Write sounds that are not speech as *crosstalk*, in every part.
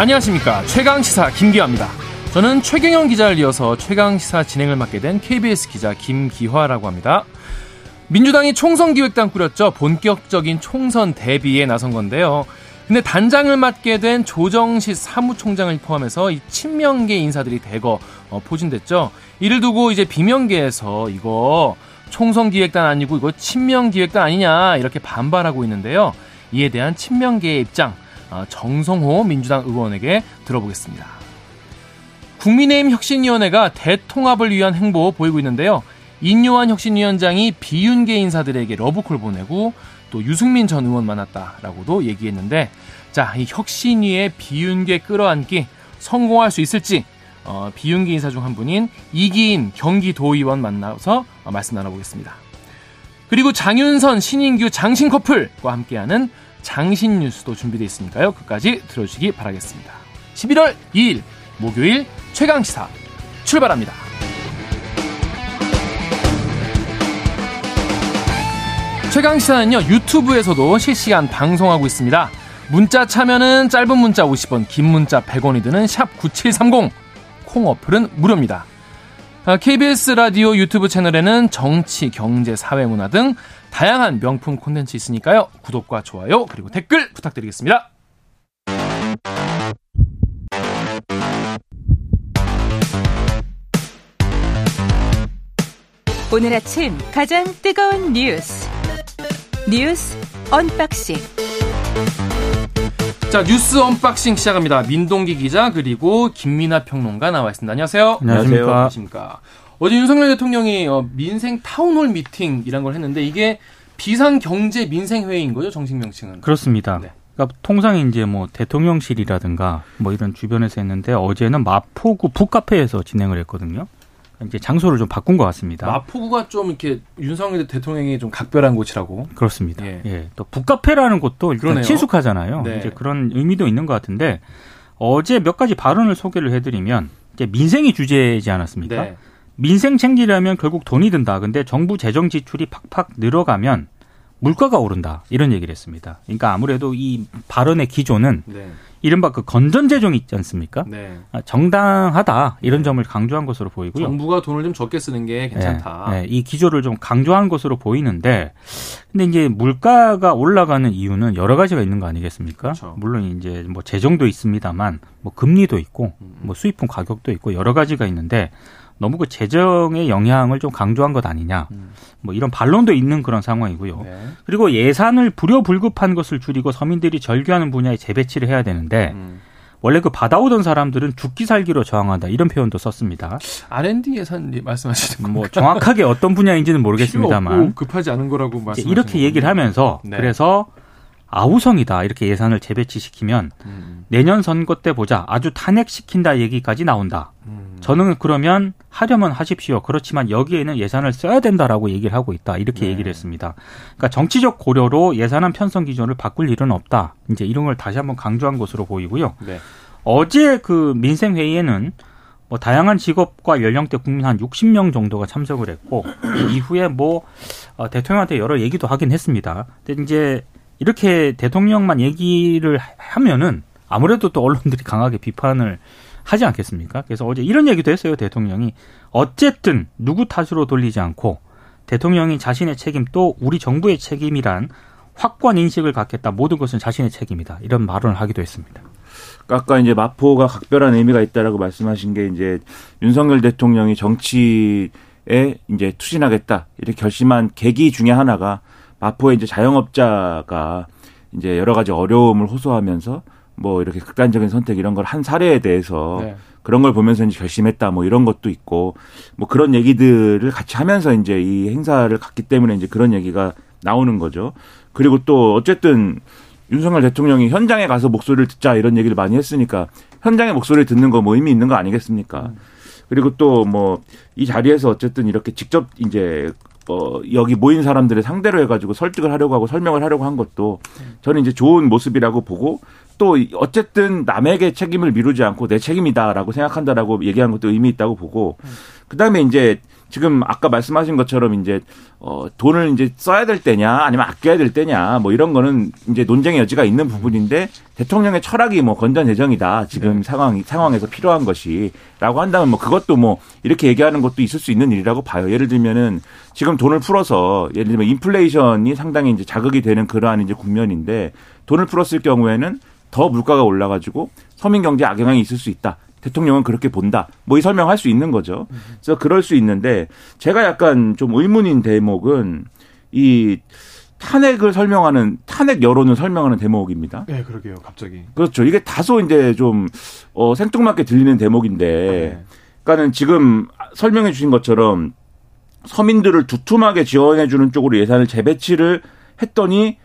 안녕하십니까 최강시사 김기화입니다. 저는 최경영 기자를 이어서 최강시사 진행을 맡게 된 KBS 기자 김기화라고 합니다. 민주당이 총선 기획단 꾸렸죠. 본격적인 총선 대비에 나선 건데요. 근데 단장을 맡게 된 조정식 사무총장을 포함해서 이 친명계 인사들이 대거 어, 포진됐죠. 이를 두고 이제 비명계에서 이거 총선 기획단 아니고 이거 친명 기획단 아니냐 이렇게 반발하고 있는데요. 이에 대한 친명계의 입장 어, 정성호 민주당 의원에게 들어보겠습니다. 국민의힘 혁신위원회가 대통합을 위한 행보 보이고 있는데요. 인요한 혁신위원장이 비윤계 인사들에게 러브콜 보내고 또 유승민 전 의원 만났다라고도 얘기했는데 자, 이 혁신위의 비윤계 끌어안기 성공할 수 있을지 어, 비윤계 인사 중 한 분인 이기인 경기도의원 만나서 어, 말씀 나눠보겠습니다. 그리고 장윤선, 신인규, 장신 커플과 함께하는 장신 뉴스도 준비되어 있으니까요. 끝까지 들어주시기 바라겠습니다. 11월 2일 목요일 최강시사 출발합니다. 최강시사는요 유튜브에서도 실시간 방송하고 있습니다. 문자 참여는 짧은 문자 50원, 긴 문자 100원이 드는 샵 9730, 콩 어플은 무료입니다. KBS 아, 라디오 유튜브 채널에는 정치, 경제, 사회 문화 등 다양한 명품 콘텐츠 있으니까요. 구독과 좋아요 그리고 댓글 부탁드리겠습니다. 오늘 아침 가장 뜨거운 뉴스 뉴스 unboxing 자 뉴스 unboxing 시작합니다. 민동기 기자 그리고 김민아 평론가 나와 있습니다. 안녕하세요. 안녕하십니까. 안녕하십니까. 어제 윤석열 대통령이 어, 민생 town hall meeting이란 걸 했는데 이게 비상 경제 민생 회의인 거죠 정식 명칭은? 그렇습니다. 네. 그러니까 통상 이제 뭐 대통령실이라든가 뭐 이런 주변에서 했는데 어제는 마포구 북카페에서 진행을 했거든요. 이제 장소를 좀 바꾼 것 같습니다. 마포구가 좀 이렇게 윤석열 대통령이 좀 각별한 곳이라고. 그렇습니다. 예. 예. 또 북카페라는 곳도 일단 그러네요. 친숙하잖아요. 네. 이제 그런 의미도 있는 것 같은데 어제 몇 가지 발언을 소개를 해드리면 이제 민생이 주제이지 않았습니까? 네. 민생 챙기려면 결국 돈이 든다. 근데 정부 재정 지출이 팍팍 늘어가면 물가가 오른다. 이런 얘기를 했습니다. 그러니까 아무래도 이 발언의 기조는 네. 이른바 그 건전 재정 있지 않습니까? 네. 아, 정당하다 이런 점을 강조한 것으로 보이고요. 정부가 돈을 좀 적게 쓰는 게 괜찮다. 네, 네, 이 기조를 좀 강조한 것으로 보이는데, 근데 이제 물가가 올라가는 이유는 여러 가지가 있는 거 아니겠습니까? 그렇죠. 물론 이제 뭐 재정도 있습니다만, 뭐 금리도 있고, 음. 뭐 수입품 가격도 있고 여러 가지가 있는데 너무 그 재정의 영향을 좀 강조한 것 아니냐. 음. 뭐 이런 반론도 있는 그런 상황이고요. 네. 그리고 예산을 불효불급한 것을 줄이고 서민들이 절규하는 분야에 재배치를 해야 되는데 음. 원래 그 받아오던 사람들은 죽기 살기로 저항한다 이런 표현도 썼습니다. R&D 예산 말씀하시는 건가요? 뭐 정확하게 어떤 분야인지는 *laughs* 모르겠습니다만 급하지 않은 거라고 말씀 이렇게 얘기를 하면서 네. 그래서 아우성이다 이렇게 예산을 재배치시키면 음. 내년 선거 때 보자 아주 탄핵시킨다 얘기까지 나온다. 음. 저는 그러면 하려면 하십시오. 그렇지만 여기에는 예산을 써야 된다라고 얘기를 하고 있다 이렇게 네. 얘기를 했습니다. 그러니까 정치적 고려로 예산안 편성 기준을 바꿀 일은 없다. 이제 이런 걸 다시 한번 강조한 것으로 보이고요. 네. 어제 그 민생 회의에는 뭐 다양한 직업과 연령대 국민 한 60명 정도가 참석을 했고 이후에 뭐 어, 대통령한테 여러 얘기도 하긴 했습니다. 근데 이제 이렇게 대통령만 얘기를 하면은 아무래도 또 언론들이 강하게 비판을 하지 않겠습니까? 그래서 어제 이런 얘기도 했어요, 대통령이. 어쨌든 누구 탓으로 돌리지 않고 대통령이 자신의 책임 또 우리 정부의 책임이란 확고한 인식을 갖겠다. 모든 것은 자신의 책임이다. 이런 발언을 하기도 했습니다. 아까 이제 마포가 각별한 의미가 있다라고 말씀하신 게 이제 윤석열 대통령이 정치에 이제 투신하겠다 이렇게 결심한 계기 중에 하나가 마포의 이제 자영업자가 이제 여러 가지 어려움을 호소하면서 뭐 이렇게 극단적인 선택 이런 걸 한 사례에 대해서 네. 그런 걸 보면서 이제 결심했다 뭐 이런 것도 있고 뭐 그런 얘기들을 같이 하면서 이제 이 행사를 갔기 때문에 이제 그런 얘기가 나오는 거죠. 그리고 또 어쨌든 윤석열 대통령이 현장에 가서 목소리를 듣자 이런 얘기를 많이 했으니까 현장의 목소리를 듣는 거 뭐 의미 있는 거 아니겠습니까? 음. 그리고 또 뭐 이 자리에서 어쨌든 이렇게 직접 이제 어, 여기 모인 사람들을 상대로 해가지고 설득을 하려고 하고 설명을 하려고 한 것도 저는 이제 좋은 모습이라고 보고 또 어쨌든 남에게 책임을 미루지 않고 내 책임이다라고 생각한다라고 얘기한 것도 의미 있다고 보고 그 다음에 이제 지금 아까 말씀하신 것처럼 이제 어 돈을 이제 써야 될 때냐 아니면 아껴야 될 때냐 뭐 이런 거는 이제 논쟁의 여지가 있는 부분인데 대통령의 철학이 뭐 건전 재정이다 지금 네. 상황 상황에서 필요한 것이라고 한다면 뭐 그것도 뭐 이렇게 얘기하는 것도 있을 수 있는 일이라고 봐요. 예를 들면은 지금 돈을 풀어서 예를 들면 인플레이션이 상당히 이제 자극이 되는 그러한 이제 국면인데 돈을 풀었을 경우에는 더 물가가 올라가지고 서민 경제에 악영향이 있을 수 있다. 대통령은 그렇게 본다. 뭐 이 설명할 수 있는 거죠. 그래서 그럴 수 있는데 제가 약간 좀 의문인 대목은 이 탄핵을 설명하는 탄핵 여론을 설명하는 대목입니다. 네, 그러게요. 갑자기. 그렇죠. 이게 다소 이제 좀 어, 생뚱맞게 들리는 대목인데, 네. 그러니까는 지금 설명해 주신 것처럼 서민들을 두툼하게 지원해 주는 쪽으로 예산을 재배치를 했더니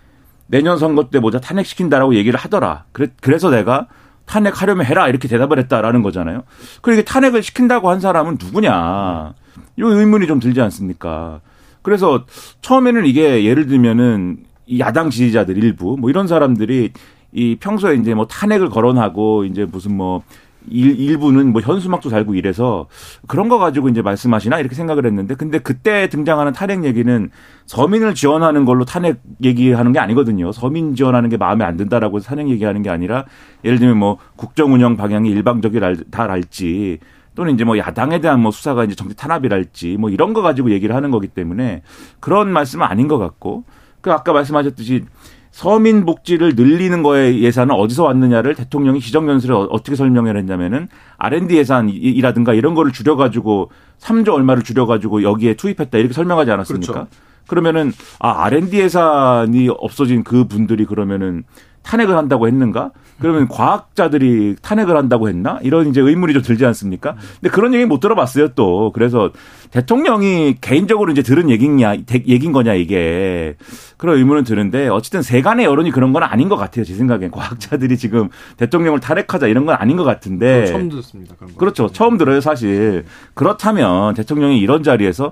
내년 선거 때 모자 탄핵시킨다라고 얘기를 하더라. 그래서 내가 탄핵하려면 해라 이렇게 대답을 했다라는 거잖아요. 그리고 탄핵을 시킨다고 한 사람은 누구냐. 이 의문이 좀 들지 않습니까? 그래서 처음에는 이게 예를 들면은 이 야당 지지자들 일부 뭐 이런 사람들이 이 평소에 이제 뭐 탄핵을 거론하고 이제 무슨 뭐 일, 일부는 뭐 현수막도 달고 이래서 그런 거 가지고 이제 말씀하시나 이렇게 생각을 했는데 근데 그때 등장하는 탄핵 얘기는 서민을 지원하는 걸로 탄핵 얘기하는 게 아니거든요. 서민 지원하는 게 마음에 안 든다라고 탄핵 얘기하는 게 아니라 예를 들면 뭐 국정 운영 방향이 일방적이다랄지 또는 이제 뭐 야당에 대한 뭐 수사가 이제 정치 탄압이랄지 뭐 이런 거 가지고 얘기를 하는 거기 때문에 그런 말씀은 아닌 것 같고 그 아까 말씀하셨듯이 서민 복지를 늘리는 거에 예산은 어디서 왔느냐를 대통령이 시정연설에 어, 어떻게 설명을 했냐면은 R&D 예산이라든가 이런 거를 줄여가지고 3조 얼마를 줄여가지고 여기에 투입했다 이렇게 설명하지 않았습니까? 그렇죠. 그러면은 아 R&D 예산이 없어진 그 분들이 그러면은 탄핵을 한다고 했는가? 그러면 과학자들이 탄핵을 한다고 했나? 이런 이제 의문이 좀 들지 않습니까? 근데 그런 얘기 못 들어봤어요 또. 그래서 대통령이 개인적으로 이제 들은 얘기냐, 얘긴 거냐 이게 그런 의문은 드는데 어쨌든 세간의 여론이 그런 건 아닌 것 같아요 제 생각엔 과학자들이 지금 대통령을 탈핵하자 이런 건 아닌 것 같은데. 처음 듣습니다. 그렇죠. 처음 들어요 사실. 그렇다면 대통령이 이런 자리에서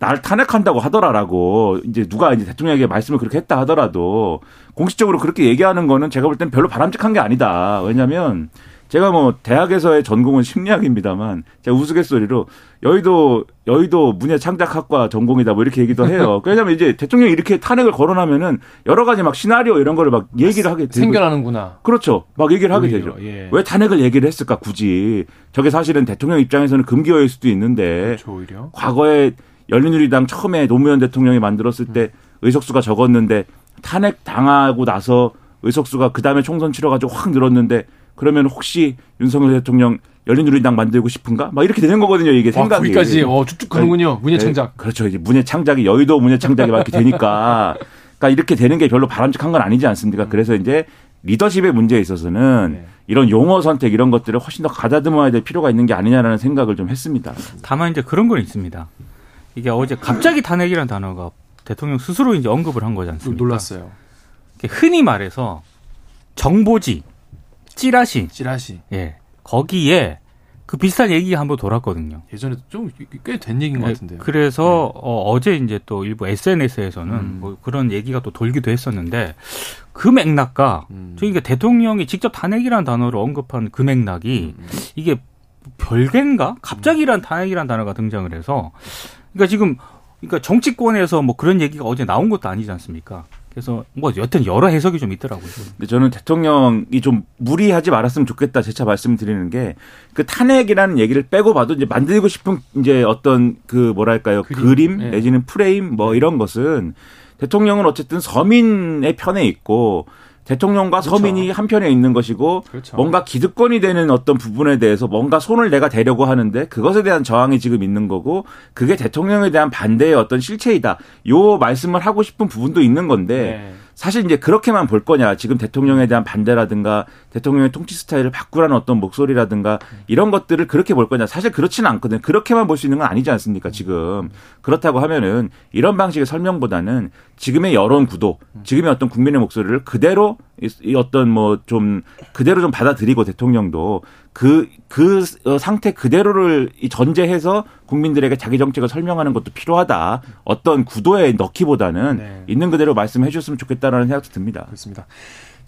날 탄핵한다고 하더라라고 이제 누가 이제 대통령에게 말씀을 그렇게 했다 하더라도 공식적으로 그렇게 얘기하는 거는 제가 볼 땐 별로 바람직한 게 아니다. 왜냐하면 제가 뭐 대학에서의 전공은 심리학입니다만 제가 우스갯소리로 여의도 여의도 문예 창작학과 전공이다 뭐 이렇게 얘기도 해요. *laughs* 왜냐하면 이제 대통령이 이렇게 탄핵을 거론하면은 여러 가지 막 시나리오 이런 거를 막 얘기를 하게 되고 생겨나는구나. 그렇죠. 막 얘기를 하게 오히려, 되죠. 예. 왜 탄핵을 얘기를 했을까 굳이 저게 사실은 대통령 입장에서는 금기어일 수도 있는데 그렇죠, 과거에 열린우리당 처음에 노무현 대통령이 만들었을 때 의석수가 적었는데 탄핵 당하고 나서 의석수가 그 다음에 총선 치러가지고 확 늘었는데 그러면 혹시 윤석열 대통령 열린우리당 만들고 싶은가? 막 이렇게 되는 거거든요. 이게 생각이. 아, 거기까지 어, 쭉쭉 가는군요. 네. 문예 창작. 네, 그렇죠. 이제 문예 창작이 여의도 문예 창작이 막 이렇게 되니까. *laughs* 그러니까 이렇게 되는 게 별로 바람직한 건 아니지 않습니까? 그래서 이제 리더십의 문제에 있어서는 네. 이런 용어 선택 이런 것들을 훨씬 더 가다듬어야 될 필요가 있는 게 아니냐라는 생각을 좀 했습니다. 다만 이제 그런 건 있습니다. 이게 어제 갑자기 탄핵이라는 단어가 대통령 스스로 이제 언급을 한 거지 않습니까? 놀랐어요. 흔히 말해서 정보지, 찌라시, 찌라시, 예, 거기에 그 비슷한 얘기가 한번 돌았거든요. 예전에 좀 꽤 된 얘기인 것 네, 같은데요. 그래서 네. 어, 제 이제 또 일부 SNS에서는 음. 뭐 그런 얘기가 또 돌기도 했었는데 그 맥락과 음. 저희가 대통령이 직접 탄핵이라는 단어를 언급한 그 맥락이 음. 음. 이게 별개인가? 갑자기란 탄핵이라는 단어가 등장을 해서 그러니까 지금 그러니까 정치권에서 뭐 그런 얘기가 어제 나온 것도 아니지 않습니까? 그래서 뭐 여튼 여러 해석이 좀 있더라고요. 근데 저는 대통령이 좀 무리하지 말았으면 좋겠다 재차 말씀드리는 게 그 탄핵이라는 얘기를 빼고 봐도 이제 만들고 싶은 이제 어떤 그 뭐랄까요 그림, 그림 네. 내지는 프레임 뭐 이런 것은 대통령은 어쨌든 서민의 편에 있고 대통령과 그렇죠. 서민이 한편에 있는 것이고 그렇죠. 뭔가 기득권이 되는 어떤 부분에 대해서 뭔가 손을 내가 대려고 하는데 그것에 대한 저항이 지금 있는 거고 그게 대통령에 대한 반대의 어떤 실체이다. 요 말씀을 하고 싶은 부분도 있는 건데 네. 사실 이제 그렇게만 볼 거냐. 지금 대통령에 대한 반대라든가 대통령의 통치 스타일을 바꾸라는 어떤 목소리라든가 이런 것들을 그렇게 볼 거냐. 사실 그렇지는 않거든요. 그렇게만 볼 수 있는 건 아니지 않습니까, 지금. 그렇다고 하면은 이런 방식의 설명보다는 지금의 여론 구도, 지금의 어떤 국민의 목소리를 그대로 이 어떤 뭐 좀 그대로 좀 받아들이고 대통령도 그, 그 어, 상태 그대로를 전제해서 국민들에게 자기 정책을 설명하는 것도 필요하다. 어떤 구도에 넣기보다는 네. 있는 그대로 말씀해 주셨으면 좋겠다라는 생각도 듭니다. 그렇습니다.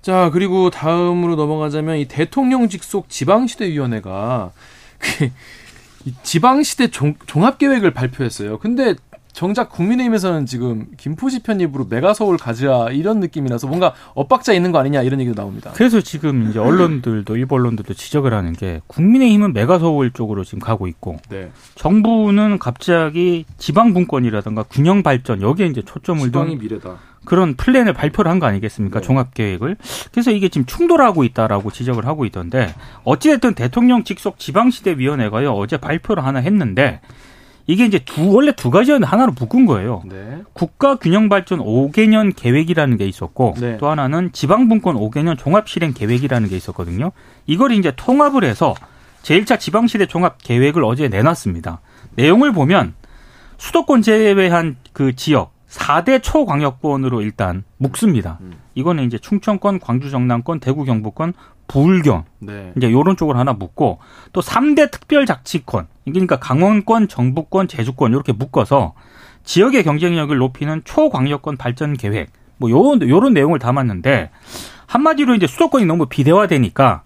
자, 그리고 다음으로 넘어가자면 이 대통령 직 속 지방시대위원회가 그 지방시대 종 합계획을 발표했어요. 근데 정작 국민의힘에서는 지금 김포시 편입으로 메가서울 가자 이런 느낌이라서 뭔가 엇박자 있는 거 아니냐 이런 얘기도 나옵니다. 그래서 지금 이제 언론들도 일부 언론들도 지적을 하는 게 국민의힘은 메가서울 쪽으로 지금 가고 있고 네. 정부는 갑자기 지방 분권이라든가 균형 발전 여기에 이제 초점을 미래다. 그런 플랜을 발표를 한 거 아니겠습니까? 네. 종합 계획을. 그래서 이게 지금 충돌하고 있다라고 지적을 하고 있던데 어찌됐든 대통령 직속 지방시대 위원회가요 어제 발표를 하나 했는데 이게 이제 두 원래 두 가지였는데 하나로 묶은 거예요. 네. 국가 균형 발전 5개년 계획이라는 게 있었고 네. 또 하나는 지방 분권 5개년 종합 실행 계획이라는 게 있었거든요. 이걸 이제 통합을 해서 제1차 지방 시대 종합 계획을 어제 내놨습니다. 내용을 보면 수도권 제외한 그 지역 4대 초광역권으로 일단 묶습니다. 음. 이거는 이제 충청권, 광주 정남권, 대구 경북권, 불경 네. 이제 요런 쪽으로 하나 묶고 또 3대 특별자치권 그러니까 강원권, 정부권, 제주권 이렇게 묶어서 지역의 경쟁력을 높이는 초광역권 발전 계획 뭐 요런 요런 내용을 담았는데 한마디로 이제 수도권이 너무 비대화되니까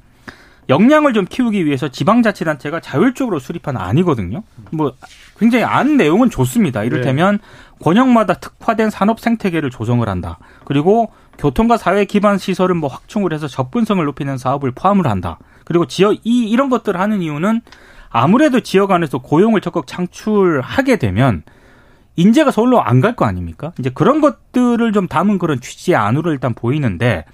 역량을 좀 키우기 위해서 지방자치단체가 자율적으로 수립한 아니거든요. 뭐 굉장히 안 내용은 좋습니다. 이를테면 네. 권역마다 특화된 산업 생태계를 조성을 한다. 그리고 교통과 사회 기반 시설을 뭐 확충을 해서 접근성을 높이는 사업을 포함을 한다. 그리고 지역 이 이런 것들을 하는 이유는 아무래도 지역 안에서 고용을 적극 창출하게 되면 인재가 서울로 안 갈 거 아닙니까? 이제 그런 것들을 좀 담은 그런 취지의 안으로 일단 보이는데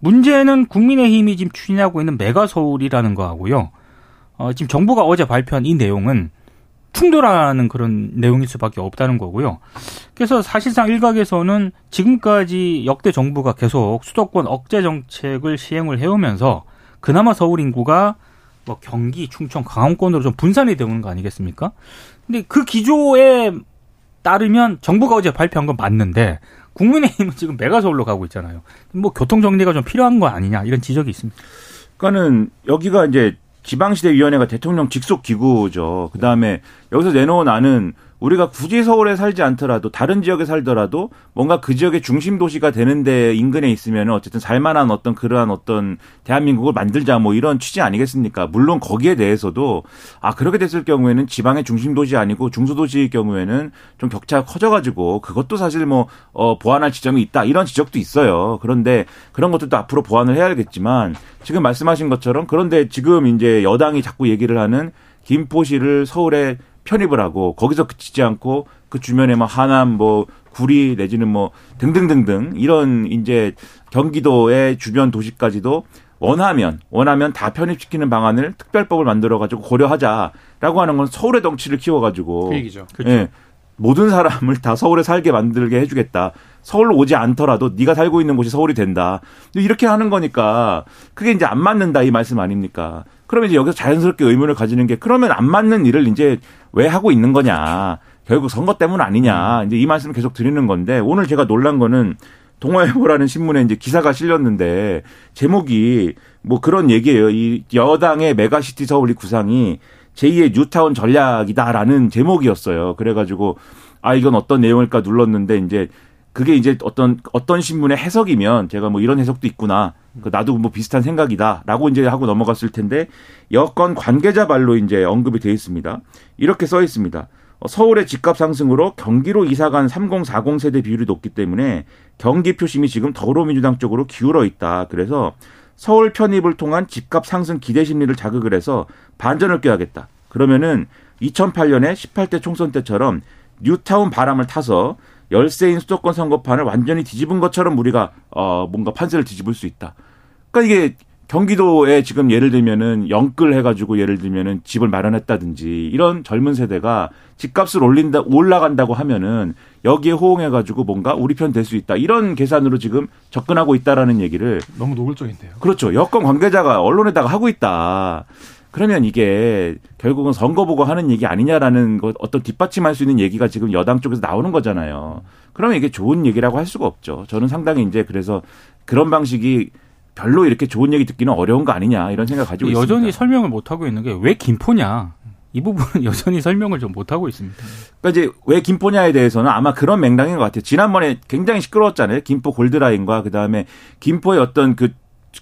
문제는 국민의힘이 지금 추진하고 있는 메가 서울이라는 거하고요. 어, 지금 정부가 어제 발표한 이 내용은 충돌하는 그런 내용일 수밖에 없다는 거고요. 그래서 사실상 일각에서는 지금까지 역대 정부가 계속 수도권 억제 정책을 시행을 해오면서 그나마 서울 인구가 뭐 경기, 충청, 강원권으로 좀 분산이 되는 거 아니겠습니까? 근데 그 기조에 따르면 정부가 어제 발표한 건 맞는데 국민의힘은 지금 메가서울로 가고 있잖아요. 뭐 교통 정리가 좀 필요한 거 아니냐 이런 지적이 있습니다. 그러니까는 여기가 이제 지방시대위원회가 대통령 직속 기구죠. 그 다음에 여기서 내놓은 안은 우리가 굳이 서울에 살지 않더라도 다른 지역에 살더라도 뭔가 그 지역의 중심 도시가 되는데 인근에 있으면 어쨌든 살만한 어떤 그러한 어떤 대한민국을 만들자 뭐 이런 취지 아니겠습니까? 물론 거기에 대해서도 아 그렇게 됐을 경우에는 지방의 중심 도시 아니고 중소 도시의 경우에는 좀 격차가 커져가지고 그것도 사실 뭐 어, 보완할 지점이 있다 이런 지적도 있어요. 그런데 그런 것들도 앞으로 보완을 해야겠지만 지금 말씀하신 것처럼 그런데 지금 이제 여당이 자꾸 얘기를 하는 김포시를 서울에 편입을 하고 거기서 그치지 않고 그 주변에 뭐 하남 뭐 구리 내지는 뭐 등등등등 이런 이제 경기도의 주변 도시까지도 원하면 원하면 다 편입시키는 방안을 특별법을 만들어 가지고 고려하자라고 하는 건 서울의 덩치를 키워 가지고 그 얘기죠. 그렇죠. 예, 모든 사람을 다 서울에 살게 만들게 해주겠다. 서울로 오지 않더라도 네가 살고 있는 곳이 서울이 된다. 이렇게 하는 거니까 그게 이제 안 맞는다 이 말씀 아닙니까? 그러면 이제 여기서 자연스럽게 의문을 가지는 게 그러면 안 맞는 일을 이제 왜 하고 있는 거냐. 결국 선거 때문 아니냐. 이제 이 말씀을 계속 드리는 건데 오늘 제가 놀란 거는 동아일보라는 신문에 이제 기사가 실렸는데 제목이 뭐 그런 얘기예요. 이 여당의 메가시티 서울이 구상이 제2의 뉴타운 전략이다라는 제목이었어요. 그래가지고 아 이건 어떤 내용일까 눌렀는데 이제 그게 이제 어떤 어떤 신문의 해석이면 제가 뭐 이런 해석도 있구나. 그 나도 뭐 비슷한 생각이다라고 이제 하고 넘어갔을 텐데 여권 관계자 말로 이제 언급이 되어 있습니다. 이렇게 써 있습니다. 어, 서울의 집값 상승으로 경기로 이사간 3040 세대 비율이 높기 때문에 경기 표심이 지금 더불어민주당 쪽으로 기울어 있다. 그래서 서울 편입을 통한 집값 상승 기대 심리를 자극을 해서 반전을 꾀하겠다. 그러면은 2008년에 18대 총선 때처럼 뉴타운 바람을 타서 열세인 수도권 선거판을 완전히 뒤집은 것처럼 우리가 어 뭔가 판세를 뒤집을 수 있다. 그러니까 이게 경기도에 지금 예를 들면은 영끌 해가지고 예를 들면은 집을 마련했다든지 이런 젊은 세대가 집값을 올린다 올라간다고 하면은 여기에 호응해가지고 뭔가 우리 편 될 수 있다 이런 계산으로 지금 접근하고 있다라는 얘기를 너무 노골적인데요. 그렇죠. 여권 관계자가 언론에다가 하고 있다. 그러면 이게 결국은 선거 보고 하는 얘기 아니냐라는 것 어떤 뒷받침할 수 있는 얘기가 지금 여당 쪽에서 나오는 거잖아요. 그러면 이게 좋은 얘기라고 할 수가 없죠. 저는 상당히 이제 그래서 그런 방식이 별로 이렇게 좋은 얘기 듣기는 어려운 거 아니냐 이런 생각 가지고 여전히 있습니다. 설명을 못 하고 있는 게 왜 김포냐? 이 부분은 *laughs* 여전히 설명을 좀 못하고 있습니다. 그러니까 이제 왜 김포냐에 대해서는 아마 그런 맥락인 것 같아요. 지난번에 굉장히 시끄러웠잖아요. 김포 골드라인과 그 다음에 김포의 어떤 그,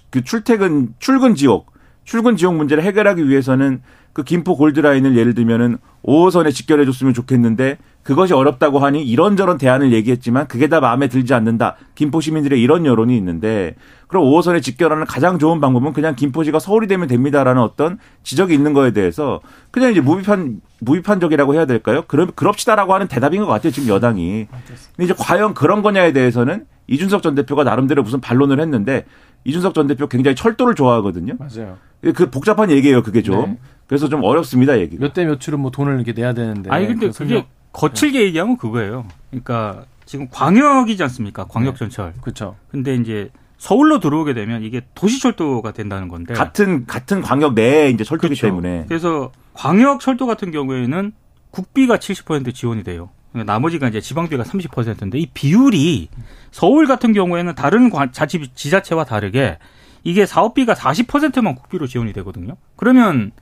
그 출퇴근, 출근 지옥, 출근 지옥 문제를 해결하기 위해서는 그 김포 골드라인을 예를 들면은 5호선에 직결해 줬으면 좋겠는데 그것이 어렵다고 하니 이런저런 대안을 얘기했지만 그게 다 마음에 들지 않는다. 김포 시민들의 이런 여론이 있는데 그럼 5호선에 직결하는 가장 좋은 방법은 그냥 김포시가 서울이 되면 됩니다라는 어떤 지적이 있는 거에 대해서 그냥 이제 무비판 무비판적이라고 해야 될까요? 그럼 그럽시다라고 하는 대답인 것 같아요. 지금 여당이. 근데 이제 과연 그런 거냐에 대해서는 이준석 전 대표가 나름대로 무슨 반론을 했는데 이준석 전 대표 굉장히 철도를 좋아하거든요. 맞아요. 그 복잡한 얘기예요, 그게 좀. 네. 그래서 좀 어렵습니다, 얘기가. 몇 대 몇으로 뭐 돈을 이렇게 내야 되는데. 아니 근데 그게 거칠게 얘기하면 그거예요. 그러니까 지금 광역이지 않습니까? 광역전철. 네. 그렇죠. 근데 이제 서울로 들어오게 되면 이게 도시철도가 된다는 건데 같은 같은 광역 내에 이제 철도기 그렇죠. 때문에 그래서 광역 철도 같은 경우에는 국비가 70% 지원이 돼요. 그러니까 나머지가 이제 지방비가 30%인데 이 비율이 서울 같은 경우에는 다른 자치 지자체와 다르게 이게 사업비가 40%만 국비로 지원이 되거든요. 그러면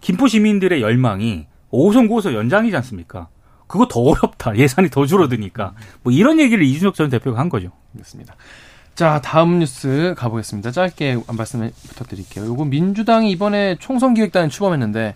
김포 시민들의 열망이 5호선 9호선 연장이지 않습니까? 그거 더 어렵다. 예산이 더 줄어드니까. 뭐 이런 얘기를 이준석 전 대표가 한 거죠. 그렇습니다. 자, 다음 뉴스 가보겠습니다. 짧게 말씀 부탁드릴게요. 요거 민주당이 이번에 총선 기획단에 출범했는데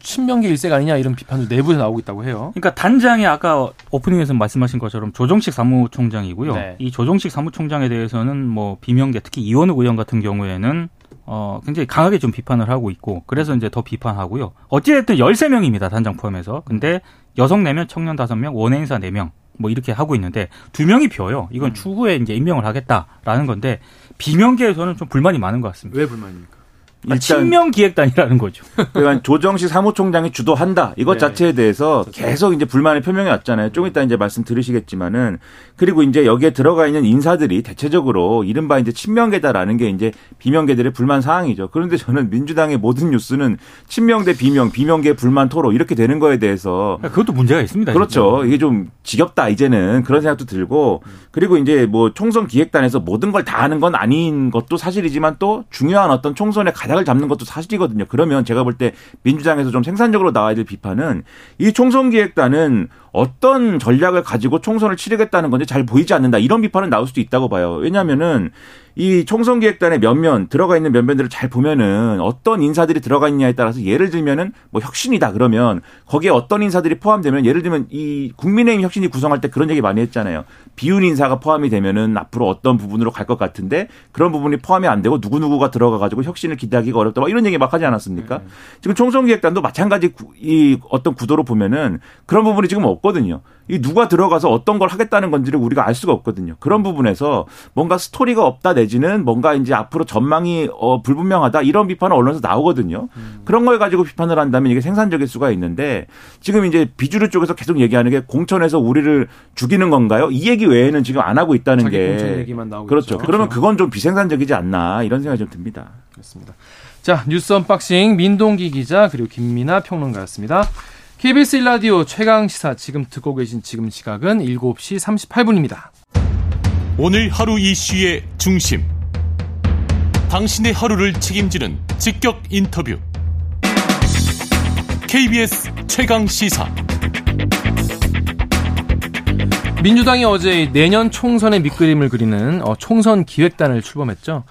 친명계 일색 아니냐 이런 비판도 내부에서 나오고 있다고 해요. 그러니까 단장이 아까 오프닝에서 말씀하신 것처럼 조정식 사무총장이고요. 네. 이 조정식 사무총장에 대해서는 뭐 비명계 특히 이원우 의원 같은 경우에는 어, 굉장히 강하게 좀 비판을 하고 있고, 그래서 이제 더 비판하고요. 어찌됐든 13명입니다, 단장 포함해서. 근데 여성 4명, 청년 5명, 원외인사 4명, 뭐 이렇게 하고 있는데, 두 명이 비어요. 이건 음. 추후에 이제 임명을 하겠다라는 건데, 비명계에서는 좀 불만이 많은 것 같습니다. 왜 불만입니까? 일단 친명 기획단이라는 거죠. *laughs* 그러니까 조정식 사무총장이 주도한다 이것 네. 자체에 대해서 계속 이제 불만의 표명이 왔잖아요. 좀 이따 이제 말씀 들으시겠지만은 그리고 이제 여기에 들어가 있는 인사들이 대체적으로 이른바 이제 친명계다라는 게 이제 비명계들의 불만 사항이죠. 그런데 저는 민주당의 모든 뉴스는 친명 대 비명, 비명계 불만 토로 이렇게 되는 거에 대해서 그것도 문제가 있습니다. 그렇죠. 진짜. 이게 좀 지겹다 이제는 그런 생각도 들고 그리고 이제 뭐 총선 기획단에서 모든 걸 다 하는 건 아닌 것도 사실이지만 또 중요한 어떤 총선의 가장 가닥을 잡는 것도 사실이거든요. 그러면 제가 볼 때 민주당에서 좀 생산적으로 나와야 될 비판은 이 총선 기획단은 어떤 전략을 가지고 총선을 치르겠다는 건지 잘 보이지 않는다. 이런 비판은 나올 수도 있다고 봐요. 왜냐하면은 이 총선 기획단의 면면 들어가 있는 면면들을 잘 보면은 어떤 인사들이 들어가 있냐에 따라서 예를 들면은 뭐 혁신이다 그러면 거기에 어떤 인사들이 포함되면 예를 들면 이 국민의힘 혁신이 구성할 때 그런 얘기 많이 했잖아요. 비윤 인사가 포함이 되면은 앞으로 어떤 부분으로 갈 것 같은데 그런 부분이 포함이 안 되고 누구 누구가 들어가 가지고 혁신을 기대하기가 어렵다. 막 이런 얘기 막 하지 않았습니까? 네. 지금 총선 기획단도 마찬가지 이 어떤 구도로 보면은 그런 부분이 지금 없 거든요. 이 누가 들어가서 어떤 걸 하겠다는 건지를 우리가 알 수가 없거든요. 그런 부분에서 뭔가 스토리가 없다 내지는 뭔가 이제 앞으로 전망이 어 불분명하다 이런 비판은 언론에서 나오거든요. 음. 그런 걸 가지고 비판을 한다면 이게 생산적일 수가 있는데 지금 이제 비주류 쪽에서 계속 얘기하는 게 공천에서 우리를 죽이는 건가요? 이 얘기 외에는 지금 안 하고 있다는 게 그렇죠. 그렇죠. 그러면 그건 좀 비생산적이지 않나 이런 생각이 좀 듭니다. 그렇습니다. 자 뉴스 unboxing 민동기 기자 그리고 김민아 평론가였습니다. KBS 일라디오 최강 시사 지금 듣고 계신 지금 시각은 7시 38분입니다. 오늘 하루 이슈의 중심. 당신의 하루를 책임지는 직격 인터뷰. KBS 최강 시사. 민주당이 어제 내년 총선의 밑그림을 그리는 어, 총선 기획단을 출범했죠.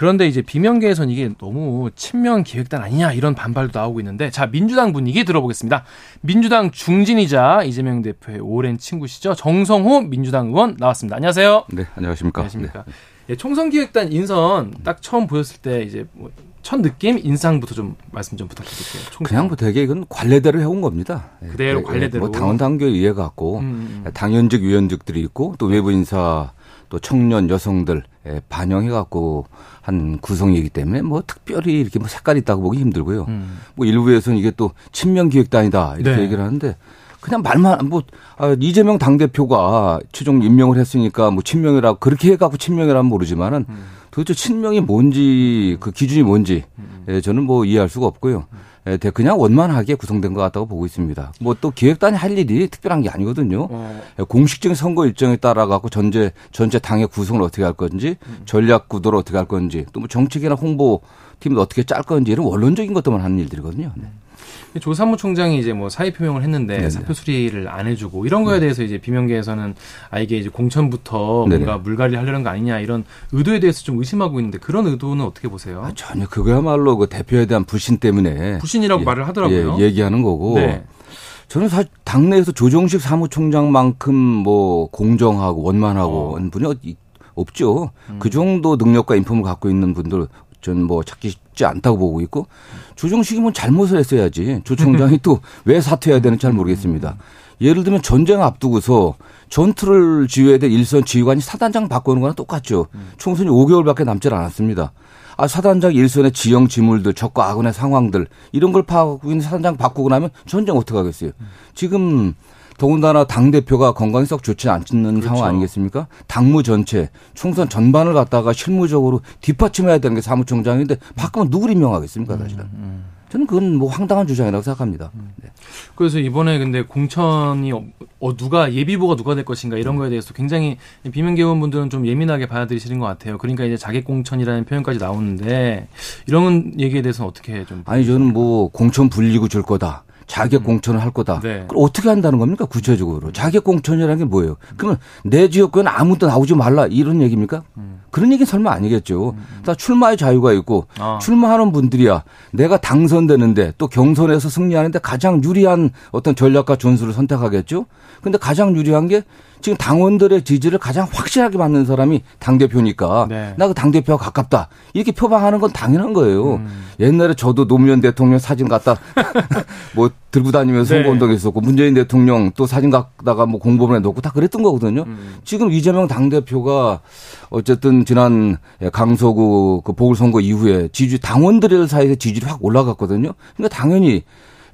그런데 이제 비명계에선 이게 너무 친명 기획단 아니냐 이런 반발도 나오고 있는데 자 민주당 분위기 들어보겠습니다. 민주당 중진이자 이재명 대표의 오랜 친구시죠 정성호 민주당 의원 나왔습니다. 안녕하세요. 네 안녕하십니까. 안녕하십니까. 네. 예, 총선 기획단 인선 딱 처음 보였을 때 이제 뭐 첫 느낌 인상부터 좀 말씀 좀 부탁드릴게요. 총선. 그냥 뭐 되게 이건 관례대로 해온 겁니다. 그대로 네, 관례대로. 뭐 당원 당규에 의해 갖고 음. 당연직 위원직들이 있고 또 외부 인사 또 청년 여성들 반영해 갖고 한 구성이기 때문에 뭐 특별히 이렇게 뭐 색깔이 있다고 보기 힘들고요. 음. 뭐 일부에서는 이게 또 친명 기획단이다 이렇게 네. 얘기를 하는데 그냥 말만 뭐 아, 이재명 당 대표가 최종 임명을 했으니까 뭐 친명이라고 그렇게 해갖고 친명이라면 모르지만은 음. 도대체 친명이 뭔지 그 기준이 뭔지 음. 예, 저는 뭐 이해할 수가 없고요. 예, 그냥 원만하게 구성된 것 같다고 보고 있습니다. 뭐 또 기획단이 할 일이 특별한 게 아니거든요. 어. 예, 공식적인 선거 일정에 따라 갖고 전체 전체 당의 구성을 어떻게 할 건지, 음. 전략 구도를 어떻게 할 건지, 또 뭐 정책이나 홍보 팀을 어떻게 짤 건지 이런 원론적인 것들만 하는 일들이거든요. 네. 조 사무 총장이 이제 뭐 사의 표명을 했는데 네네. 사표 수리를 안 해주고 이런 거에 네. 대해서 이제 비명계에서는 아 이게 이제 공천부터 네네. 뭔가 물갈이를 하려는 거 아니냐 이런 의도에 대해서 좀 의심하고 있는데 그런 의도는 어떻게 보세요? 아, 전혀 그거야말로 그 대표에 대한 불신 때문에 불신이라고 예, 말을 하더라고요. 예, 얘기하는 거고. 네. 저는 사실 당내에서 조정식 사무총장만큼 뭐 공정하고 원만하고 어. 분이 없죠. 음. 그 정도 능력과 인품을 갖고 있는 분들 저는 뭐 찾기 쉽지 않다고 보고 있고 조정식이 뭐 잘못을 했어야지 조 총장이 또 왜 사퇴해야 되는지 잘 모르겠습니다. 예를 들면 전쟁 앞두고서 전투를 지휘해야 될 일선 지휘관이 사단장 바꾸는 거랑 똑같죠. 총선이 5개월밖에 남질 않았습니다. 아, 사단장 일선의 지형 지물들, 적과 악원의 상황들 이런 걸 파악하고 있는 사단장 바꾸고 나면 전쟁 어떻게 하겠어요. 지금 더군다나 당 대표가 건강이 썩 좋지 않는 그렇죠. 상황 아니겠습니까? 당무 전체 총선 전반을 갖다가 실무적으로 뒷받침해야 되는 게 사무총장인데 바꾸면 누구를 임명하겠습니까, 사실은. 음, 음. 저는 그건 뭐 황당한 주장이라고 생각합니다. 음. 네. 그래서 이번에 근데 공천이 어, 누가 예비부가 누가 될 것인가 이런 거에 대해서 굉장히 비명계원분들은 좀 예민하게 받아들이시는 것 같아요. 그러니까 이제 자객 공천이라는 표현까지 나오는데 이런 얘기에 대해서는 어떻게 좀 아니 저는 뭐 공천 불리고 줄 거다. 자격 음. 공천을 할 거다. 네. 그럼 어떻게 한다는 겁니까? 구체적으로. 자격 공천이라는 게 뭐예요? 그러면 내 지역구는 아무도 나오지 말라 이런 얘기입니까? 음. 그런 얘기는 설마 아니겠죠. 음. 다 출마의 자유가 있고 아. 출마하는 분들이야 내가 당선되는데 또 경선에서 승리하는데 가장 유리한 어떤 전략과 전술을 선택하겠죠. 근데 가장 유리한 게 지금 당원들의 지지를 가장 확실하게 받는 사람이 당대표니까 네. 나그 당대표와 가깝다. 이렇게 표방하는 건 당연한 거예요. 음. 옛날에 저도 노무현 대통령 사진 갖다 *laughs* 뭐 들고 다니면서 네. 선거운동 했었고 문재인 대통령 또 사진 갖다가 뭐 공보문에 넣고 다 그랬던 거거든요. 음. 지금 이재명 당대표가 어쨌든 지난 강서구 그 보궐선거 이후에 지지 당원들 사이에서 지지율이 확 올라갔거든요. 그러니까 당연히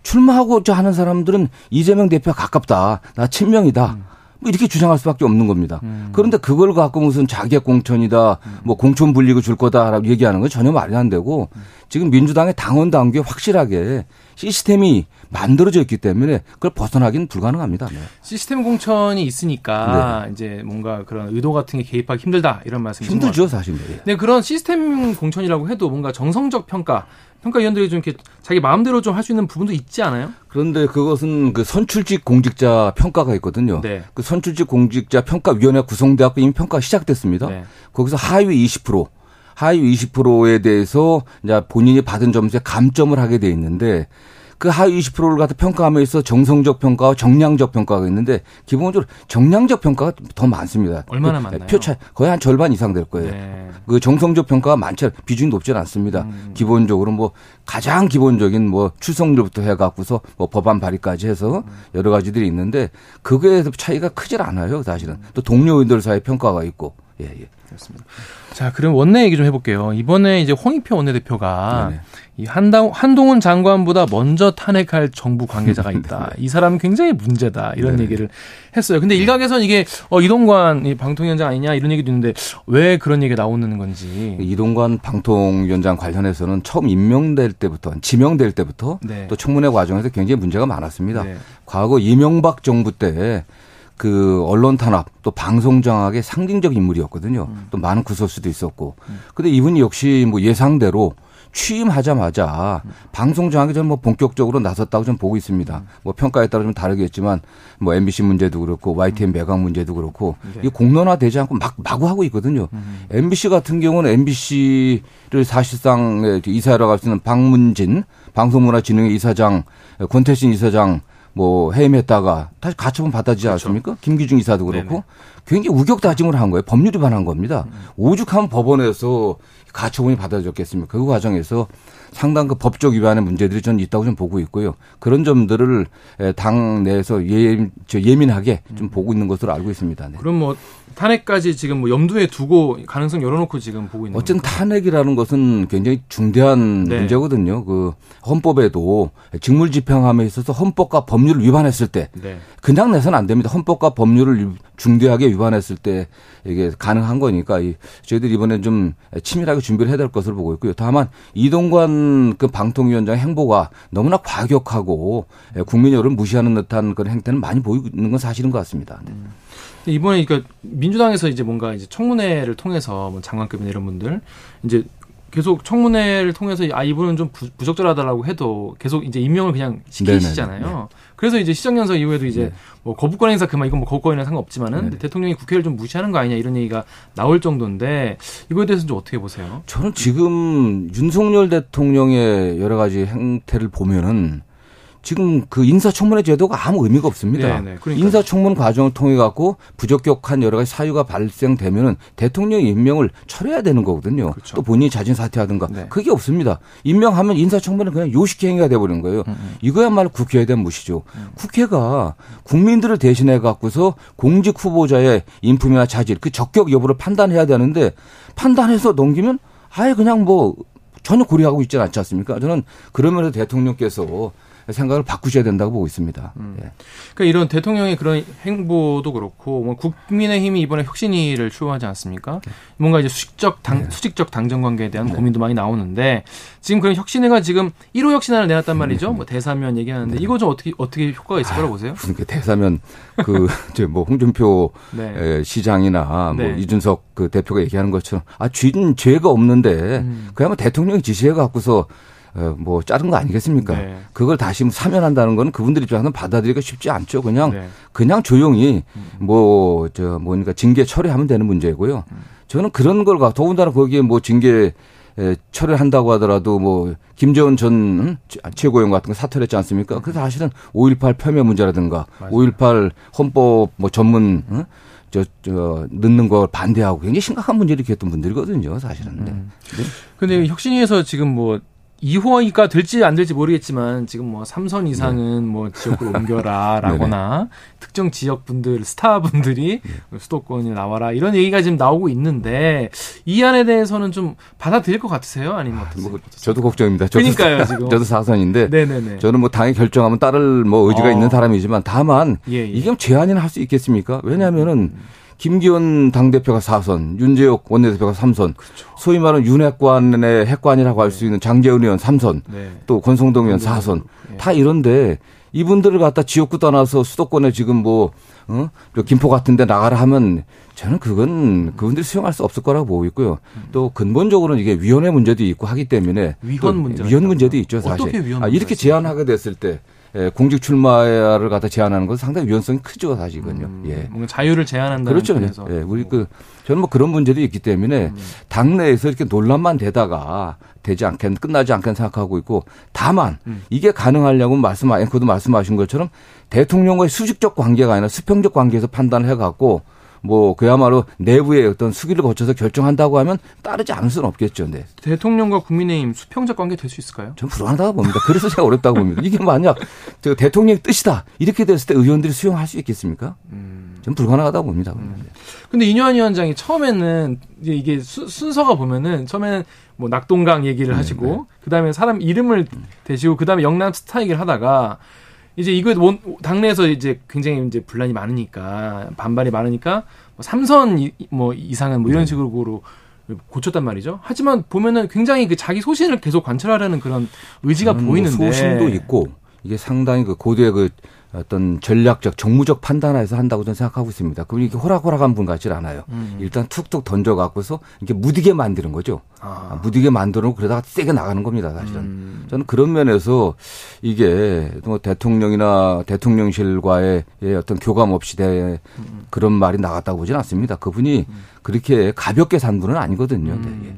출마하고자 하는 사람들은 이재명 대표가 가깝다. 나 친명이다. 음. 뭐 이렇게 주장할 수밖에 없는 겁니다. 음. 그런데 그걸 갖고 무슨 자객 공천이다, 뭐 공천 불리고 줄 거다라고 얘기하는 건 전혀 말이 안 되고 지금 민주당의 당원 당규에 확실하게 시스템이 만들어져 있기 때문에 그걸 벗어나기는 불가능합니다. 네. 시스템 공천이 있으니까 네. 이제 뭔가 그런 의도 같은 게 개입하기 힘들다 이런 말씀이신 힘들죠 사실. 네. 네 그런 시스템 공천이라고 해도 뭔가 정성적 평가 평가위원들이 좀 이렇게 자기 마음대로 좀 할 수 있는 부분도 있지 않아요? 그런데 그것은 그 선출직 공직자 평가가 있거든요. 네. 그 선출직 공직자 평가위원회 구성돼갖고 이미 평가 가 시작됐습니다. 네. 거기서 하위 20% 하위 20%에 대해서 이제 본인이 받은 점수에 감점을 하게 돼 있는데 그 하위 20%를 갖다 평가하면서 정성적 평가와 정량적 평가가 있는데 기본적으로 정량적 평가가 더 많습니다. 얼마나 그 많나요? 표차 거의 한 절반 이상 될 거예요. 네. 그 정성적 평가가 많지 비중이 높지는 않습니다. 음. 기본적으로 뭐 가장 기본적인 뭐 출석률부터 해갖고서 뭐 법안 발의까지 해서 여러 가지들이 있는데 그거에 차이가 크질 않아요. 사실은 또 동료 의원들 사이 평가가 있고 예 예. 그렇습니다. 자, 그럼 원내 얘기 좀 해볼게요. 이번에 이제 홍익표 원내대표가 네네. 이 한당, 한동훈 장관보다 먼저 탄핵할 정부 관계자가 *laughs* 있다. 이 사람은 굉장히 문제다. 이런 네 얘기를 했어요. 근데 네. 일각에서는 이게 어, 이동관 방통위원장 아니냐 이런 얘기도 있는데 왜 그런 얘기가 나오는 건지. 이동관 방통위원장 관련해서는 처음 임명될 때부터 지명될 때부터 네. 또 청문회 과정에서 굉장히 문제가 많았습니다. 네. 과거 이명박 정부 때 그 언론 탄압 또 방송 장악의 상징적 인물이었거든요. 음. 또 많은 구설수도 있었고. 음. 근데 이분이 역시 뭐 예상대로 취임하자마자 음. 방송 장악에 저는 뭐 본격적으로 나섰다고 좀 보고 있습니다. 음. 뭐 평가에 따라 좀 다르겠지만 뭐 MBC 문제도 그렇고 YTN 음. 매각 문제도 그렇고 네. 이 공론화 되지 않고 막 마구 하고 있거든요. 음. MBC 같은 경우는 MBC를 사실상 이사하러 갈수 있는 박문진 방송문화진흥회 이사장 권태신 이사장 뭐 해임했다가 다시 가처분 받아지지 그렇죠. 않습니까? 김기중 이사도 그렇고 네네. 굉장히 우격다짐을 한 거예요. 법률 위반한 겁니다. 음. 오죽하면 법원에서 가처분이 받아졌겠습니까? 그 과정에서 상당 그 법적 위반의 문제들이 저는 있다고 좀 보고 있고요. 그런 점들을 당 내에서 예, 예민하게 좀 보고 있는 것으로 알고 있습니다. 네. 그럼 뭐 탄핵까지 지금 뭐 염두에 두고 가능성 열어놓고 지금 보고 있는 어쨌든 건가요? 탄핵이라는 것은 굉장히 중대한 네. 문제거든요. 그 헌법에도 직물 집행함에 있어서 헌법과 법률을 위반했을 때 네. 그냥 내서는 안 됩니다. 헌법과 법률을 중대하게 위반했을 때 이게 가능한 거니까 저희들 이번에 좀 치밀하게 준비를 해야 될 것으로 보고 있고요. 다만 이동관 그 방통위원장 행보가 너무나 과격하고 국민 여론을 무시하는 듯한 그런 행태는 많이 보이는 건 사실인 것 같습니다. 네. 음. 이번에 그러니까 민주당에서 이제 뭔가 이제 청문회를 통해서 뭐 장관급이나 이런 분들 이제 계속 청문회를 통해서 아 이분은 좀 부, 적절하다라고 해도 계속 이제 임명을 그냥 시키시잖아요. 네네. 네. 그래서 이제 시정연설 이후에도 이제 네. 뭐 거부권 행사 그만 이건 뭐 거부권이랑 상관없지만은 네. 대통령이 국회를 좀 무시하는 거 아니냐 이런 얘기가 나올 정도인데 이거에 대해서는 좀 어떻게 보세요? 저는 지금 윤석열 대통령의 여러 가지 행태를 보면은 지금 그 인사청문회 제도가 아무 의미가 없습니다. 네네, 네. 인사청문 과정을 통해 갖고 부적격한 여러 가지 사유가 발생되면은 대통령 임명을 철회해야 되는 거거든요. 그렇죠. 또 본인이 자진 사퇴하든가 네. 그게 없습니다. 임명하면 인사청문은 그냥 요식 행위가 돼 버리는 거예요. 음음. 음. 이거야말로 국회에 대한 무시죠. 음. 국회가 국민들을 대신해 갖고서 공직 후보자의 인품이나 자질 그 적격 여부를 판단해야 되는데 판단해서 넘기면 아예 그냥 뭐 전혀 고려하고 있지는 않지 않습니까? 저는 그러면서 대통령께서 생각을 바꾸셔야 된다고 보고 있습니다. 음. 예. 그러니까 이런 대통령의 그런 행보도 그렇고 뭐 국민의힘이 이번에 혁신위를 추구하지 않습니까? 네. 뭔가 이제 수직적 당 네. 수직적 당정 관계에 대한 네. 고민도 많이 나오는데 지금 그런 혁신위가 지금 1호 혁신안을 내놨단 말이죠. 뭐 대사면 얘기하는데 네. 이거 좀 어떻게 어떻게 효과가 있을 거라고 보세요? 무슨 그 대사면 그 *laughs* 이제 뭐 홍준표 네. 시장이나 뭐 네. 이준석 그 대표가 얘기하는 것처럼 아 죄는 죄가 없는데 음. 그야말로 대통령이 지시해 갖고서 어, 뭐 자른 거 아니겠습니까? 네. 그걸 다시 뭐 사면한다는 건 그분들 입장에서는 받아들이기가 쉽지 않죠. 그냥 네. 그냥 조용히 뭐 저 뭐니까 징계 처리하면 되는 문제고요. 저는 그런 걸 가. 더군다나 거기에 뭐 징계 처리를 한다고 하더라도 뭐 김재원 전 최고위원 같은 거 사퇴했지 않습니까? 그래서 사실은 5.18 표명 문제라든가 5.18 헌법 뭐 전문 응? 저, 저, 넣는 걸 반대하고 굉장히 심각한 문제를 일으켰던 분들이거든요, 사실은. 음. 네. 근데 혁신위에서 지금 뭐 2호가 될지 안 될지 모르겠지만 지금 뭐 삼선 이상은 네. 뭐 지역으로 옮겨라라거나 *laughs* 특정 지역 분들 스타 분들이 네. 수도권이 나와라 이런 얘기가 지금 나오고 있는데 이 안에 대해서는 좀 받아들일 것 같으세요? 아니면 어떻게? 뭐 저도 걱정입니다. 저도 그러니까요 지금 저도 사선인데 네네네. 저는 뭐 당이 결정하면 따를 뭐 의지가 어. 있는 사람이지만 다만 예, 예. 이게 제한이나 할 수 있겠습니까? 왜냐하면은 음. 김기현 당대표가 4선, 윤재욱 원내대표가 3선, 그렇죠. 소위 말하는 윤핵관의 핵관이라고 할 수 있는 장재훈 의원 3선, 네. 또 권성동 의원 4선, 네. 다 이런데 이분들을 갖다 지역구 떠나서 수도권에 지금 뭐, 어? 김포 같은 데 나가라 하면 저는 그건 그분들이 수용할 수 없을 거라고 보고 있고요. 또 근본적으로는 이게 위원회 문제도 있고 하기 때문에 위헌 문제 위헌 문제도 있죠, 사실. 어떻게 위헌 아, 이렇게 제안하게 됐을 때 예, 공직 출마를 갖다 제한하는 것은 상당히 위헌성이 크죠, 사실은요. 음, 예. 뭔가 자유를 제한한다는 그렇죠. 면에서. 예, 우리 그 저는 뭐 그런 문제도 있기 때문에 음. 당내에서 이렇게 논란만 되다가 되지 않겠 끝나지 않겠 생각하고 있고 다만 음. 이게 가능하려고 말씀 앵커도 말씀하신 것처럼 대통령과의 수직적 관계가 아니라 수평적 관계에서 판단을 해갖고 뭐 그야말로 내부의 어떤 수기를 거쳐서 결정한다고 하면 따르지 않을 수는 없겠죠. 네. 대통령과 국민의힘 수평적 관계 될 수 있을까요? 전 불안하다고 봅니다. 그래서 제가 어렵다고 봅니다. 이게 만약 저 대통령의 뜻이다 이렇게 됐을 때 의원들이 수용할 수 있겠습니까? 음. 전 불가능하다고 봅니다. 음. 근데 이뇨한 위원장이 처음에는 이게 수, 순서가 보면은 처음에는 뭐 낙동강 얘기를 네, 하시고 네. 그다음에 사람 이름을 대시고 그다음에 영남 스타 얘기를 하다가 이제 이거 원, 당내에서 이제 굉장히 이제 분란이 많으니까 반발이 많으니까 뭐 삼선 이, 뭐 이상은 뭐 이런 네. 식으로 고쳤단 말이죠. 하지만 보면은 굉장히 그 자기 소신을 계속 관철하려는 그런 의지가 뭐 보이는데 뭐 소신도 있고 이게 상당히 그 고도의 그 어떤 전략적 정무적 판단에서 한다고 저는 생각하고 있습니다. 그럼 이게 호락호락한 분 같지 않아요. 음. 일단 툭툭 던져 갖고서 이렇게 무디게 만드는 거죠. 아. 아 무디게 만들어 놓고 그러다가 세게 나가는 겁니다, 사실은. 음. 저는 그런 면에서 이게 뭐 대통령이나 대통령실과의 어떤 교감 없이 대 음. 그런 말이 나갔다고 보지는 않습니다. 그분이 음. 그렇게 가볍게 산 분은 아니거든요. 음. 네.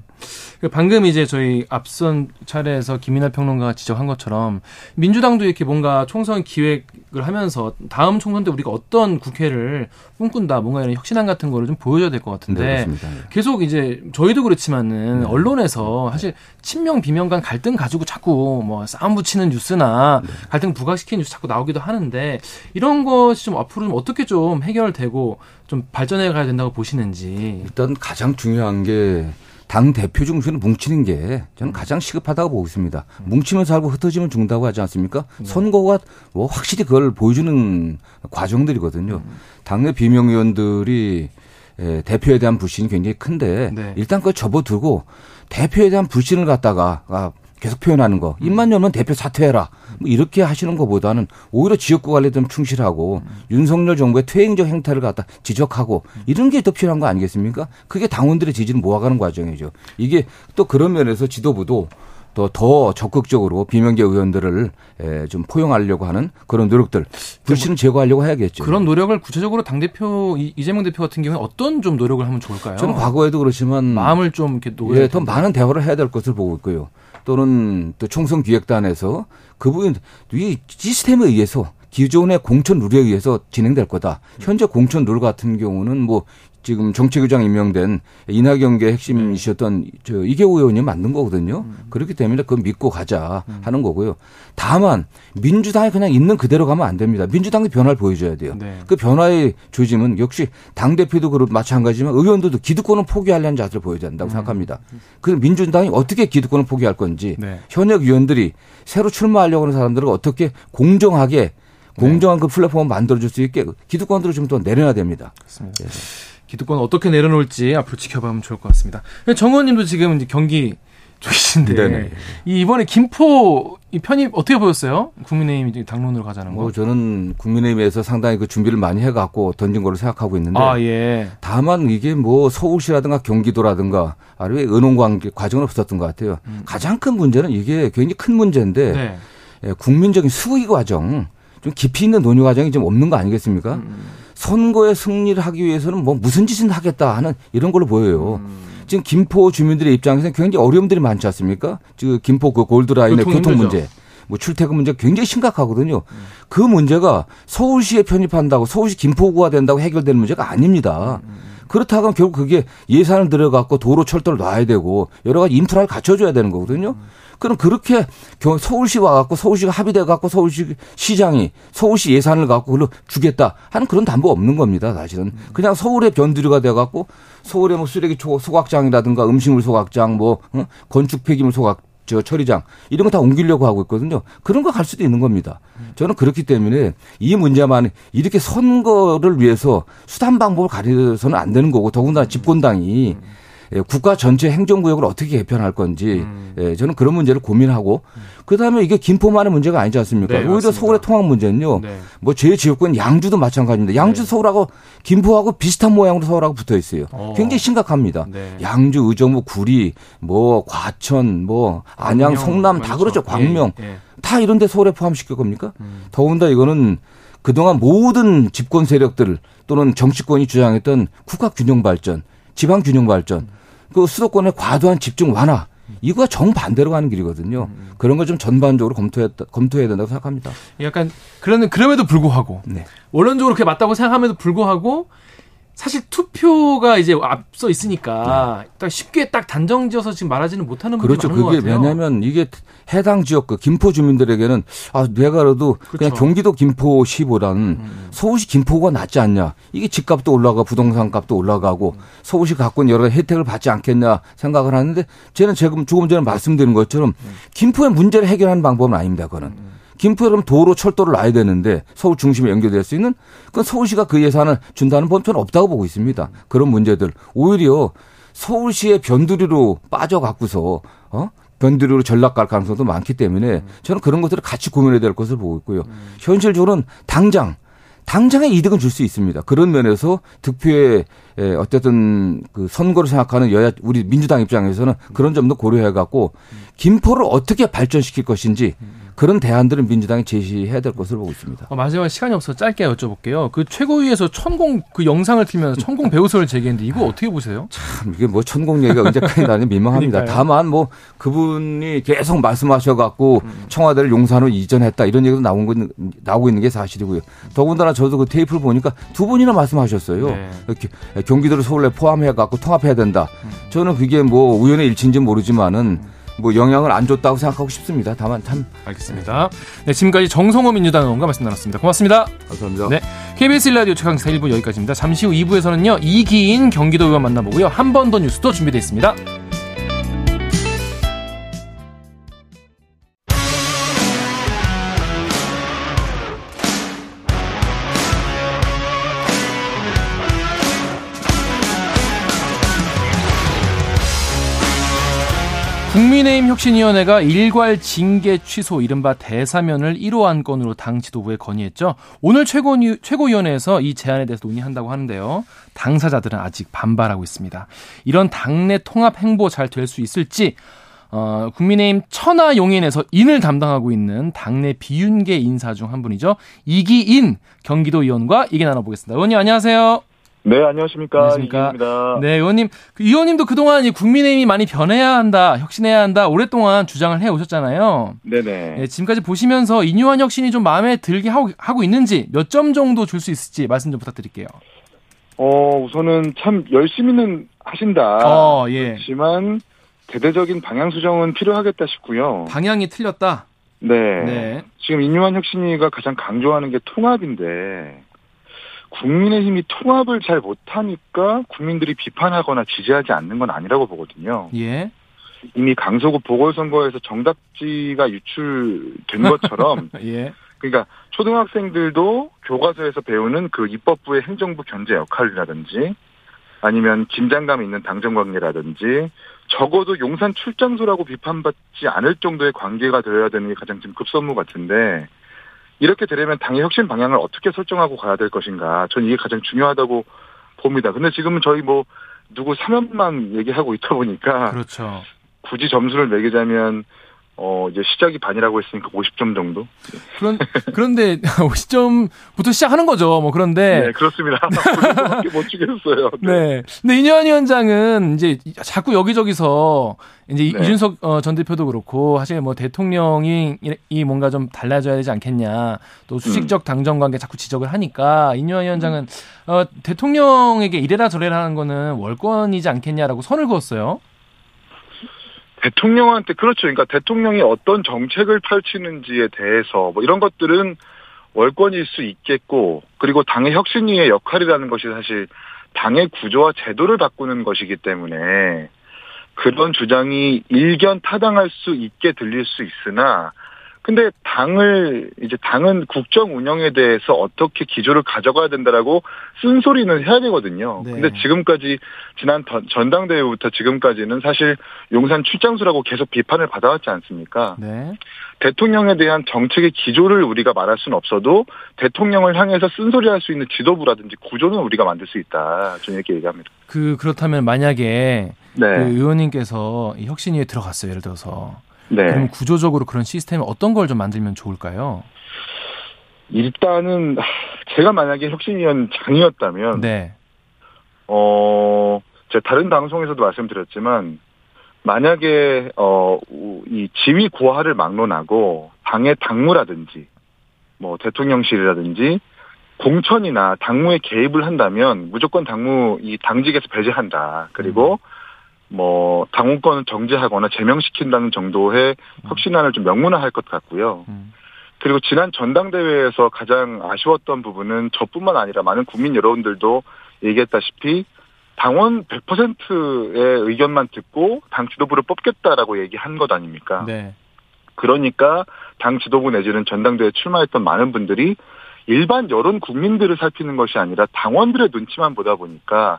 그 방금 이제 저희 앞선 차례에서 김민하 평론가가 지적한 것처럼 민주당도 이렇게 뭔가 총선 기획 을 하면서 다음 총선 때 우리가 어떤 국회를 꿈꾼다, 뭔가 이런 혁신안 같은 거를 좀 보여줘야 될 것 같은데 네, 네. 계속 이제 저희도 그렇지만은 네. 언론에서 사실 친명 비명 간 갈등 가지고 자꾸 뭐 싸움 붙이는 뉴스나 네. 갈등 부각시키는 뉴스 자꾸 나오기도 하는데 이런 것이 좀 앞으로 좀 어떻게 좀 해결되고 좀 발전해 가야 된다고 보시는지 일단 가장 중요한 게 당 대표 중심으로 뭉치는 게 저는 가장 시급하다고 보고 있습니다. 뭉치면 살고 흩어지면 죽는다고 하지 않습니까? 네. 선거가 뭐 확실히 그걸 보여주는 과정들이거든요. 당내 비명 의원들이 대표에 대한 불신이 굉장히 큰데 네. 일단 그걸 접어두고 대표에 대한 불신을 갖다가 아, 계속 표현하는 거. 입만 열면 대표 사퇴해라. 뭐 이렇게 하시는 것보다는 오히려 지역구 관리에 좀 충실하고 윤석열 정부의 퇴행적 행태를 갖다 지적하고 이런 게 더 필요한 거 아니겠습니까? 그게 당원들의 지지를 모아가는 과정이죠. 이게 또 그런 면에서 지도부도 더, 더 적극적으로 비명계 의원들을 좀 포용하려고 하는 그런 노력들, 불신을 제거하려고 해야겠죠. 그런 노력을 구체적으로 당 대표, 이재명 대표 같은 경우는 어떤 좀 노력을 하면 좋을까요? 저는 과거에도 그렇지만. 마음을 좀 이렇게 예, 더 많은 대화를 해야 될 것을 보고 있고요. 또는 또 총선 기획단에서 그 부분, 이 시스템에 의해서 기존의 공천 룰에 의해서 진행될 거다. 현재 공천 룰 같은 경우는 뭐 지금 정책위장 임명된 이낙연계 핵심이셨던 저 이계호 의원이 만든 거거든요. 그렇기 때문에 그건 믿고 가자 하는 거고요. 다만 민주당이 그냥 있는 그대로 가면 안 됩니다. 민주당이 변화를 보여줘야 돼요. 네. 그 변화의 조짐은 역시 당 대표도 그렇 마찬가지지만 의원들도 기득권을 포기하려는 자세를 보여야 된다고 음. 생각합니다. 그 민주당이 어떻게 기득권을 포기할 건지 네. 현역 의원들이 새로 출마하려고 하는 사람들을 어떻게 공정하게 공정한 그 플랫폼을 만들어줄 수 있게 기득권들을 좀 더 내려놔야 됩니다. 그렇습니다. 네. 기득권 어떻게 내려놓을지 앞으로 지켜보면 좋을 것 같습니다. 정 의원님도 지금 이제 경기 쪽이신데 네네. 이 이번에 김포 이 편입 어떻게 보였어요? 국민의힘 당론으로 가자는 거. 뭐 저는 국민의힘에서 상당히 그 준비를 많이 해갖고 던진 걸로 생각하고 있는데. 아 예. 다만 이게 뭐 서울시라든가 경기도라든가 아니면 의논관계 과정은 없었던 것 같아요. 음. 가장 큰 문제는 이게 굉장히 큰 문제인데 네. 예, 국민적인 수의 과정 좀 깊이 있는 논의 과정이 좀 없는 거 아니겠습니까? 음. 선거에 승리를 하기 위해서는 뭐 무슨 짓을 하겠다 하는 이런 걸로 보여요. 음. 지금 김포 주민들의 입장에서는 굉장히 어려움들이 많지 않습니까? 지금 김포 그 골드라인의 교통, 교통 문제. 뭐 출퇴근 문제가 굉장히 심각하거든요. 음. 그 문제가 서울시에 편입한다고 서울시 김포구가 된다고 해결되는 문제가 아닙니다. 음. 그렇다고 하면 결국 그게 예산을 들여갖고 도로 철도를 놔야 되고 여러 가지 인프라를 갖춰줘야 되는 거거든요. 음. 그럼 그렇게 서울시 와 갖고 서울시가 합의돼 갖고 서울시 시장이 서울시 예산을 갖고 그걸로 주겠다 하는 그런 담보 없는 겁니다. 사실은 그냥 서울의 변두리가 돼 갖고 서울의 뭐 쓰레기 소각장이라든가 음식물 소각장 뭐 어? 건축 폐기물 소각 저 처리장 이런 거 다 옮기려고 하고 있거든요. 그런 거 갈 수도 있는 겁니다. 저는 그렇기 때문에 이 문제만 이렇게 선거를 위해서 수단 방법을 가려서는 안 되는 거고 더군다나 집권당이 예, 국가 전체 행정구역을 어떻게 개편할 건지 음. 예, 저는 그런 문제를 고민하고 음. 그다음에 이게 김포만의 문제가 아니지 않습니까? 네, 오히려 맞습니다. 서울의 통합 문제는요. 네. 뭐제 지역구는 양주도 마찬가지입니다. 양주 네. 서울하고 김포하고 비슷한 모양으로 서울하고 붙어 있어요. 어. 굉장히 심각합니다. 네. 양주, 의정부, 구리, 뭐 과천, 뭐 안양, 성남 다 그렇죠. 그렇죠. 광명 예, 예. 다 이런 데 서울에 포함시킬 겁니까? 음. 더군다나 이거는 그동안 모든 집권 세력들 또는 정치권이 주장했던 국가 균형 발전, 지방 균형 발전 음. 그 수도권의 과도한 집중 완화 이거 정반대로 가는 길이거든요. 음. 그런 걸 좀 전반적으로 검토해 검토해야 된다고 생각합니다. 약간 그러는 그럼에도 불구하고 네. 원론적으로 그렇게 맞다고 생각함에도 불구하고 사실 투표가 이제 앞서 있으니까 네. 딱 쉽게 딱 단정지어서 지금 말하지는 못하는 그렇죠. 그게 왜냐하면 이게 해당 지역 그 김포 주민들에게는 아 내가 그래도 그렇죠. 그냥 경기도 김포시보다는 음. 서울시 김포가 낫지 않냐. 이게 집값도 올라가 부동산 값도 올라가고 음. 서울시 갖고 있는 여러 혜택을 받지 않겠냐 생각을 하는데 저는 지금 조금 전에 말씀드린 것처럼 음. 김포의 문제를 해결하는 방법은 아닙니다. 그거는. 음. 김포에 그럼 도로 철도를 놔야 되는데 서울 중심에 연결될 수 있는 그건 서울시가 그 예산을 준다는 범죄는 없다고 보고 있습니다. 그런 문제들 오히려 서울시의 변두리로 빠져갖고서 어 변두리로 전락 갈 가능성도 많기 때문에 저는 그런 것들을 같이 고민해야 될 것을 보고 있고요. 현실적으로는 당장 당장의 이득은 줄 수 있습니다. 그런 면에서 득표에 어쨌든 그 선거를 생각하는 여야 우리 민주당 입장에서는 그런 점도 고려해 갖고 김포를 어떻게 발전시킬 것인지 그런 대안들은 민주당이 제시해야 될 것으로 보고 있습니다. 어, 마지막 시간이 없어 짧게 여쭤볼게요. 그 최고위에서 천공 그 영상을 틀면서 천공 배우설을 제기했는데 이거 어떻게 보세요? 참 이게 뭐 천공 얘기가 언제까지 나는 민망합니다. 다만 뭐 그분이 계속 말씀하셔갖고 음. 청와대를 용산으로 이전했다 이런 얘기도 나온 거 나오고 있는 게 사실이고요. 더군다나 저도 그 테이프를 보니까 두 번이나 말씀하셨어요. 네. 이렇게 경기도를 서울에 포함해갖고 통합해야 된다. 음. 저는 그게 뭐 우연의 일치인지 모르지만은. 음. 뭐 영향을 안 줬다고 생각하고 싶습니다. 다만 참 알겠습니다. 네, 지금까지 정성호 민주당 의원과 말씀 나눴습니다. 고맙습니다. 감사합니다. 네, KBS 일라디오 최강사 1부 여기까지입니다. 잠시 후 2부에서는요 이기인 경기도 의원 만나보고요 한 번 더 뉴스도 준비되어 있습니다. 국민의힘 혁신위원회가 일괄 징계 취소 이른바 대사면을 1호 안건으로 당 지도부에 건의했죠. 오늘 최고, 최고위원회에서 이 제안에 대해서 논의한다고 하는데요. 당사자들은 아직 반발하고 있습니다. 이런 당내 통합 행보 잘 될 수 있을지 어, 국민의힘 천하 용인에서 인을 담당하고 있는 당내 비윤계 인사 중 한 분이죠. 이기인 경기도 의원과 얘기 나눠보겠습니다. 의원님 안녕하세요. 네, 안녕하십니까. 안녕하십니까. 이기입니다. 네, 의원님. 그 의원님도 그동안 이 국민의힘이 많이 변해야 한다, 혁신해야 한다, 오랫동안 주장을 해 오셨잖아요. 네네. 네, 지금까지 보시면서 인유한 혁신이 좀 마음에 들게 하고, 하고 있는지 몇 점 정도 줄 수 있을지 말씀 좀 부탁드릴게요. 어, 우선은 참 열심히는 하신다. 어, 예. 그렇지만 대대적인 방향 수정은 필요하겠다 싶고요. 방향이 틀렸다. 네. 네. 지금 인유한 혁신이가 가장 강조하는 게 통합인데 국민의힘이 통합을 잘 못하니까 국민들이 비판하거나 지지하지 않는 건 아니라고 보거든요. 예. 이미 강서구 보궐선거에서 정답지가 유출된 *laughs* 것처럼 예. 그러니까 초등학생들도 교과서에서 배우는 그 입법부의 행정부 견제 역할이라든지 아니면 긴장감 있는 당정 관계라든지 적어도 용산 출장소라고 비판받지 않을 정도의 관계가 되어야 되는 게 가장 지금 급선무 같은데 이렇게 되려면 당의 혁신 방향을 어떻게 설정하고 가야 될 것인가 저는 이게 가장 중요하다고 봅니다. 근데 지금은 저희 뭐 누구 사면만 얘기하고 있다 보니까 그렇죠. 굳이 점수를 매기자면 어, 이제 시작이 반이라고 했으니까 50점 정도? 그런, 그런데 *laughs* 50점부터 시작하는 거죠. 뭐 그런데. 네, 그렇습니다. 그렇게 못 주겠어요. *laughs* 네. 근데 이뇨한 위원장은 이제 자꾸 여기저기서 이제 네. 이준석 어, 전 대표도 그렇고 사실 뭐 대통령이 이 뭔가 좀 달라져야 되지 않겠냐 또 수직적 음. 당정 관계 자꾸 지적을 하니까 이뇨한 위원장은 어, 대통령에게 이래라 저래라 하는 거는 월권이지 않겠냐라고 선을 그었어요. 대통령한테 그렇죠. 그러니까 대통령이 어떤 정책을 펼치는지에 대해서 뭐 이런 것들은 월권일 수 있겠고 그리고 당의 혁신위의 역할이라는 것이 사실 당의 구조와 제도를 바꾸는 것이기 때문에 그런 주장이 일견 타당할 수 있게 들릴 수 있으나 근데 당을 이제 당은 국정 운영에 대해서 어떻게 기조를 가져가야 된다라고 쓴소리는 해야 되거든요. 네. 근데 지금까지 지난 전당대회부터 지금까지는 사실 용산 출장수라고 계속 비판을 받아왔지 않습니까? 네. 대통령에 대한 정책의 기조를 우리가 말할 수는 없어도 대통령을 향해서 쓴소리할 수 있는 지도부라든지 구조는 우리가 만들 수 있다. 저는 이렇게 얘기합니다. 그 그렇다면 만약에 네. 그 의원님께서 혁신위에 들어갔어요. 예를 들어서 네. 그럼 구조적으로 그런 시스템 어떤 걸 좀 만들면 좋을까요? 일단은 제가 만약에 혁신위원장이었다면 네. 어 제가 다른 방송에서도 말씀드렸지만 만약에 어 이 지위 고하를 막론하고 당의 당무라든지 뭐 대통령실이라든지 공천이나 당무에 개입을 한다면 무조건 당무 이 당직에서 배제한다. 그리고 음. 뭐 당원권을 정지하거나 제명시킨다는 정도의 음. 혁신안을 좀 명문화할 것 같고요. 음. 그리고 지난 전당대회에서 가장 아쉬웠던 부분은 저뿐만 아니라 많은 국민 여러분들도 얘기했다시피 당원 100%의 의견만 듣고 당 지도부를 뽑겠다라고 얘기한 것 아닙니까? 네. 그러니까 당 지도부 내지는 전당대회에 출마했던 많은 분들이 일반 여론 국민들을 살피는 것이 아니라 당원들의 눈치만 보다 보니까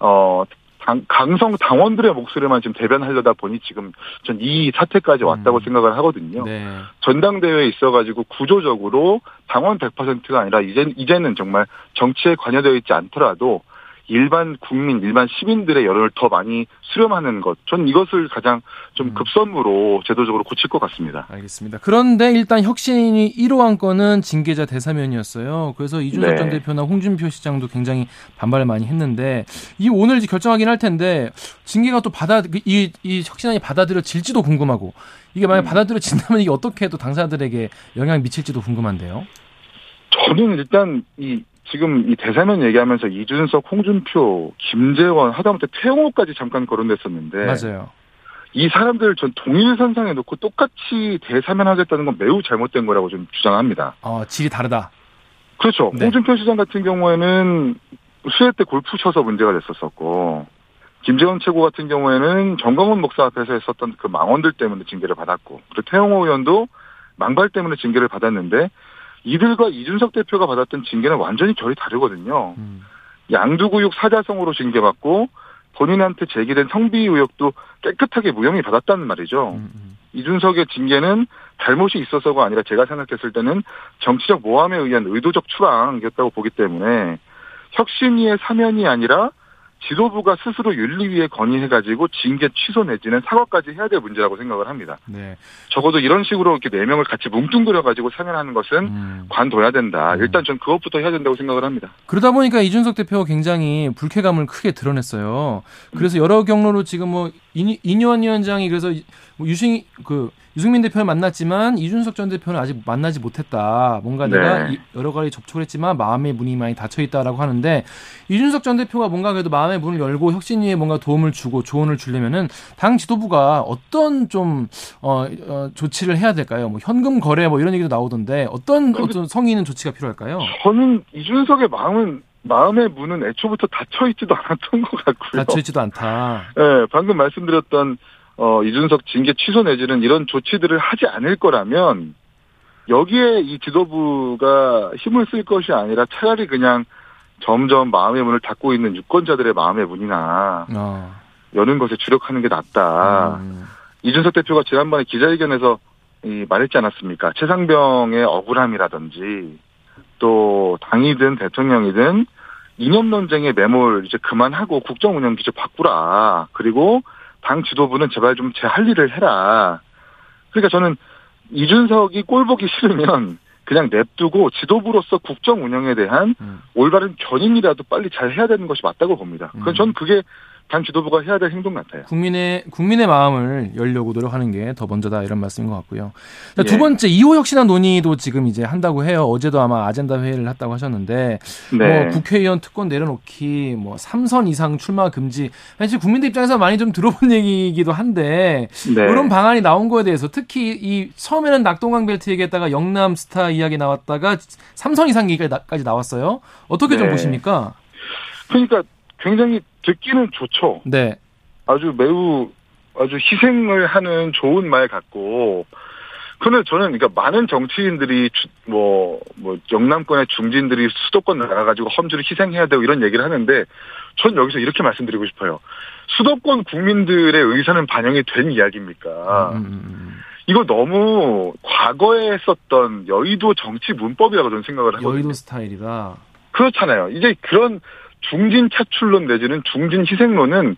어 당, 강성 당원들의 목소리만 지금 대변하려다 보니 지금 전 이 사태까지 왔다고 음. 생각을 하거든요. 네. 전당대회에 있어가지고 구조적으로 당원 100%가 아니라 이제 이제는 정말 정치에 관여되어 있지 않더라도 일반 국민, 일반 시민들의 여론을 더 많이 수렴하는 것. 전 이것을 가장 좀 음. 급선무로 제도적으로 고칠 것 같습니다. 알겠습니다. 그런데 일단 혁신이 1호 안건은 징계자 대사면이었어요. 그래서 이준석 네. 전 대표나 홍준표 시장도 굉장히 반발을 많이 했는데 이 오늘 이제 결정하긴 할 텐데 징계가 또 받아 이, 이 혁신안이 받아들여질지도 궁금하고 이게 만약 음. 받아들여진다면 이게 어떻게 또 당사자들에게 영향을 미칠지도 궁금한데요. 저는 일단 이 지금 이 대사면 얘기하면서 이준석, 홍준표, 김재원 하다못해 태영호까지 잠깐 거론됐었는데 맞아요. 이 사람들 전 동일선상에 놓고 똑같이 대사면 하겠다는 건 매우 잘못된 거라고 좀 주장합니다. 어, 질이 다르다. 그렇죠. 네. 홍준표 시장 같은 경우에는 수해 때 골프 쳐서 문제가 됐었었고 김재원 최고 같은 경우에는 정광훈 목사 앞에서 했었던 그 망언들 때문에 징계를 받았고 그리고 태영호 의원도 망발 때문에 징계를 받았는데 이들과 이준석 대표가 받았던 징계는 완전히 결이 다르거든요. 음. 양두구육 사자성으로 징계받고 본인한테 제기된 성비 의혹도 깨끗하게 무혐의 받았다는 말이죠. 음, 음. 이준석의 징계는 잘못이 있어서가 아니라 제가 생각했을 때는 정치적 모함에 의한 의도적 추방이었다고 보기 때문에 혁신위의 사면이 아니라 지도부가 스스로 윤리위에 건의해가지고 징계 취소 내지는 사과까지 해야 될 문제라고 생각을 합니다. 네. 적어도 이런 식으로 이렇게 네 명을 같이 뭉뚱그려가지고 사면하는 것은 음. 관둬야 된다. 음. 일단 전 그것부터 해야 된다고 생각을 합니다. 그러다 보니까 이준석 대표가 굉장히 불쾌감을 크게 드러냈어요. 그래서 여러 경로로 지금 뭐 이- 이뇨한 위원장이 그래서 뭐 유승 그 유승민 대표를 만났지만 이준석 전 대표는 아직 만나지 못했다. 뭔가 네. 내가 이- 여러 가지 접촉을 했지만 마음의 문이 많이 닫혀 있다라고 하는데 이준석 전 대표가 뭔가 그래도 마음의 문을 열고 혁신위에 뭔가 도움을 주고 조언을 주려면은 당 지도부가 어떤 좀 어, 어, 조치를 해야 될까요? 뭐 현금 거래 뭐 이런 얘기도 나오던데 어떤 어떤 성의 있는 조치가 필요할까요? 저는 이준석의 마음은 마음의 문은 애초부터 닫혀 있지도 않았던 것 같고요. 닫혀 있지도 않다. 네, 방금 말씀드렸던 어, 이준석 징계 취소 내지는 이런 조치들을 하지 않을 거라면 여기에 이 지도부가 힘을 쓸 것이 아니라 차라리 그냥 점점 마음의 문을 닫고 있는 유권자들의 마음의 문이나 어. 여는 것에 주력하는 게 낫다. 음. 이준석 대표가 지난번에 기자회견에서 이 말했지 않았습니까? 최상병의 억울함이라든지 또 당이든 대통령이든 이념 논쟁의 매몰 이제 그만하고 국정 운영 기조 바꾸라. 그리고 당 지도부는 제발 좀 제 할 일을 해라. 그러니까 저는 이준석이 꼴 보기 싫으면 그냥 냅두고 지도부로서 국정 운영에 대한 음. 올바른 견인이라도 빨리 잘 해야 되는 것이 맞다고 봅니다. 음. 그건 전 그게 당 지도부가 해야 될 행동 같아요. 국민의 국민의 마음을 열려고 노력하는 게 더 먼저다 이런 말씀인 것 같고요. 자, 두 예. 번째 2호 혁신안 논의도 지금 이제 한다고 해요. 어제도 아마 아젠다 회의를 했다고 하셨는데 네. 뭐 국회의원 특권 내려놓기, 뭐 3선 이상 출마 금지. 사실 국민들 입장에서 많이 좀 들어본 *laughs* 얘기이기도 한데 네. 이런 방안이 나온 거에 대해서 특히 이 처음에는 낙동강 벨트 얘기했다가 영남 스타 이야기 나왔다가 3선 이상 얘기까지 나왔어요. 어떻게 좀 네. 보십니까? 그러니까 굉장히 듣기는 좋죠. 네. 아주 매우 아주 희생을 하는 좋은 말 같고. 그런데 저는 그러니까 많은 정치인들이 뭐뭐 뭐 영남권의 중진들이 수도권 나가가지고 험주를 희생해야 되고 이런 얘기를 하는데 전 여기서 이렇게 말씀드리고 싶어요. 수도권 국민들의 의사는 반영이 된 이야기입니까? 음. 이거 너무 과거에 썼던 여의도 정치 문법이라고 저는 생각을 하거든요. 여의도 스타일이다. 그렇잖아요. 이제 그런 중진 차출론 내지는 중진 희생론은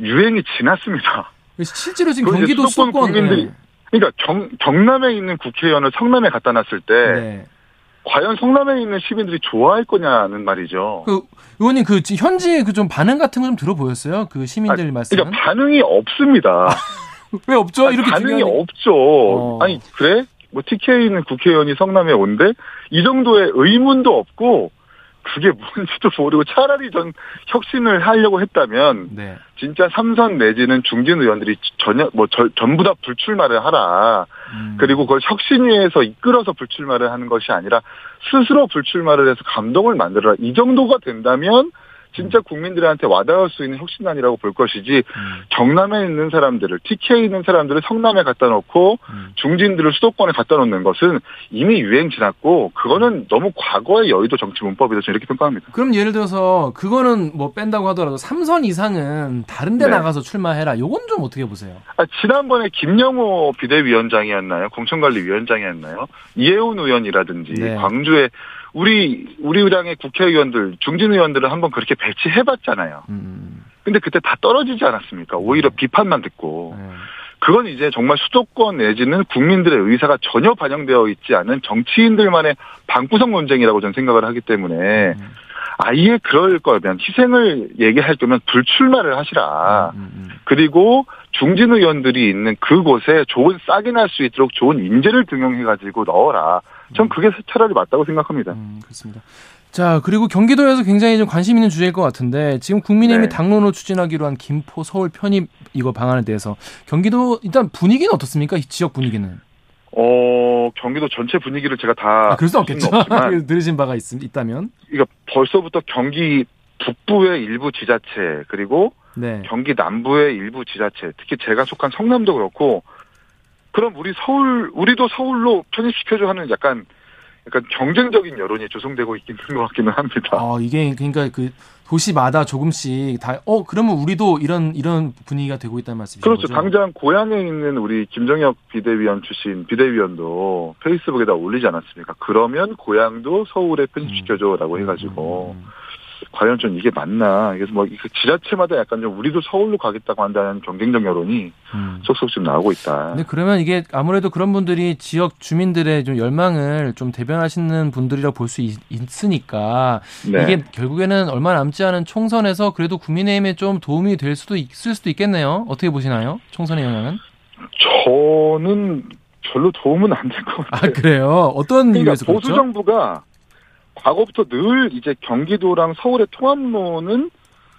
유행이 지났습니다. 실제로 지금 경기도 수도권 수도권 국민들이 그러니까 경, 경남에 있는 국회의원을 성남에 갖다 놨을 때 네. 과연 성남에 있는 시민들이 좋아할 거냐는 말이죠. 그 의원님 그 지- 현지 그좀 반응 같은 거 좀 들어 보였어요? 그 시민들 말씀은 그러니까 반응이 없습니다. *laughs* 왜 없죠? 아니, 이렇게 반응이 중요한 없죠. 어. 아니 그래? 뭐 TK에 있는 국회의원이 성남에 온대? 이 정도의 의문도 없고 그게 뭔지도 모르고 차라리 전 혁신을 하려고 했다면 네. 진짜 삼선 내지는 중진 의원들이 전혀 뭐 저- 전부 다 불출마를 하라. 음. 그리고 그걸 혁신위에서 이끌어서 불출마를 하는 것이 아니라 스스로 불출마를 해서 감동을 만들어라. 이 정도가 된다면 진짜 국민들한테 와닿을 수 있는 혁신안이라고 볼 것이지 음. 경남에 있는 사람들을 TK에 있는 사람들을 성남에 갖다 놓고 음. 중진들을 수도권에 갖다 놓는 것은 이미 유행 지났고 그거는 너무 과거의 여의도 정치 문법이다 저는 이렇게 평가합니다. 그럼 예를 들어서 그거는 뭐 뺀다고 하더라도 삼선 이상은 다른 데 네. 나가서 출마해라. 요건 좀 어떻게 보세요? 아, 지난번에 김영호 비대위원장이었나요? 공천관리위원장이었나요? 이혜훈 의원이라든지 네. 광주에 우리 우리 당의 국회의원들 중진 의원들을 한번 그렇게 배치해봤잖아요. 음. 근데 그때 다 떨어지지 않았습니까? 오히려 비판만 듣고 네. 그건 이제 정말 수도권 내지는 국민들의 의사가 전혀 반영되어 있지 않은 정치인들만의 방구석 논쟁이라고 저는 생각을 하기 때문에 음. 아예 그럴 거면 희생을 얘기할 거면 불출마를 하시라. 음, 음. 그리고 중진 의원들이 있는 그곳에 좋은 싹이 날 수 있도록 좋은 인재를 등용해가지고 넣어라. 전 그게 차라리 맞다고 생각합니다. 음, 그렇습니다. 자, 그리고 경기도에서 굉장히 좀 관심 있는 주제일 것 같은데 지금 국민의힘이 네. 당론으로 추진하기로 한 김포 서울 편입 이거 방안에 대해서 경기도 일단 분위기는 어떻습니까? 이 지역 분위기는. 어, 경기도 전체 분위기를 제가 다. 아, 그럴 수알 없겠죠. 없지만, *laughs* 들으신 바가 있, 있다면. 그러니까 벌써부터 경기 북부의 일부 지자체, 그리고 네. 경기 남부의 일부 지자체, 특히 제가 속한 성남도 그렇고, 그럼 우리 서울, 우리도 서울로 편입시켜줘 하는 약간 약간 경쟁적인 여론이 조성되고 있는 것 같기는 합니다. 아, 이게 그러니까 그 도시마다 조금씩 다 어 그러면 우리도 이런 이런 분위기가 되고 있다는 말씀이죠. 그렇죠. 당장 고향에 있는 우리 김정혁 비대위원 출신 비대위원도 페이스북에다 올리지 않았습니까? 그러면 고향도 서울에 편입시켜줘라고 음. 해가지고 과연 좀 이게 맞나? 그래서 뭐 지자체마다 약간 좀 우리도 서울로 가겠다고 한다는 경쟁적 여론이 음. 속속 좀 나오고 있다. 근데 그러면 이게 아무래도 그런 분들이 지역 주민들의 좀 열망을 좀 대변하시는 분들이라고 볼수 있으니까 네. 이게 결국에는 얼마 남지 않은 총선에서 그래도 국민의힘에 좀 도움이 될 수도 있을 수도 있겠네요. 어떻게 보시나요? 총선의 영향은? 저는 별로 도움은 안 될것아 같아요. 그래요? 어떤 그러니까 이유에서 보수 그렇죠? 정부가 과거부터 늘 이제 경기도랑 서울의 통합로는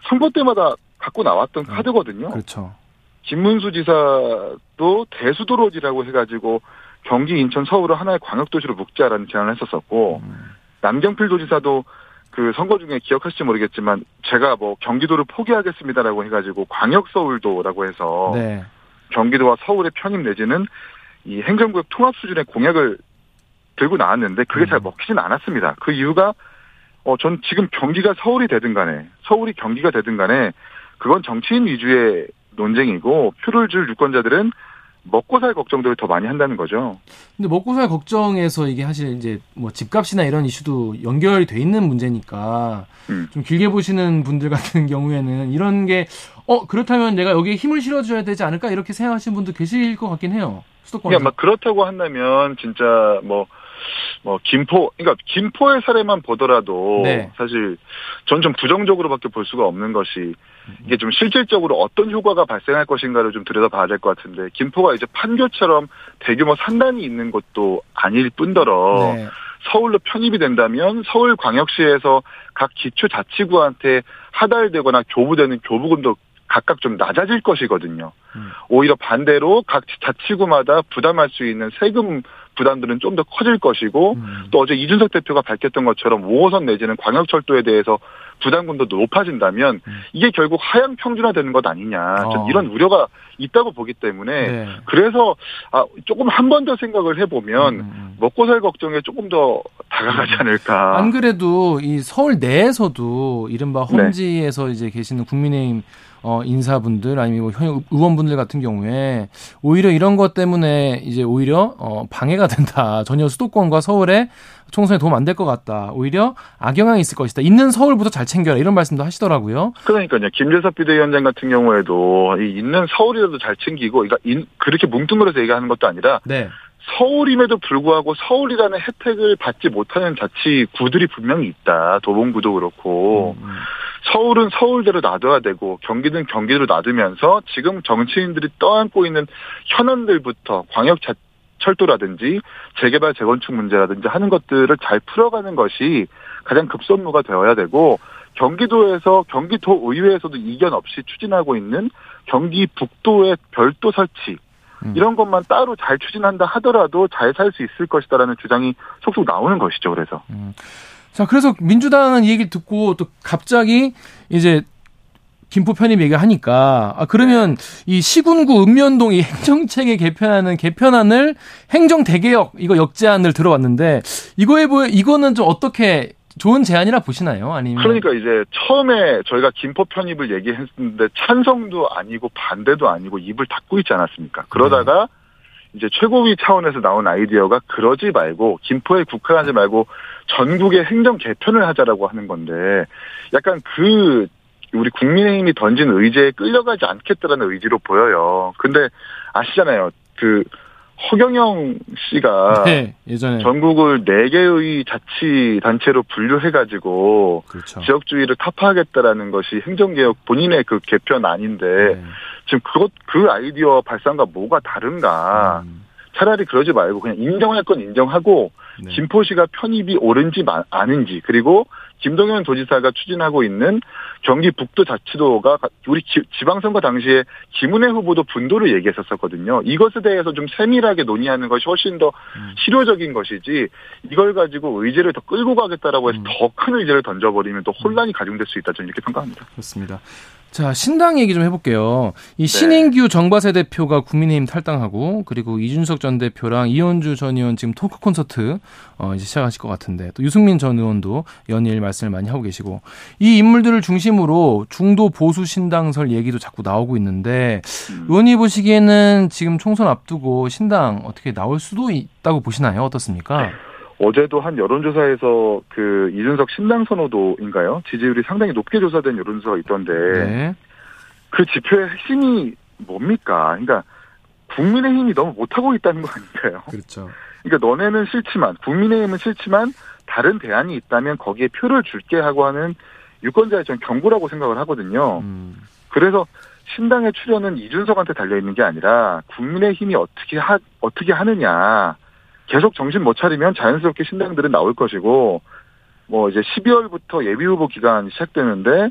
선거 때마다 갖고 나왔던 카드거든요. 그렇죠. 김문수 지사도 대수도로지라고 해가지고 경기, 인천, 서울을 하나의 광역도시로 묶자라는 제안을 했었었고 음. 남경필 도지사도 그 선거 중에 기억하실지 모르겠지만 제가 뭐 경기도를 포기하겠습니다라고 해가지고 광역 서울도라고 해서 네. 경기도와 서울의 편입 내지는 이 행정구역 통합 수준의 공약을 들고 나왔는데 그게 잘 음. 먹히진 않았습니다. 그 이유가 어, 전 지금 경기가 서울이 되든 간에 서울이 경기가 되든 간에 그건 정치인 위주의 논쟁이고 표를 줄 유권자들은 먹고 살 걱정들을 더 많이 한다는 거죠. 근데 먹고 살 걱정에서 이게 사실 이제 뭐 집값이나 이런 이슈도 연결이 돼 있는 문제니까 음. 좀 길게 보시는 분들 같은 *laughs* 경우에는 이런 게 어 그렇다면 내가 여기에 힘을 실어줘야 되지 않을까 이렇게 생각하시는 분도 계실 것 같긴 해요. 그러니까 막 그렇다고 한다면 진짜 뭐, 뭐, 김포, 그러니까 김포의 사례만 보더라도 네. 사실 전 좀 부정적으로밖에 볼 수가 없는 것이 이게 좀 실질적으로 어떤 효과가 발생할 것인가를 좀 들여다봐야 될 것 같은데 김포가 이제 판교처럼 대규모 산단이 있는 것도 아닐 뿐더러 네. 서울로 편입이 된다면 서울광역시에서 각 기초자치구한테 하달되거나 교부되는 교부금도 각각 좀 낮아질 것이거든요. 음. 오히려 반대로 각 자치구마다 부담할 수 있는 세금 부담들은 좀 더 커질 것이고 음. 또 어제 이준석 대표가 밝혔던 것처럼 5호선 내지는 광역철도에 대해서 부담금도 높아진다면 음. 이게 결국 하향 평준화되는 것 아니냐 좀 어. 이런 우려가 있다고 보기 때문에 네. 그래서 아 조금 한 번 더 생각을 해보면 음, 음. 먹고 살 걱정에 조금 더 다가가지 않을까. 안 그래도 이 서울 내에서도 이른바 네. 험지에서 이제 계시는 국민의힘 어, 인사분들 아니면 뭐현 의원분들 같은 경우에 오히려 이런 것 때문에 이제 오히려 어, 방해가 된다. *laughs* 전혀 수도권과 서울에 총선에 도움 안 될 것 같다. 오히려 악영향이 있을 것이다. 있는 서울부터 잘 챙겨라. 이런 말씀도 하시더라고요. 그러니까요. 김재섭 비대위원장 같은 경우에도 이 있는 서울이라도 잘 챙기고, 그러니까 인- 그렇게 뭉뚱그려서 얘기하는 것도 아니라 네. 서울임에도 불구하고 서울이라는 혜택을 받지 못하는 자치구들이 분명히 있다. 도봉구도 그렇고. 서울은 서울대로 놔둬야 되고 경기는 경기대로 놔두면서 지금 정치인들이 떠안고 있는 현안들부터 광역 자- 철도라든지 재개발 재건축 문제라든지 하는 것들을 잘 풀어가는 것이 가장 급선무가 되어야 되고 경기도에서 경기도 의회에서도 이견 없이 추진하고 있는 경기 북도의 별도 설치 음. 이런 것만 따로 잘 추진한다 하더라도 잘 살 수 있을 것이다라는 주장이 속속 나오는 것이죠. 그래서. 자, 그래서 민주당은 이 얘기를 듣고 또 갑자기 이제 김포 편입 얘기하니까 아 그러면 이 시군구 읍면동 이 행정체계 개편하는 개편안을 행정 대개혁 이거 역제안을 들어왔는데 이거에 보여 이거는 좀 어떻게 좋은 제안이라 보시나요? 아니면 그러니까 이제 처음에 저희가 김포 편입을 얘기했는데 찬성도 아니고 반대도 아니고 입을 닫고 있지 않았습니까? 그러다가 이제 최고위 차원에서 나온 아이디어가 그러지 말고 김포에 국한하지 말고 전국의 행정 개편을 하자라고 하는 건데 약간 그 우리 국민의힘이 던진 의제에 끌려가지 않겠다라는 의지로 보여요. 근데 아시잖아요. 그 허경영 씨가 *laughs* 네, 예전에 전국을 네 개의 자치 단체로 분류해가지고 그렇죠. 지역주의를 타파하겠다라는 것이 행정개혁 본인의 그 개편안인데 네. 지금 그것 그 아이디어 발상과 뭐가 다른가? 음, 차라리 그러지 말고 그냥 인정할 건 인정하고 네. 김포시가 편입이 옳은지 마- 아닌지 그리고 김동연 도지사가 추진하고 있는 경기 북도 자치도가 우리 지, 지방선거 당시에 김은혜 후보도 분도를 얘기했었거든요. 이것에 대해서 좀 세밀하게 논의하는 것이 훨씬 더 음. 실효적인 것이지 이걸 가지고 의제를 더 끌고 가겠다라고 해서 음. 더큰 의제를 던져버리면 또 혼란이 가중될 수 있다 저는 이렇게 평가합니다. 그렇습니다. 자, 신당 얘기 좀 해볼게요. 이 네. 신인규 정바세 대표가 국민의힘 탈당하고 그리고 이준석 전 대표랑 이현주 전 의원 지금 토크 콘서트 어, 이제 시작하실 것 같은데 또 유승민 전 의원도 연일 말씀을 많이 하고 계시고 이 인물들을 중심으로 중도 보수 신당설 얘기도 자꾸 나오고 있는데 음. 의원이 보시기에는 지금 총선 앞두고 신당 어떻게 나올 수도 있다고 보시나요? 어떻습니까? 어제도 한 여론조사에서 그 이준석 신당 선호도인가요? 지지율이 상당히 높게 조사된 여론조사가 있던데 네. 그 지표의 핵심이 뭡니까? 그러니까 국민의힘이 너무 못하고 있다는 거 아닌가요? 그렇죠. 그러니까 너네는 싫지만 국민의힘은 싫지만 다른 대안이 있다면 거기에 표를 줄게 하고 하는 유권자의 전 경고라고 생각을 하거든요. 음. 그래서 신당의 출연은 이준석한테 달려 있는 게 아니라 국민의힘이 어떻게 하 어떻게 하느냐. 계속 정신 못 차리면 자연스럽게 신당들은 나올 것이고 뭐 이제 12월부터 예비 후보 기간 시작되는데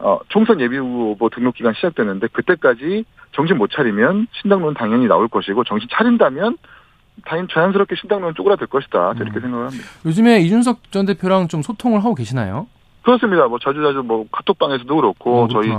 어 총선 예비 후보 등록 기간 시작되는데 그때까지 정신 못 차리면 신당론 당연히 나올 것이고 정신 차린다면 당연 자연스럽게 신당론 쪼그라들 것이다 이렇게 음. 생각을 합니다. 요즘에 이준석 전 대표랑 좀 소통을 하고 계시나요? 그렇습니다. 뭐 자주 자주 뭐 카톡방에서도 그렇고 어, 저희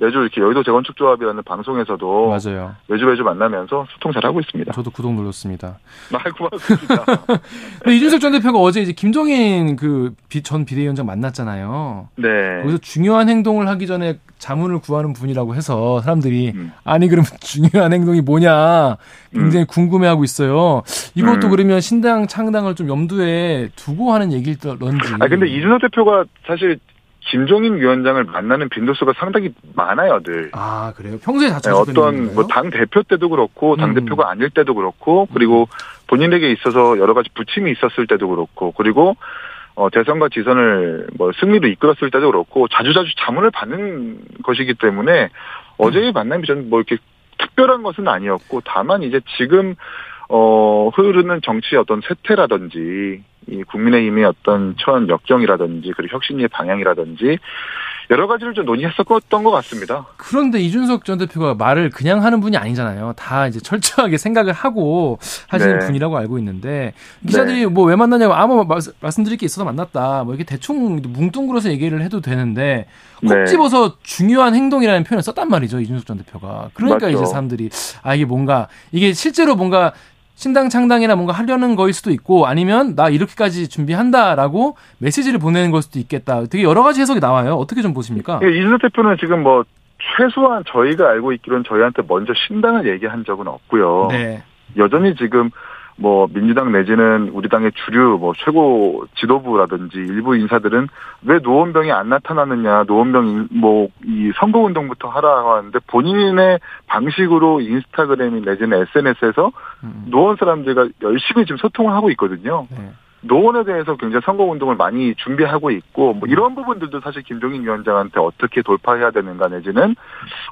매주 이렇게 여의도 재건축 조합이라는 방송에서도 맞아요. 매주 매주 만나면서 소통 잘 하고 있습니다. 저도 구독 눌렀습니다. *laughs* 아, 고맙습니다. *laughs* 이준석 전 대표가 어제 이제 김종인 그 전 비대위원장 만났잖아요. 네. 거기서 중요한 행동을 하기 전에 자문을 구하는 분이라고 해서 사람들이 음. 아니 그러면 *laughs* 중요한 행동이 뭐냐 굉장히 음. 궁금해하고 있어요. 이것도 음. 그러면 신당 창당을 좀 염두에 두고 하는 얘기일런지. 아 근데 이준석 대표가 사실 김종인 위원장을 만나는 빈도수가 상당히 많아요, 늘. 아, 그래요? 평소에 자주 네, 어떤 뭐 당 대표 때도 그렇고 당 음. 대표가 아닐 때도 그렇고 그리고 본인에게 있어서 여러 가지 부침이 있었을 때도 그렇고 그리고 어, 대선과 지선을 뭐 승리로 이끌었을 때도 그렇고 자주자주 자문을 받는 것이기 때문에 어제의 만남이 저는 뭐 이렇게 특별한 것은 아니었고 다만 이제 지금 어 흐르는 정치의 어떤 세태라든지 이 국민의힘의 어떤 처한 역경이라든지 그리고 혁신의 방향이라든지 여러 가지를 좀 논의했었던 것 같습니다. 그런데 이준석 전 대표가 말을 그냥 하는 분이 아니잖아요. 다 이제 철저하게 생각을 하고 하시는 네. 분이라고 알고 있는데 기자들이 네. 뭐왜 만나냐고 아무 말씀드릴 게 있어서 만났다. 뭐 이렇게 대충 뭉뚱그려서 얘기를 해도 되는데 콕 네. 집어서 중요한 행동이라는 표현을 썼단 말이죠. 이준석 전 대표가. 그러니까 맞죠. 이제 사람들이 아 이게 뭔가 이게 실제로 뭔가 신당 창당이나 뭔가 하려는 거일 수도 있고 아니면 나 이렇게까지 준비한다라고 메시지를 보내는 걸 수도 있겠다. 되게 여러 가지 해석이 나와요. 어떻게 좀 보십니까? 예, 이준석 대표는 지금 뭐 최소한 저희가 알고 있기로는 저희한테 먼저 신당을 얘기한 적은 없고요. 네. 여전히 지금 뭐 민주당 내지는 우리 당의 주류 뭐 최고 지도부라든지 일부 인사들은 왜 노원병이 안 나타나느냐 노원병 뭐 이 선거 운동부터 하라고 하는데 본인의 방식으로 인스타그램이 내지는 SNS에서 음. 노원 사람들과 열심히 지금 소통을 하고 있거든요. 네. 노원에 대해서 굉장히 선거운동을 많이 준비하고 있고 뭐 이런 부분들도 사실 김종인 위원장한테 어떻게 돌파해야 되는가 내지는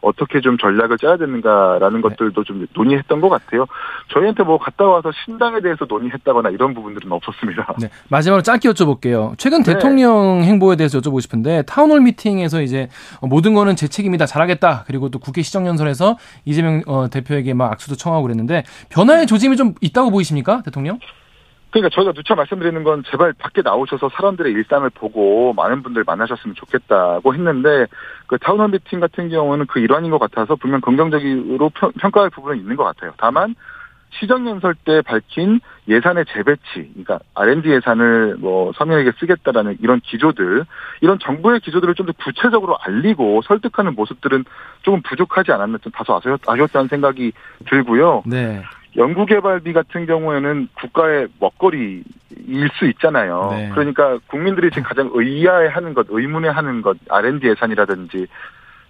어떻게 좀 전략을 짜야 되는가라는 네. 것들도 좀 논의했던 것 같아요. 저희한테 뭐 갔다 와서 신당에 대해서 논의했다거나 이런 부분들은 없었습니다. 네. 마지막으로 짧게 여쭤볼게요. 최근 네. 대통령 행보에 대해서 여쭤보고 싶은데 town hall meeting에서 이제 모든 거는 제 책임이다 잘하겠다 그리고 또 국회 시정연설에서 이재명 어, 대표에게 막 악수도 청하고 그랬는데 변화의 조짐이 좀 있다고 보이십니까 대통령? 그러니까 저희가 누차 말씀드리는 건 제발 밖에 나오셔서 사람들의 일상을 보고 많은 분들 만나셨으면 좋겠다고 했는데 그 town hall meeting 같은 경우는 그 일환인 것 같아서 분명 긍정적으로 평가할 부분은 있는 것 같아요. 다만 시정연설 때 밝힌 예산의 재배치, 그러니까 R&D 예산을 뭐 서민에게 쓰겠다라는 이런 기조들, 이런 정부의 기조들을 좀 더 구체적으로 알리고 설득하는 모습들은 조금 부족하지 않았나 좀 다소 아쉬웠 다는 생각이 들고요. 네. 연구개발비 같은 경우에는 국가의 먹거리일 수 있잖아요. 네. 그러니까 국민들이 지금 가장 의아해하는 것, 의문해하는 것, R&D 예산이라든지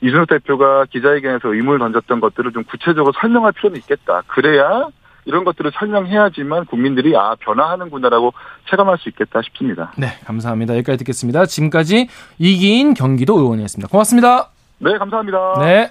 이준석 대표가 기자회견에서 의문을 던졌던 것들을 좀 구체적으로 설명할 필요는 있겠다. 그래야 이런 것들을 설명해야지만 국민들이 아 변화하는구나라고 체감할 수 있겠다 싶습니다. 네, 감사합니다. 여기까지 듣겠습니다. 지금까지 이기인 경기도 의원이었습니다. 고맙습니다. 네, 감사합니다. 네.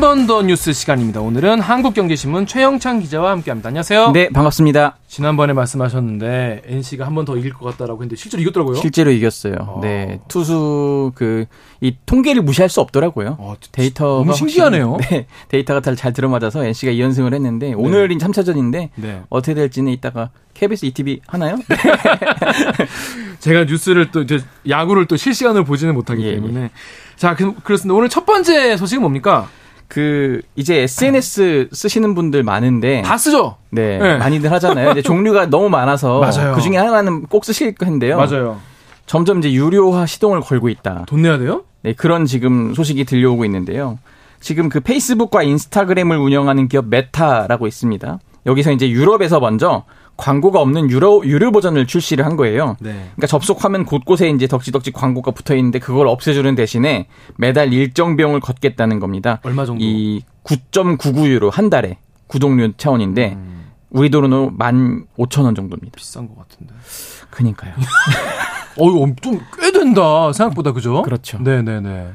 한 번 더 뉴스 시간입니다. 오늘은 한국경제신문 최영창 기자와 함께합니다. 안녕하세요. 네, 반갑습니다. 지난번에 말씀하셨는데 NC가 한 번 더 이길 것 같다라고 했는데 실제로 이겼더라고요. 실제로 이겼어요. 어. 네, 투수 그 이 통계를 무시할 수 없더라고요. 어, 데이터가 너무 신기하네요. 확실히- *laughs* 네, 데이터가 잘, 잘 들어맞아서 NC가 2연승을 했는데 오늘이 3차전인데 네. 어떻게 될지는 이따가 KBS ETV 하나요? *laughs* 제가 뉴스를 또 이제 야구를 또 실시간으로 보지는 못하기 예, 때문에 자 그, 그렇습니다. 오늘 첫 번째 소식은 뭡니까? 그 이제 SNS 쓰시는 분들 많은데 다 쓰죠. 네, 네. 많이들 하잖아요. 이제 종류가 너무 많아서 맞아요. 그 중에 하나는 꼭 쓰실 텐데요. 맞아요. 점점 이제 유료화 시동을 걸고 있다. 돈 내야 돼요? 네, 그런 지금 소식이 들려오고 있는데요. 지금 그 페이스북과 인스타그램을 운영하는 기업 메타라고 있습니다. 여기서 이제 유럽에서 먼저 광고가 없는 유료, 유료 버전을 출시를 한 거예요. 네. 그러니까 접속하면 곳곳에 이제 덕지덕지 광고가 붙어 있는데 그걸 없애주는 대신에 매달 일정 비용을 걷겠다는 겁니다. 얼마 정도? 이 9.99유로 한 달에 구독료 차원인데 음. 우리 돈으로 15,000원 정도입니다. 비싼 것 같은데. 그니까요. 어, 이거 좀꽤 된다. 생각보다 그죠? 그렇죠. 네네네.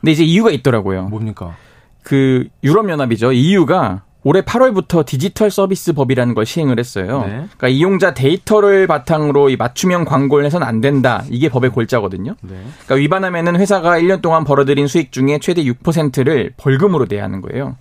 근데 이제 이유가 있더라고요. 뭡니까? 그 유럽 연합이죠. EU가 올해 8월부터 디지털 서비스 법이라는 걸 시행을 했어요. 네. 그러니까 이용자 데이터를 바탕으로 이 맞춤형 광고를 해서는 안 된다. 이게 법의 골자거든요. 네. 그러니까 위반하면은 회사가 1년 동안 벌어들인 수익 중에 최대 6%를 벌금으로 내야 하는 거예요.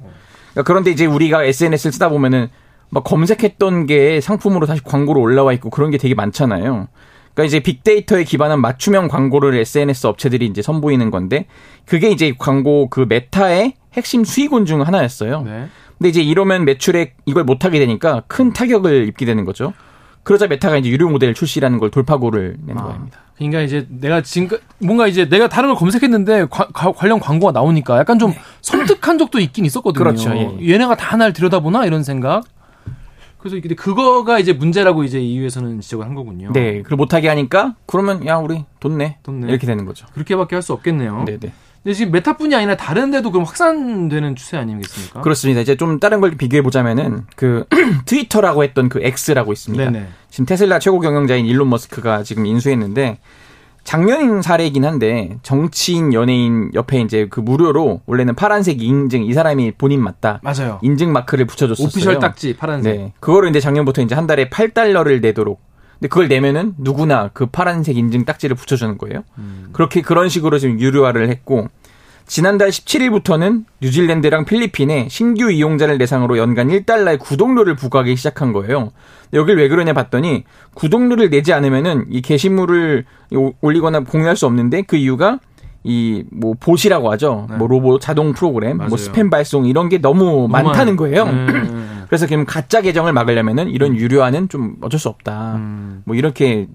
그러니까 그런데 이제 우리가 SNS를 쓰다 보면은 막 검색했던 게 상품으로 다시 광고로 올라와 있고 그런 게 되게 많잖아요. 그러니까 이제 빅데이터에 기반한 맞춤형 광고를 SNS 업체들이 이제 선보이는 건데 그게 이제 광고 그 메타의 핵심 수익원 중 하나였어요. 네. 근데 이제 이러면 매출에 이걸 못 하게 되니까 큰 타격을 입게 되는 거죠. 그러자 메타가 이제 유료 모델 출시라는 걸 돌파구를 낸 아. 겁니다. 그러니까 이제 내가 지금 뭔가 이제 내가 다른 걸 검색했는데 과- 과- 관련 광고가 나오니까 약간 좀 섬뜩한 적도 있긴 있었거든요. 그렇죠, 예. 얘네가 다 날 들여다보나 이런 생각. 그래서 근데 그거가 이제 문제라고 이제 EU에서는 지적을 한 거군요. 네, 그걸 못하게 하니까 그러면 야 우리 돈 내. 돈 내. 이렇게 되는 거죠. 그렇게밖에 할 수 없겠네요. 네, 네. 근데 지금 메타뿐이 아니라 다른 데도 그럼 확산되는 추세 아니겠습니까? 그렇습니다. 이제 좀 다른 걸 비교해 보자면은 그 *clears throat* 트위터라고 했던 그 X라고 있습니다. 네네. 지금 테슬라 최고 경영자인 일론 머스크가 지금 인수했는데 작년 사례이긴 한데 정치인 연예인 옆에 이제 그 무료로 원래는 파란색 인증 이 사람이 본인 맞다 맞아요. 인증 마크를 붙여줬었어요. 오피셜 딱지 파란색. 네, 그거를 이제 작년부터 이제 한 달에 8달러를 내도록. 근데 그걸 내면은 누구나 그 파란색 인증 딱지를 붙여주는 거예요. 음. 그렇게 그런 식으로 지금 유료화를 했고 지난달 17일부터는 뉴질랜드랑 필리핀에 신규 이용자를 대상으로 연간 1달러의 구독료를 부과하기 시작한 거예요. 여길 왜 그러냐 봤더니 구독료를 내지 않으면은 이 게시물을 올리거나 공유할 수 없는데 그 이유가 이 뭐 보시라고 하죠. 뭐 로봇 자동 프로그램, 네. 맞아요. 뭐 스팸 발송 이런 게 너무 많다는 거예요. 음. 그래서 그럼 가짜 계정을 막으려면은 이런 유료화는 좀 어쩔 수 없다. 음. 뭐 이렇게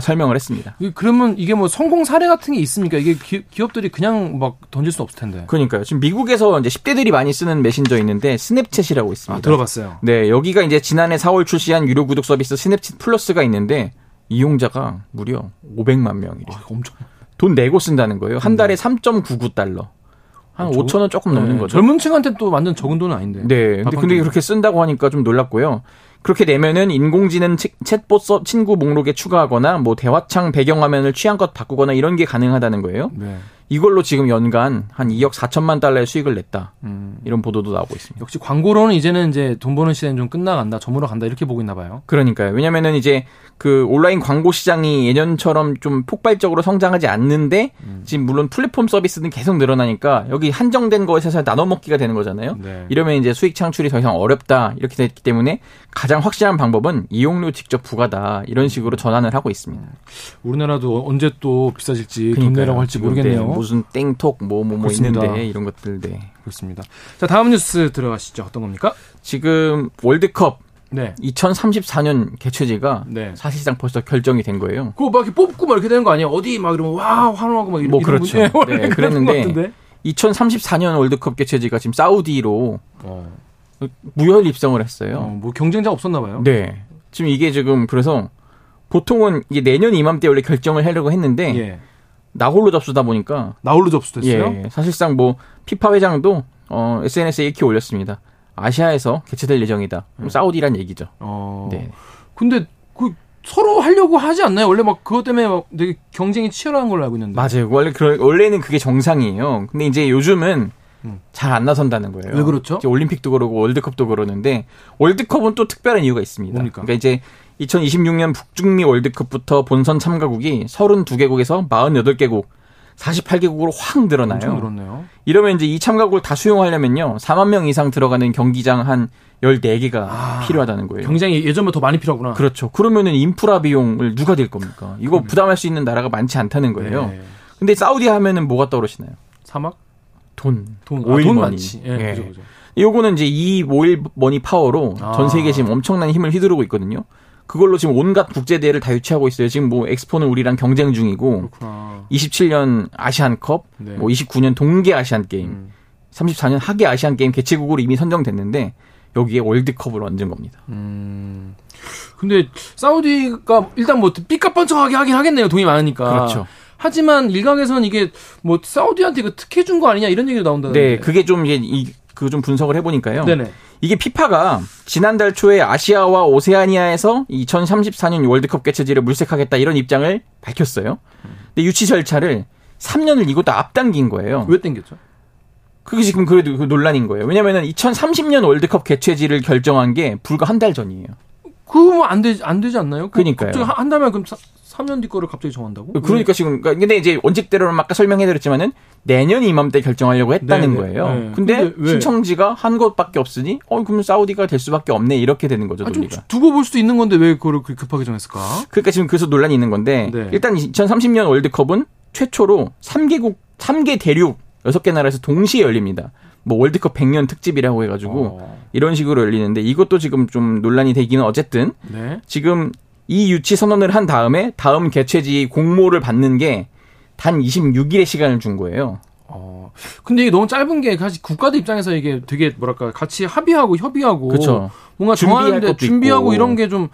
설명을 했습니다. 이- 그러면 이게 뭐 성공 사례 같은 게 있습니까? 이게 기, 기업들이 그냥 막 던질 수 없을 텐데. 그러니까요. 지금 미국에서 이제 10대들이 많이 쓰는 메신저 있는데 스냅챗이라고 있습니다. 아, 들어봤어요. 네, 여기가 이제 지난해 4월 출시한 유료 구독 서비스 스냅챗 플러스가 있는데 이용자가 무려 500만 명이래요. 아, 엄청. 돈 내고 쓴다는 거예요. 한 달에 3.99달러. 한 어, 저- 5천 원 조금 넘는 네, 거죠. 젊은 층한테 또 완전 적은 돈은 아닌데. 네. 근데, 근데 끼. 그렇게 쓴다고 하니까 좀 놀랐고요. 그렇게 내면은 인공지능 치- 챗봇 서- 친구 목록에 추가하거나 뭐 대화창 배경화면을 취향껏 바꾸거나 이런 게 가능하다는 거예요. 네. 이걸로 지금 연간 한 2억 4천만 달러의 수익을 냈다. 음. 이런 보도도 나오고 있습니다. 역시 광고로는 이제는 이제 돈 버는 시대는 좀 끝나간다, 저물어 간다 이렇게 보고 있나 봐요. 그러니까요. 왜냐면은 이제 그 온라인 광고 시장이 예년처럼 좀 폭발적으로 성장하지 않는데 음. 지금 물론 플랫폼 서비스는 계속 늘어나니까 여기 한정된 것에서 나눠 먹기가 되는 거잖아요. 네. 이러면 이제 수익 창출이 더 이상 어렵다 이렇게 됐기 때문에 가장 확실한 방법은 이용료 직접 부과다 이런 식으로 전환을 하고 있습니다. 우리나라도 언제 또 비싸질지 돈 그러니까요. 내라고 할지 모르겠네요. 네, 무슨 땡톡 뭐 뭐뭐 그렇습니다. 있는데 이런 것들 네. 그렇습니다. 자, 다음 뉴스 들어가시죠. 어떤 겁니까? 지금 월드컵 네. 2034년 개최지가 네. 사실상 벌써 결정이 된 거예요. 그거 막 이렇게 뽑고 막 이렇게 되는 거 아니에요? 어디 막 이러면 와, 환호하고 막 이런 뭐 그렇죠. 거- 네, *laughs* 그런 그랬는데 것 같은데? 2034년 월드컵 개최지가 지금 사우디로 어. 무혈 입성을 했어요. 어, 뭐 경쟁자 없었나 봐요. 네. 지금 이게 지금 그래서 보통은 이게 내년 이맘때 원래 결정을 하려고 했는데 예. 나홀로 접수다 보니까 나홀로 접수됐어요? 예, 사실상 뭐 피파 회장도 어, SNS에 이렇게 올렸습니다. 아시아에서 개최될 예정이다. 그럼 사우디란 얘기죠. 어. 네. 근데 그 서로 하려고 하지 않나요? 원래 막 그것 때문에 막 되게 경쟁이 치열한 걸로 알고 있는데. 맞아요. 원래 그 원래는 그게 정상이에요. 근데 이제 요즘은 음. 잘 안 나선다는 거예요. 왜 그렇죠? 올림픽도 그러고 월드컵도 그러는데 월드컵은 또 특별한 이유가 있습니다. 뭡니까? 그러니까 이제 2026년 북중미 월드컵부터 본선 참가국이 32개국에서 48개국 48개국으로 확 늘어나요. 엄청 늘었네요. 이러면 이제 이 참가국을 다 수용하려면요. 4만 명 이상 들어가는 경기장 한 14개가 아, 필요하다는 거예요. 경쟁이 예전보다 더 많이 필요하구나. 그렇죠. 그러면은 인프라 비용을 누가 될 겁니까? 이거 음. 부담할 수 있는 나라가 많지 않다는 거예요. 네. 근데 사우디 하면은 뭐가 떠오르시나요? 사막? 돈. 돈. 오일 아, 돈 머니. 예, 네. 그죠, 그죠. 요거는 이제 이 오일 머니 파워로 아. 전 세계 지금 엄청난 힘을 휘두르고 있거든요. 그걸로 지금 온갖 국제 대회를 다 유치하고 있어요. 지금 뭐 엑스포는 우리랑 경쟁 중이고 그렇구나. 27년 아시안컵, 네. 뭐 29년 동계 아시안 게임, 음. 34년 하계 아시안 게임 개최국으로 이미 선정됐는데 여기에 월드컵을 얹은 겁니다. 음. 근데 사우디가 일단 뭐 삐까뻔쩍하게 하긴 하겠네요. 돈이 많으니까. 그렇죠. 하지만 일각에서는 이게 뭐 사우디한테 그 특혜 준 거 아니냐 이런 얘기도 나온다는데. 네, 그게 좀 이제 그좀 분석을 해보니까요. 네네. 이게 피파가 지난달 초에 아시아와 오세아니아에서 2034년 월드컵 개최지를 물색하겠다 이런 입장을 밝혔어요. 근데 유치 절차를 3년을 이것도 앞당긴 거예요. 왜 당겼죠? 그게 지금 그래도 그 논란인 거예요. 왜냐면은 2030년 월드컵 개최지를 결정한 게 불과 한 달 전이에요. 그거 안 되지 안 되지 않나요? 그 그러니까요. 갑자기 한 달만 그럼 3년 뒤 거를 갑자기 정한다고? 그러니까 지금 그러니까 근데 이제 원칙대로는 아까 설명해 드렸지만은 내년 이맘때 결정하려고 했다는 네네. 거예요. 네. 근데, 근데 신청지가 한 곳밖에 없으니 어 그러면 사우디가 될 수밖에 없네 이렇게 되는 거죠. 아, 좀 두고 볼 수도 있는 건데 왜 그걸 그렇게 급하게 정했을까? 그러니까 지금 그래서 논란이 있는 건데 네. 일단 2030년 월드컵은 최초로 3개국 3개 대륙 6개 나라에서 동시에 열립니다. 뭐 월드컵 100년 특집이라고 해가지고 어. 이런 식으로 열리는데 이것도 지금 좀 논란이 되기는 어쨌든 네. 지금 이 유치 선언을 한 다음에 다음 개최지 공모를 받는 게 단 26일의 시간을 준 거예요. 어. 근데 이게 너무 짧은 게 사실 국가들 입장에서 이게 되게 뭐랄까 같이 합의하고 협의하고 그쵸. 뭔가 정하는데 준비하고 있고. 이런 게 좀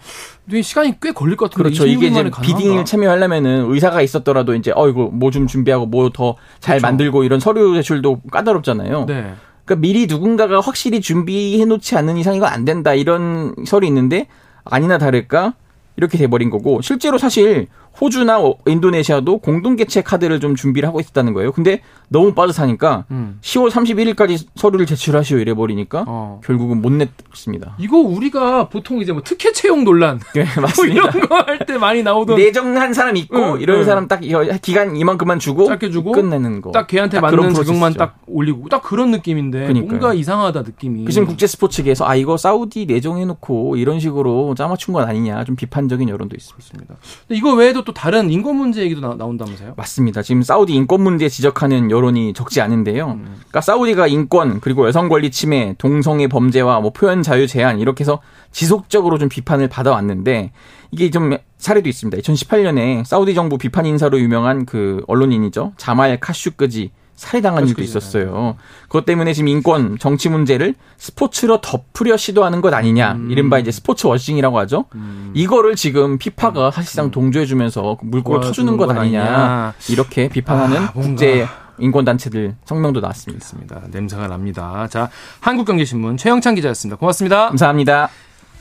시간이 꽤 걸릴 것 같은데 그렇죠. 이게 이제 비딩을 참여하려면은 의사가 있었더라도 이제 어 이거 뭐 좀 준비하고 뭐 더잘 그렇죠. 만들고 이런 서류 제출도 까다롭잖아요. 네. 그러니까 미리 누군가가 확실히 준비해 놓지 않는 이상 이건 안 된다 이런 설이 있는데 아니나 다를까 이렇게 돼버린 거고 실제로 사실 호주나 인도네시아도 공동 개최 카드를 좀 준비를 하고 있었다는 거예요. 근데 너무 빠듯하니까 음. 10월 31일까지 서류를 제출하시오 이래 버리니까 어. 결국은 못 냈습니다. 이거 우리가 보통 이제 뭐 특혜 채용 논란 *laughs* 네, 맞습니다. 뭐 이런 거 할 때 많이 나오던 내정한 사람 있고 응, 이런 응. 사람 딱 기간 이만큼만 주고 짧게 주고 끝내는 거. 딱 걔한테 딱 맞는 자격만 딱 올리고 딱 그런 느낌인데 그러니까요. 뭔가 이상하다 느낌이. 그 지금 국제 스포츠계에서 아 이거 사우디 내정해 놓고 이런 식으로 짜맞춘 건 아니냐 좀 비판적인 여론도 있습니다. 이거 외에도 또 다른 인권 문제 얘기도 나, 온다면서요 맞습니다. 지금 사우디 인권 문제 지적하는 여론이 적지 않은데요. 음. 그러니까 사우디가 인권 그리고 여성 권리 침해, 동성애 범죄와 뭐 표현 자유 제한 이렇게 해서 지속적으로 좀 비판을 받아왔는데 이게 좀 사례도 있습니다. 2018년에 사우디 정부 비판 인사로 유명한 그 언론인이죠. 자말 카슈끄지 살해당한 일도 있었어요. 그것 때문에 지금 인권, 정치 문제를 스포츠로 덮으려 시도하는 것 아니냐. 음. 이른바 이제 sports washing이라고 하죠. 음. 이거를 지금 피파가 음. 사실상 동조해주면서 물꼬를 터주는 것, 것 아니냐. 아니냐. 이렇게 비판하는 아, 국제 인권단체들 성명도 나왔습니다. 그렇습니다. 냄새가 납니다. 자, 한국경제신문 최영찬 기자였습니다. 고맙습니다. 감사합니다.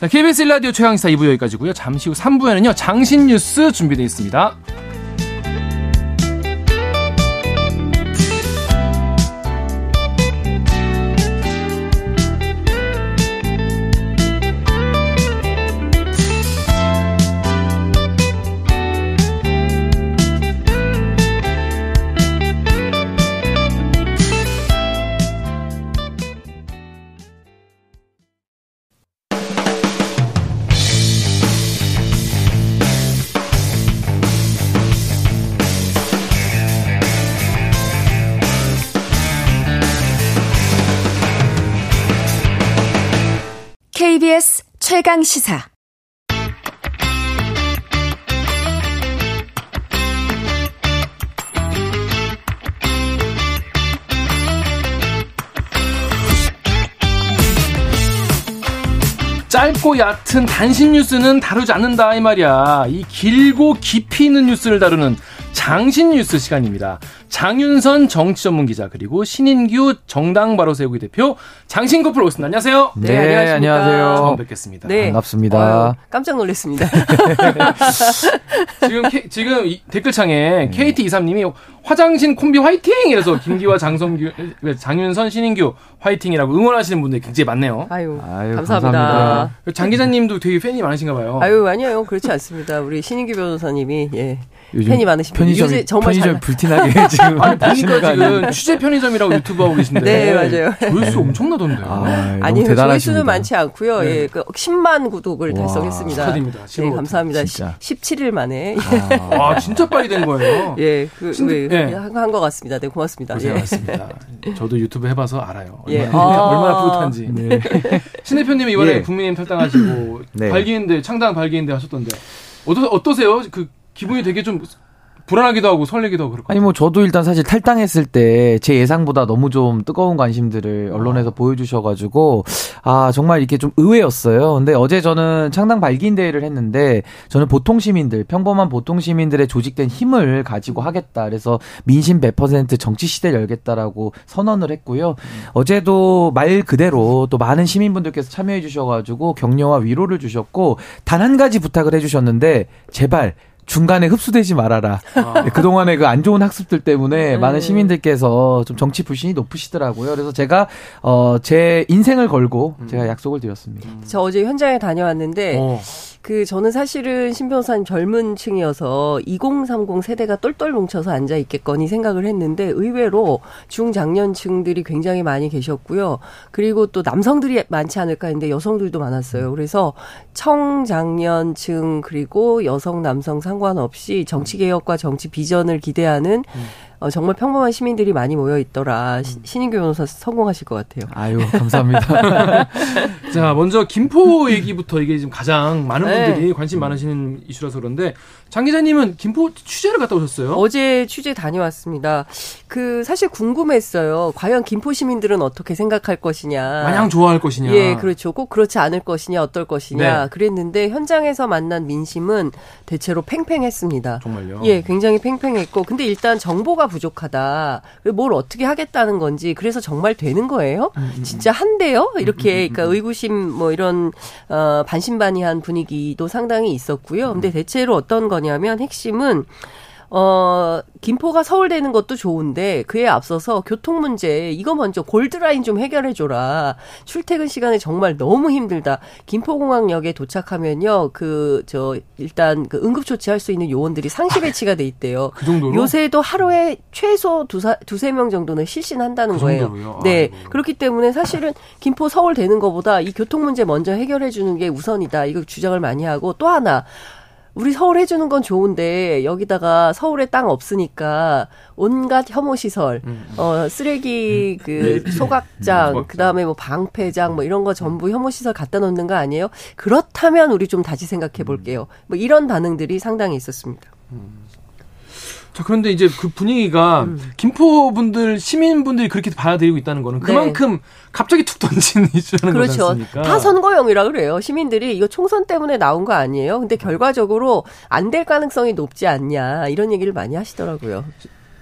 자, KBS 1라디오 최강시사 2부 여기까지고요. 잠시 후 3부에는요. 장신 뉴스 준비되어 있습니다. 최강 시사. 짧고 얕은 단신 뉴스는 다루지 않는다 이 말이야. 이 길고 깊이 있는 뉴스를 다루는 장신 뉴스 시간입니다. 장윤선 정치 전문 기자 그리고 신인규 정당 바로 세우기 대표 장신 커플 오셨습니다. 안녕하세요. 네, 네 안녕하세요. 처음 뵙겠습니다. 네. 반갑습니다. 아유, 깜짝 놀랐습니다. *laughs* 지금 지금 댓글창에 KT 23님이 화장신 콤비 화이팅! 이래서 김기화, 장성규, 장윤선, 신인규 화이팅이라고 응원하시는 분들이 굉장히 많네요. 아유, 아유 감사합니다. 감사합니다. 장 기자님도 되게 팬이 많으신가 봐요. 아유, 아니요. 그렇지 않습니다. 우리 신인규 변호사님이, 예. 팬이 많으십니다. 편의점이, 요새 정말 편의점 잘... 불티나게 *laughs* 지금 아니 보니까 지금 취재 편의점이라고 유튜브 하고 계신데 네 맞아요. 조회수 엄청나던데요. 아, 아니 조회수는 많지 않고요. 네. 예, 그 10만 구독을 와, 달성했습니다. 축하드립니다. 네 감사합니다. 진짜. 17일 만에. 아, 와 진짜 빨리 된 거예요. *laughs* 예, 그, 네. 네. 한 것 같습니다. 네 고맙습니다. 고생하셨습니다. 예. 저도 유튜브 해봐서 알아요. 예. 얼마나, *laughs* 아~ 얼마나 뿌듯한지. 네. *laughs* 신 대표님 이번에 예. 국민의힘 탈당하시고 네. 발기인대 창당 발기인대 하셨던데 어떠, 어떠세요? 그 기분이 되게 좀 불안하기도 하고 설레기도 하고 그렇고. 아니 뭐 저도 일단 사실 탈당했을 때 제 예상보다 너무 좀 뜨거운 관심들을 언론에서 아. 보여주셔가지고 아 정말 이렇게 좀 의외였어요. 근데 어제 저는 창당 발기인 대회를 했는데 저는 보통 시민들 평범한 보통 시민들의 조직된 힘을 가지고 하겠다. 그래서 민심 100% 정치 시대 열겠다라고 선언을 했고요. 음. 어제도 말 그대로 또 많은 시민분들께서 참여해 주셔가지고 격려와 위로를 주셨고 단 한 가지 부탁을 해주셨는데 제발 중간에 흡수되지 말아라. 아. 네, 그동안의 그 안 좋은 학습들 때문에 네. 많은 시민들께서 좀 정치 불신이 높으시더라고요. 그래서 제가 어 제 인생을 걸고 음. 제가 약속을 드렸습니다. 저 어제 현장에 다녀왔는데 어. 그 저는 사실은 신 변호사님 젊은 층이어서 2030 세대가 똘똘 뭉쳐서 앉아 있겠거니 생각을 했는데 의외로 중장년층들이 굉장히 많이 계셨고요. 그리고 또 남성들이 많지 않을까 했는데 여성들도 많았어요. 그래서 청장년층 그리고 여성 남성 상관없이 정치 개혁과 정치 비전을 기대하는 음. 어, 정말 평범한 시민들이 많이 모여 있더라. 음. 신인규 변호사 성공하실 것 같아요. 아유, 감사합니다. *laughs* 자, 먼저 김포 얘기부터 이게 지금 가장 많은 네. 분들이 관심 많으시는 이슈라서 그런데 장 기자님은 김포 취재를 갔다 오셨어요? 어제 취재 다녀왔습니다. 그 사실 궁금했어요. 과연 김포 시민들은 어떻게 생각할 것이냐. 마냥 좋아할 것이냐. 예, 그렇죠. 꼭 그렇지 않을 것이냐, 어떨 것이냐. 네. 그랬는데 현장에서 만난 민심은 대체로 팽팽했습니다. 정말요? 예, 굉장히 팽팽했고 근데 일단 정보가 부족하다. 뭘 어떻게 하겠다는 건지 그래서 정말 되는 거예요? 음, 음, 음. 진짜 한대요? 이렇게 그러니까 의구심 뭐 이런 어 반신반의한 분위기도 상당히 있었고요. 근데 대체로 어떤 거냐면 핵심은 어, 김포가 서울되는 것도 좋은데 그에 앞서서 교통 문제 이거 먼저 골드라인 좀 해결해 줘라. 출퇴근 시간에 정말 너무 힘들다. 김포공항역에 도착하면요. 그 저 일단 그 응급 조치할 수 있는 요원들이 상시 배치가 돼 있대요. 그 정도로? 요새도 하루에 최소 두사, 두세 명 정도는 실신한다는 그 거예요. 정도로요? 네. 아, 그렇기 때문에 사실은 김포 서울 되는 것보다 이 교통 문제 먼저 해결해 주는 게 우선이다. 이거 주장을 많이 하고 또 하나 우리 서울 해주는 건 좋은데 여기다가 서울에 땅 없으니까 온갖 혐오 시설, 음, 음. 어 쓰레기 음. 그 네. 소각장, 음, 그다음에 뭐 방패장 뭐 이런 거 전부 혐오 시설 갖다 놓는 거 아니에요? 그렇다면 우리 좀 다시 생각해 볼게요. 뭐 이런 반응들이 상당히 있었습니다. 음. 자, 그런데 이제 그 분위기가 음. 김포 분들, 시민 분들이 그렇게 받아들이고 있다는 거는 네. 그만큼 네. 갑자기 툭 던진 *laughs* 이슈라는 그렇죠. 거지 다 선거용이라 그래요. 시민들이 이거 총선 때문에 나온 거 아니에요. 근데 결과적으로 안 될 가능성이 높지 않냐 이런 얘기를 많이 하시더라고요.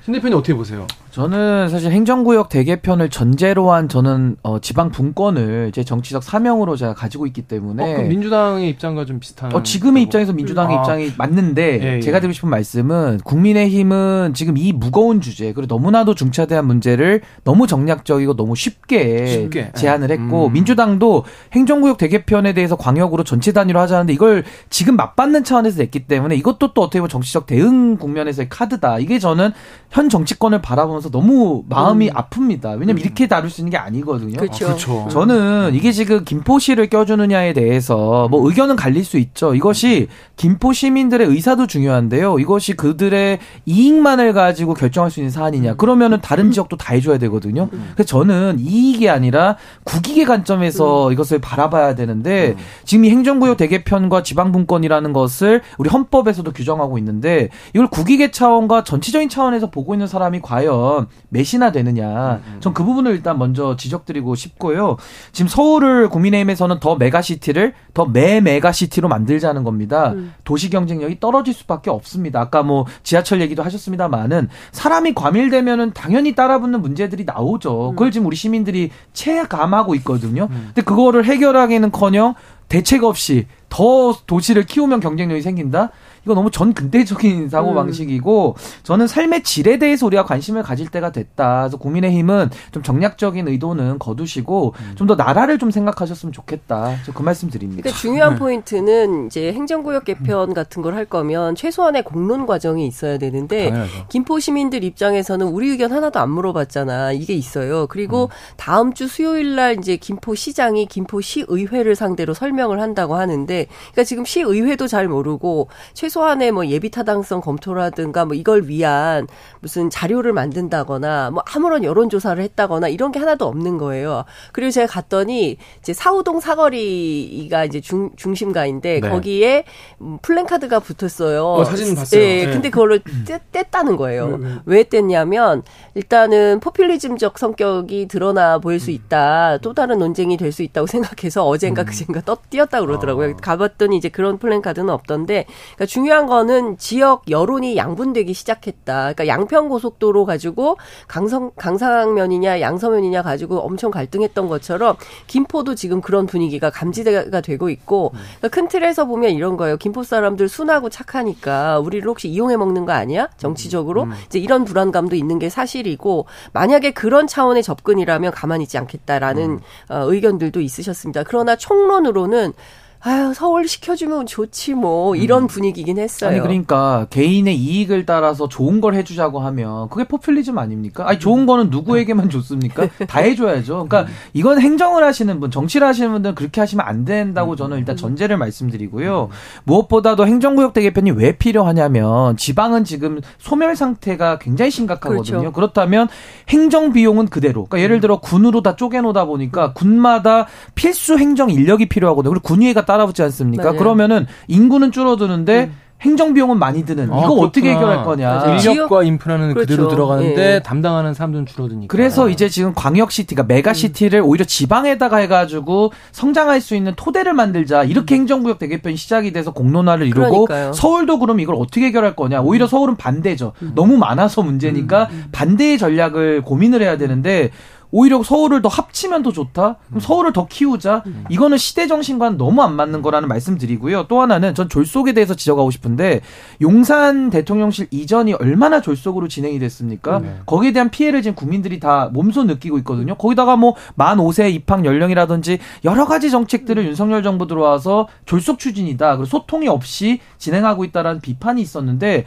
신 대표님 어떻게 보세요? 저는 사실 행정구역 대개편을 전제로 한 저는 어, 지방 분권을 제 정치적 사명으로 제가 가지고 있기 때문에 어, 민주당의 입장과 좀 비슷한. 어, 지금의 입장에서 민주당의 아. 입장이 맞는데 예, 예. 제가 드리고 싶은 말씀은 국민의힘은 지금 이 무거운 주제 그리고 너무나도 중차대한 문제를 너무 정략적이고 너무 쉽게, 쉽게. 제안을 했고 음. 민주당도 행정구역 대개편에 대해서 광역으로 전체 단위로 하자는데 이걸 지금 맞받는 차원에서 냈기 때문에 이것도 또 어떻게 보면 정치적 대응 국면에서의 카드다. 이게 저는 현 정치권을 바라보면서 보면서 너무 마음이 음. 아픕니다. 왜냐면 음. 이렇게 다룰 수 있는 게 아니거든요. 그렇죠. 아, 그렇죠. 저는 이게 지금 김포시를 껴주느냐에 대해서 뭐 의견은 갈릴 수 있죠. 이것이 김포 시민들의 의사도 중요한데요. 이것이 그들의 이익만을 가지고 결정할 수 있는 사안이냐. 음. 그러면은 다른 지역도 다 해줘야 되거든요. 음. 그래서 저는 이익이 아니라 국익의 관점에서 음. 이것을 바라봐야 되는데 지금 이 행정구역 대개편과 지방분권이라는 것을 우리 헌법에서도 규정하고 있는데 이걸 국익의 차원과 전체적인 차원에서 보고 있는 사람이 과연 과연 몇이나 되느냐. 전 그 부분을 일단 먼저 지적드리고 싶고요. 지금 서울을 국민의힘에서는 더 메가시티를 더 매 메가시티로 만들자는 겁니다. 음. 도시 경쟁력이 떨어질 수밖에 없습니다. 아까 뭐 지하철 얘기도 하셨습니다만은 사람이 과밀되면은 당연히 따라붙는 문제들이 나오죠. 그걸 지금 우리 시민들이 체감하고 있거든요. 근데 그거를 해결하기는커녕 대책 없이 더 도시를 키우면 경쟁력이 생긴다? 이거 너무 전 근대적인 사고 음. 방식이고 저는 삶의 질에 대해서 우리가 관심을 가질 때가 됐다. 그래서 국민의힘은 좀 정략적인 의도는 거두시고 음. 좀더 나라를 좀 생각하셨으면 좋겠다. 저 그 말씀 드립니다. 그러니까 중요한 네. 포인트는 이제 행정구역 개편 같은 걸 할 거면 최소한의 공론 과정이 있어야 되는데 당연하죠. 김포 시민들 입장에서는 우리 의견 하나도 안 물어봤잖아. 이게 있어요. 그리고 음. 다음 주 수요일 날 이제 김포 시장이 김포 시의회를 상대로 설명을 한다고 하는데 그러니까 지금 시의회도 잘 모르고 최소 최소한의 뭐 예비 타당성 검토라든가 뭐 이걸 위한 무슨 자료를 만든다거나 뭐 아무런 여론 조사를 했다거나 이런 게 하나도 없는 거예요. 그리고 제가 갔더니 이제 사우동 사거리가 이제 중, 중심가인데 네. 거기에 음, 플랜카드가 붙었어요. 어, 사진 봤어요. 네, 네. 근데 그거를 떼, 뗐다는 거예요. 네, 네. 왜 뗐냐면 일단은 포퓰리즘적 성격이 드러나 보일 수 있다. 또 다른 논쟁이 될 수 있다고 생각해서 어젠가 음. 그젠가 떠 띄었다 그러더라고요. 아. 가봤더니 이제 그런 플랜카드는 없던데 그러니까 중 요한 거는 지역 여론이 양분되기 시작했다. 그러니까 양평 고속도로 가지고 강성 강상면이냐 양서면이냐 가지고 엄청 갈등했던 것처럼 김포도 지금 그런 분위기가 감지가 되고 있고 그러니까 큰 틀에서 보면 이런 거예요. 김포 사람들 순하고 착하니까 우리를 혹시 이용해 먹는 거 아니야? 정치적으로 음. 이제 이런 불안감도 있는 게 사실이고 만약에 그런 차원의 접근이라면 가만히 있지 않겠다라는 음. 어, 의견들도 있으셨습니다. 그러나 총론으로는 아유 서울 시켜주면 좋지 뭐 이런 음. 분위기긴 했어요. 아니 그러니까 개인의 이익을 따라서 좋은 걸 해주자고 하면 그게 포퓰리즘 아닙니까? 아니 좋은 거는 누구에게만 좋습니까? *laughs* 다 해줘야죠. 그러니까 음. 이건 행정을 하시는 분, 정치를 하시는 분들은 그렇게 하시면 안 된다고 음. 저는 일단 전제를 말씀드리고요. 무엇보다도 행정구역 대개편이 왜 필요하냐면 지방은 지금 소멸 상태가 굉장히 심각하거든요. 그렇죠. 그렇다면 행정 비용은 그대로. 그러니까 예를 들어 군으로 다 쪼개놓다 보니까 군마다 필수 행정 인력이 필요하거든요. 그리고 군의회가 따 따라붙지 않습니까? 맞아요. 그러면은 인구는 줄어드는데 음. 행정 비용은 많이 드는 아, 이거 그렇구나. 어떻게 해결할 거냐. 인력과 인프라는 그렇죠. 그대로 들어가는데 예. 담당하는 사람들은 줄어드니까. 그래서 이제 지금 광역시티 가 메가시티를 음. 오히려 지방에다가 해가지고 성장할 수 있는 토대를 만들자 이렇게 음. 행정구역 대개편이 시작이 돼서 공론화를 이루고 그러니까요. 서울도 그럼 이걸 어떻게 해결할 거냐. 오히려 서울은 반대죠. 음. 너무 많아서 문제니까 음. 반대의 전략을 고민을 해야 되는데 오히려 서울을 더 합치면 더 좋다. 그럼 서울을 더 키우자. 이거는 시대 정신과는 너무 안 맞는 거라는 말씀드리고요. 또 하나는 전 졸속에 대해서 지적하고 싶은데 용산 대통령실 이전이 얼마나 졸속으로 진행이 됐습니까? 네. 거기에 대한 피해를 지금 국민들이 다 몸소 느끼고 있거든요. 거기다가 뭐 만 5세 입학 연령이라든지 여러 가지 정책들을 윤석열 정부 들어와서 졸속 추진이다. 그리고 소통이 없이 진행하고 있다라는 비판이 있었는데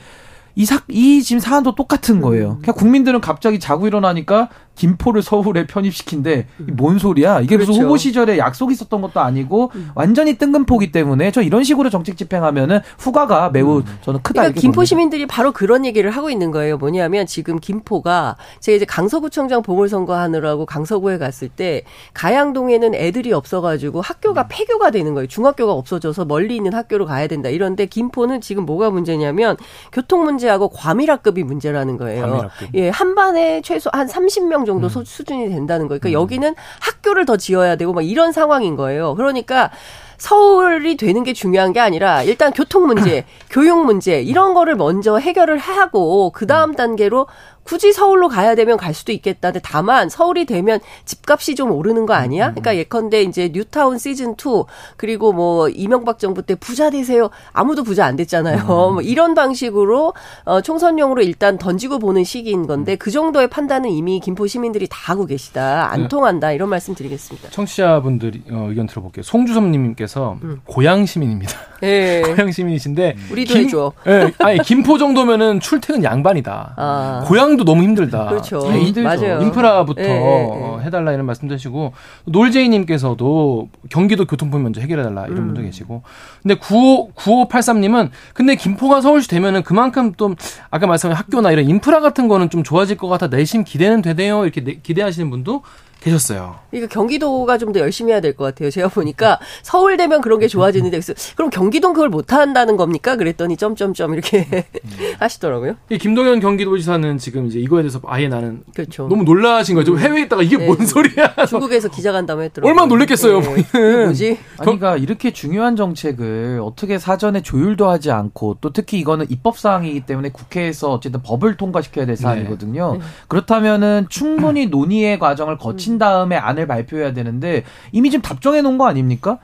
이 사, 이 지금 사안도 똑같은 거예요. 그냥 국민들은 갑자기 자고 일어나니까 김포를 서울에 편입시킨데 뭔 소리야? 이게 그렇죠. 무슨 후보 시절에 약속이 있었던 것도 아니고 음. 완전히 뜬금포기 때문에 저 이런 식으로 정책 집행하면은 후과가 매우 음. 저는 크다. 그러니까 김포. 시민들이 바로 그런 얘기를 하고 있는 거예요. 뭐냐면 지금 김포가 제가 이제 강서구청장 보궐선거 하느라고 강서구에 갔을 때 가양동에는 애들이 없어가지고 학교가 음. 폐교가 되는 거예요. 중학교가 없어져서 멀리 있는 학교로 가야 된다. 이런데 김포는 지금 뭐가 문제냐면 교통 문제하고 과밀학급이 문제라는 거예요. 과밀학급. 예, 한 반에 최소 한 30명 정도 음. 수준이 된다는 거예요. 그러니까 음. 여기는 학교를 더 지어야 되고 막 이런 상황인 거예요. 그러니까 서울이 되는 게 중요한 게 아니라 일단 교통 문제, *clears throat* 교육 문제 이런 거를 먼저 해결을 하고 그 다음 음. 단계로 굳이 서울로 가야 되면 갈 수도 있겠다. 근데 다만 서울이 되면 집값이 좀 오르는 거 아니야? 음. 그러니까 예컨대 이제 뉴타운 시즌 2 그리고 뭐 이명박 정부 때 부자 되세요. 아무도 부자 안 됐잖아요. 음. 뭐 이런 방식으로 어 총선용으로 일단 던지고 보는 시기인 건데 그 정도의 판단은 이미 김포 시민들이 다 하고 계시다. 안 네. 통한다. 이런 말씀 드리겠습니다. 청취자분들이 어, 의견 들어볼게요. 송주섭 님께서 음. 고향 시민입니다. 네. 고향 시민이신데 우리도 김, 해줘. 네, 아니 김포 정도면은 출퇴근 양반이다. 아. 고향 사람도 너무 힘들다. 그렇죠. 네, 힘들죠. 맞아요. 인프라부터 네, 네, 해달라 이런 말씀도 하시고 놀제이님께서도 경기도 교통편 먼저 해결해달라 이런 음. 분도 계시고 근데 95 9583님은 근데 김포가 서울시 되면은 그만큼 또 아까 말씀하신 학교나 이런 인프라 같은 거는 좀 좋아질 것 같아 내심 기대는 되네요 이렇게 기대하시는 분도 계셨어요. 그러니까 경기도가 좀 더 열심히 해야 될 것 같아요. 제가 보니까 서울 되면 그런 게 좋아지는데 그래서 그럼 경기도는 그걸 못 한다는 겁니까? 그랬더니 점점점 이렇게 *laughs* 하시더라고요. 이 김동연 경기도지사는 지금 이제 이거에 대해서 아예 나는 그렇죠. 너무 놀라신 거죠. 해외에 있다가 이게 네. 뭔 소리야? 중국에서 기자 간담회 했더라고요. 얼마나 놀랬겠어요, 네. 뭐지? 아니, 그러니까 이렇게 중요한 정책을 어떻게 사전에 조율도 하지 않고 또 특히 이거는 입법 사항이기 때문에 국회에서 어쨌든 법을 통과시켜야 될 사안이거든요. 네. 그렇다면은 충분히 논의의 과정을 거친 다음에 안을 발표해야 되는데 이미 지금 답정해 놓은 거 아닙니까?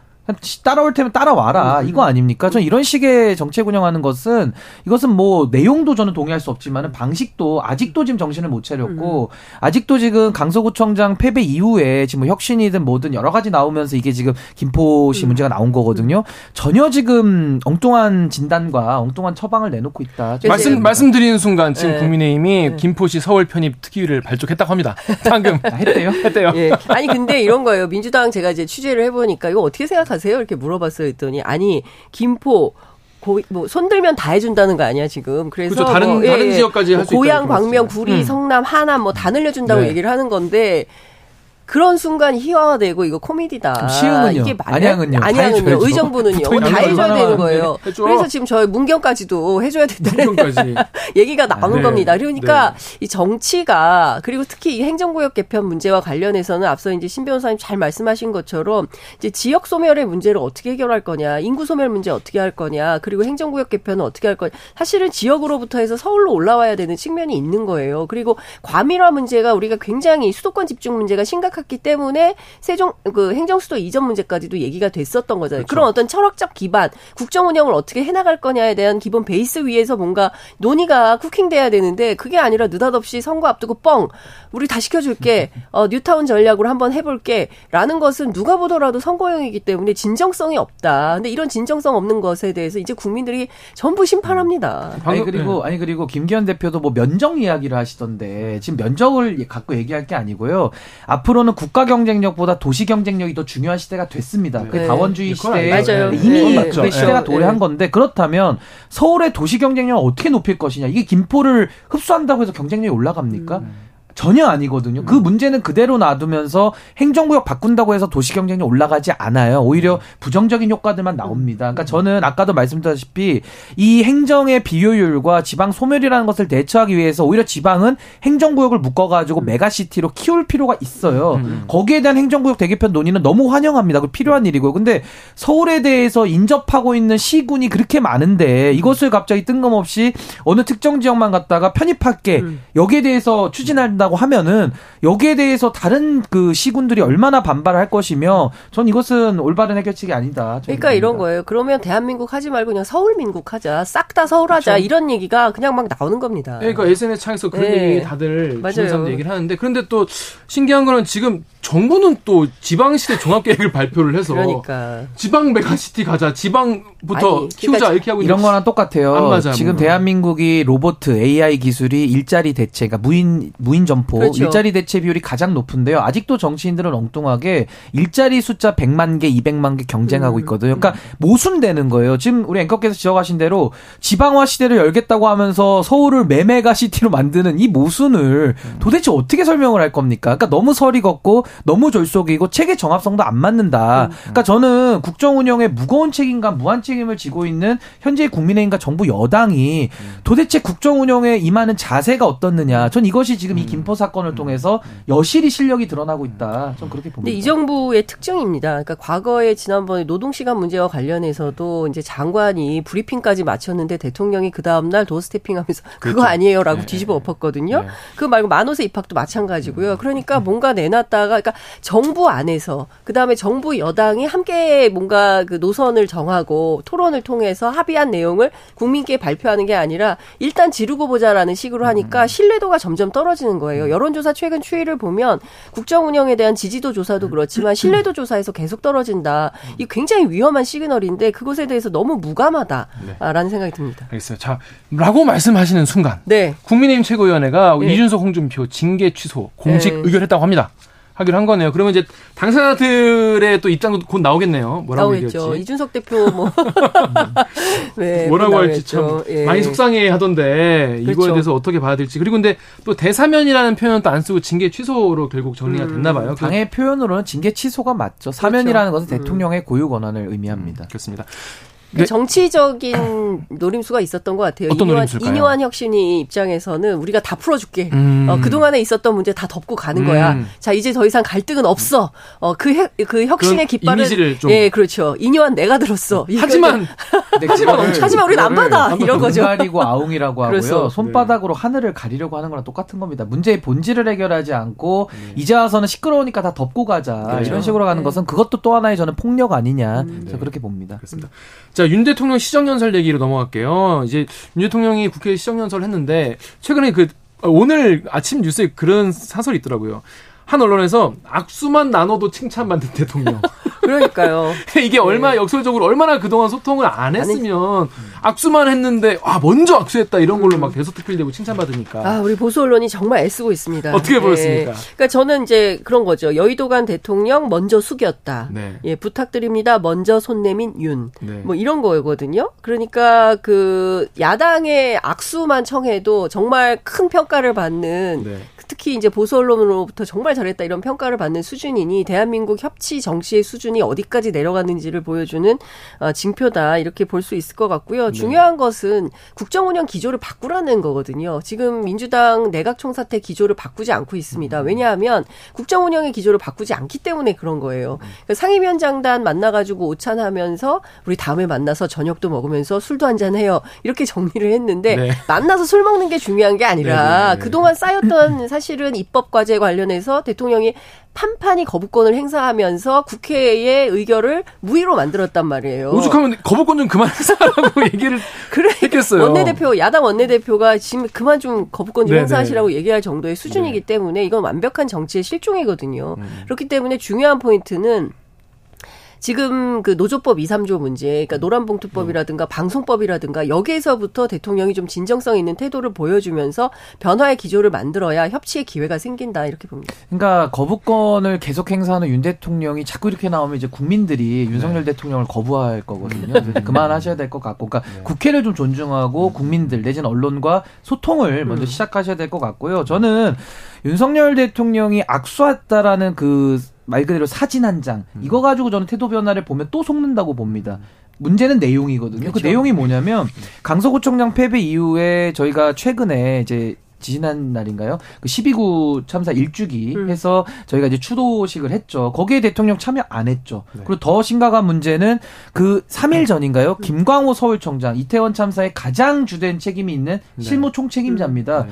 따라올 테면 따라와라 이거 아닙니까? 전 이런 식의 정책 운영하는 것은 이것은 뭐 내용도 저는 동의할 수 없지만은 방식도 아직도 지금 정신을 못 차렸고 아직도 지금 강서구청장 패배 이후에 지금 뭐 혁신이든 뭐든 여러 가지 나오면서 이게 지금 김포시 문제가 나온 거거든요. 전혀 지금 엉뚱한 진단과 엉뚱한 처방을 내놓고 있다. 좀 말씀 말씀드리는 순간 지금 네. 국민의힘이 김포시 서울 편입 특위를 발족했다고 합니다. *laughs* 방금 아, 했대요. *laughs* 했대요. 예. *laughs* 아니 근데 이런 거예요. 민주당 제가 이제 취재를 해보니까 이거 어떻게 생각하세요? 이렇게 물어봤어요. 했더니 아니 김포 고, 뭐 손들면 다 해준다는 거 아니야 지금. 그래서 그렇죠. 다른- 뭐, 다른 지역까지 할수 있다 고양, 이렇게 광명. 구리, 음. 성남, 하남 뭐 다 늘려준다고 네. 얘기를 하는 건데. 그런 순간 희화화되고 이거 코미디다. 시흥은요? 이게 말이야? 안양은요? 다 안양은요. 의정부는요. 다거 해줘야 되는. 거예요. 해줘. 그래서 지금 저희 문경까지도 해줘야 된다는. *laughs* 얘기가 나오는 네. 겁니다. 그러니까 네. 이 정치가 그리고 특히 이 행정구역 개편 문제와 관련해서는 앞서 이제 신 변호사님 잘 말씀하신 것처럼 이제 지역 소멸의 문제를 어떻게 해결할 거냐, 인구 소멸 문제 어떻게 할 거냐, 그리고 행정구역 개편은 어떻게 할 거냐. 사실은 지역으로부터 해서 서울로 올라와야 되는 측면이 있는 거예요. 그리고 과밀화 문제가 우리가 굉장히 수도권 집중 문제가 심각 했기 때문에 세종 그 행정수도 이전 문제까지도 얘기가 됐었던 거잖아요. 그렇죠. 그런 어떤 철학적 기반, 국정 운영을 어떻게 해나갈 거냐에 대한 기본 베이스 위에서 뭔가 논의가 쿠킹돼야 되는데 그게 아니라 느닷없이 선거 앞두고 뻥 우리 다 시켜줄게 어, 뉴타운 전략으로 한번 해볼게라는 것은 누가 보더라도 선거용이기 때문에 진정성이 없다. 근데 이런 진정성 없는 것에 대해서 이제 국민들이 전부 심판합니다. 아니 방금- 그리고 아니 그리고 김기현 대표도 뭐 면적 이야기를 하시던데 지금 면적을 갖고 얘기할 게 아니고요. 앞으로 는 국가 경쟁력보다 도시 경쟁력이 더 중요한 시대가 됐습니다. 그 네. 다원주의 그건 시대에 맞아요. 이미 네. 그. 시대가 네. 도래한 건데 그렇다면 서울의 도시 경쟁력을 어떻게 높일 것이냐 이게 김포를 흡수한다고 해서 경쟁력이 올라갑니까? 전혀 아니거든요. 그 문제는 그대로 놔두면서 행정구역 바꾼다고 해서 도시 경쟁력 올라가지 않아요. 오히려 부정적인 효과들만 나옵니다. 그러니까 저는 아까도 말씀드렸다시피 이 행정의 비효율과 지방 소멸이라는 것을 대처하기 위해서 오히려 지방은 행정구역을 묶어가지고 메가시티로 키울 필요가 있어요. 거기에 대한 행정구역 대개편 논의는 너무 환영합니다. 그 필요한 일이고요. 근데 서울에 대해서 인접하고 있는 시군이 그렇게 많은데 이것을 갑자기 뜬금없이 어느 특정 지역만 갖다가 편입할게 여기에 대해서 추진한다 고 하면은 여기에 대해서 다른 그 시군들이 얼마나 반발을 할 것이며 전 이것은 올바른 해결책이 아니다. 그러니까 이런. 거예요. 그러면 대한민국 하지 말고 그냥 서울 민국 하자. 싹 다 서울 하자. 이런 얘기가 그냥 막 나오는 겁니다. 네, 그러니까 SNS 창에서 그런 네. 얘기 다들. 주변 사람들 얘기를 하는데 그런데 또 신기한 거는 지금 정부는 또 지방시대 종합계획을 발표를 해서 그러니까. 지방 메가시티 가자, 지방부터 아니, 키우자 그러니까 이렇게 하고 이런 거랑 똑같아요. 안 맞아요, 지금. 대한민국이 로보트 AI 기술이 일자리 대체, 그러니까 무인 무인 점포 그렇죠. 일자리 대체 비율이 가장 높은데요. 아직도 정치인들은 엉뚱하게 일자리 숫자 100만 개, 200만 개 경쟁하고 음. 있거든요. 그러니까 모순되는 거예요. 지금 우리 앵커께서 지적하신 대로 지방화 시대를 열겠다고 하면서 서울을 매메가 시티로 만드는 이 모순을 음. 도대체 어떻게 설명을 할 겁니까? 그러니까 너무 설이 걷고 너무 졸속이고 체계 정합성도 안 맞는다. 음. 그러니까 저는 국정 운영에 무거운 책임과 무한 책임을 지고 있는 현재 국민의힘과 정부 여당이 도대체 국정 운영에 임하는 자세가 어떻느냐. 전 이것이 지금 이 김포 사건을 통해서 여실히 실력이 드러나고 있다. 전 그렇게 봅니다. 이 정부의 특징입니다. 그러니까 과거에 지난번에 노동 시간 문제와 관련해서도 이제 장관이 브리핑까지 마쳤는데 대통령이 그 다음 날 도스태핑하면서 *laughs* 그거 아니에요라고 뒤집어 엎었거든요. 그 말고 만호세 입학도 마찬가지고요. 그러니까 뭔가 내놨다가 그러니까 정부 안에서 그 다음에 정부 여당이 함께 뭔가 그 노선을 정하고 토론을 통해서 합의한 내용을 국민께 발표하는 게 아니라 일단 지르고 보자라는 식으로 하니까 신뢰도가 점점 떨어지는 거예요. 여론조사 최근 추이를 보면 국정 운영에 대한 지지도 조사도 그렇지만 신뢰도 조사에서 계속 떨어진다. 이 굉장히 위험한 시그널인데 그것에 대해서 너무 무감하다라는 생각이 듭니다. 알겠어요. 자, 라고 말씀하시는 순간 네. 국민의힘 최고위원회가 네. 이준석 홍준표 징계 취소 공식 네. 의결했다고 합니다. 하기로 한 거네요. 그러면 이제 당사자들의 또 입장도 곧 나오겠네요. 뭐라고 나오겠죠. 얘기할지. 이준석 대표 뭐 *laughs* 네, 뭐라고 할지 참 예. 많이 속상해 하던데 이거에 그렇죠. 대해서 어떻게 봐야 될지. 그리고 근데 또 대사면이라는 표현도 안 쓰고 징계 취소로 결국 정리가 됐나 봐요. 그- 당의 표현으로는 징계 취소가 맞죠. 사면이라는 것은 대통령의 고유 권한을 의미합니다. 그렇습니다. 그 정치적인 노림수가 있었던 것 같아요. 어떤 이뇨한? 이뇨한 혁신이 입장에서는 우리가 다 풀어줄게. 음. 어, 그동안에 있었던 문제 다 덮고 가는 음. 거야. 자, 이제 더 이상 갈등은 없어. 어, 그, 혁- 그 혁신의. 이미지를 좀- 예, 그렇죠. 이뇨한 내가 들었어. 하지만 *laughs* 근데 그거를- 하지만 우리는 안 받아. 이런 거죠. 눈 가리고 아웅이라고 하고요. 그래서- 손바닥으로 하늘을 가리려고 하는 거랑 똑같은 겁니다. 문제의 본질을 해결하지 않고 이제 와서는 시끄러우니까 다 덮고 가자. 그렇죠. 이런 식으로 가는 네. 것은 그것도 또 하나의 저는 폭력 아니냐. 저는 그렇게 봅니다. 그렇습니다. 자, 윤 대통령 시정연설 얘기로 넘어갈게요. 이제 윤 대통령이 국회에 시정연설을 했는데 최근에 그 어, 오늘 아침 뉴스에 그런 사설이 있더라고요. 한 언론에서 악수만 나눠도 칭찬받는 대통령. *laughs* 그러니까요. *laughs* 이게 얼마나 역설적으로 얼마나 그동안 소통을 안 했으면 악수만 했는데 아 먼저 악수했다 이런 걸로 막 대소특필되고 칭찬받으니까 아, 우리 보수 언론이 정말 애쓰고 있습니다. 어떻게 보였습니까? 그러니까 저는 이제 그런 거죠. 여의도간 대통령 먼저 숙였다. 네. 예, 부탁드립니다. 먼저 손 내민 윤. 네. 뭐 이런 거거든요. 그러니까 그 야당의 악수만 청해도 정말 큰 평가를 받는 네. 특히 이제 보수 언론으로부터 정말 잘했다 이런 평가를 받는 수준이니 대한민국 협치 정치의 수준이 어디까지 내려가는지를 보여주는 어, 징표다 이렇게 볼 수 있을 것 같고요. 중요한 것은 국정 운영 기조를 바꾸라는 거거든요. 지금 민주당 내각 총사태 기조를 바꾸지 않고 있습니다. 왜냐하면 국정 운영의 기조를 바꾸지 않기 때문에 그런 거예요. 그러니까 상임위원장단 만나가지고 오찬하면서 우리 다음에 만나서 저녁도 먹으면서 술도 한잔 해요. 이렇게 *laughs* 정리를 했는데 네. 만나서 술 먹는 게 중요한 게 아니라 네, 네, 네. 그동안 쌓였던 사실 *laughs* 은 입법 과제 관련해서 대통령이 판판히 거부권을 행사하면서 국회의 의결을 무의로 만들었단 말이에요. 오죽하면 거부권 좀 그만 행사하라고 *laughs* 얘기를 그래 했겠어요. 원내대표 야당 원내대표가 지금 그만 좀 거부권 좀 네네. 행사하시라고 얘기할 정도의 수준이기 네. 때문에 이건 완벽한 정치의 실종이거든요. 음. 그렇기 때문에 중요한 포인트는 지금 그 노조법 2, 3조 문제, 그러니까 노란봉투법이라든가 방송법이라든가 여기에서부터 대통령이 좀 진정성 있는 태도를 보여주면서 변화의 기조를 만들어야 협치의 기회가 생긴다 이렇게 봅니다. 그러니까 거부권을 계속 행사하는 윤 대통령이 자꾸 이렇게 나오면 이제 국민들이 윤석열 네. 대통령을 거부할 거거든요. 그래서 그만하셔야 될 것 같고, 그러니까 국회를 좀 존중하고 국민들 내지는 언론과 소통을 먼저 시작하셔야 될 것 같고요. 저는 윤석열 대통령이 악수했다라는 그 말 그대로 사진 한장 이거 가지고 저는 태도 변화를 보면 또 속는다고 봅니다. 문제는 내용이거든요. 그 그렇죠. 내용이 뭐냐면 강서구청장 패배 이후에 저희가 최근에 이제 지난 날인가요? 그 12구 참사 일주기 음. 해서 저희가 이제 추도식을 했죠. 거기에 대통령 참여 안 했죠. 네. 그리고 더 심각한 문제는 그 3일 전인가요? 김광호 서울청장 이태원 참사에 가장 주된 책임이 있는 실무 총책임자입니다. 네.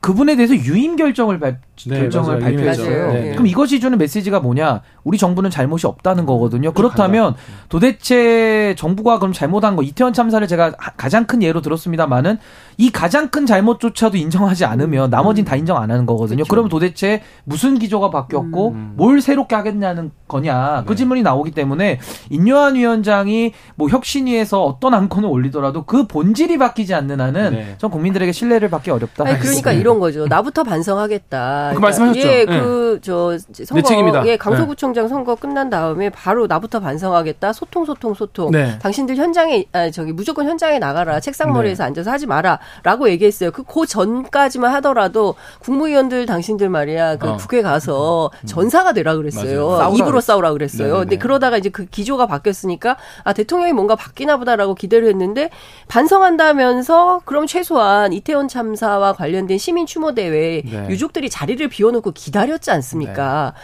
그분에 대해서 유임 결정을 발, 네, 결정을 맞아요. 발표했어요. 유임했죠. 네. 그럼 이것이 주는 메시지가 뭐냐? 우리 정부는 잘못이 없다는 거거든요. 그렇다면 도대체 정부가 그럼 잘못한 거 이태원 참사를 제가 하- 가장 큰 예로 들었습니다만은 이 가장 큰 잘못조차도 인정하지 않으면 나머진 다 인정 안 하는 거거든요. 그럼 도대체 무슨 기조가 바뀌었고 뭘 새롭게 하겠냐는 거냐 그 질문이 나오기 때문에 인요한 위원장이 뭐 혁신위에서 어떤 안건을 올리더라도 그 본질이 바뀌지 않는 한은 네. 전 국민들에게 신뢰를 받기 어렵다. 아니, 그러니까 이런 거죠. 나부터 반성하겠다. 그 말씀하셨죠. 예, 네. 그, 저, 선거. 책임이다. 예, 강서구청장 선거 끝난 다음에 바로 나부터 반성하겠다. 소통, 소통, 소통. 네. 당신들 현장에, 아, 저기, 무조건 현장에 나가라. 책상머리에서 네. 앉아서 하지 마라. 라고 얘기했어요. 그, 그 전까지만 하더라도 국무위원들 당신들 말이야. 그 어. 국회 가서 전사가 되라 그랬어요. 맞아요. 입으로 싸우라 싸우라 그랬어요. 네네네. 근데 그러다가 이제 그 기조가 바뀌었으니까 아, 대통령이 뭔가 바뀌나 보다라고 기대를 했는데 반성한다면서 그럼 최소한 이태원 참사와 관련된 시민 추모 대회에 네. 유족들이 자리를 비워놓고 기다렸지 않습니까?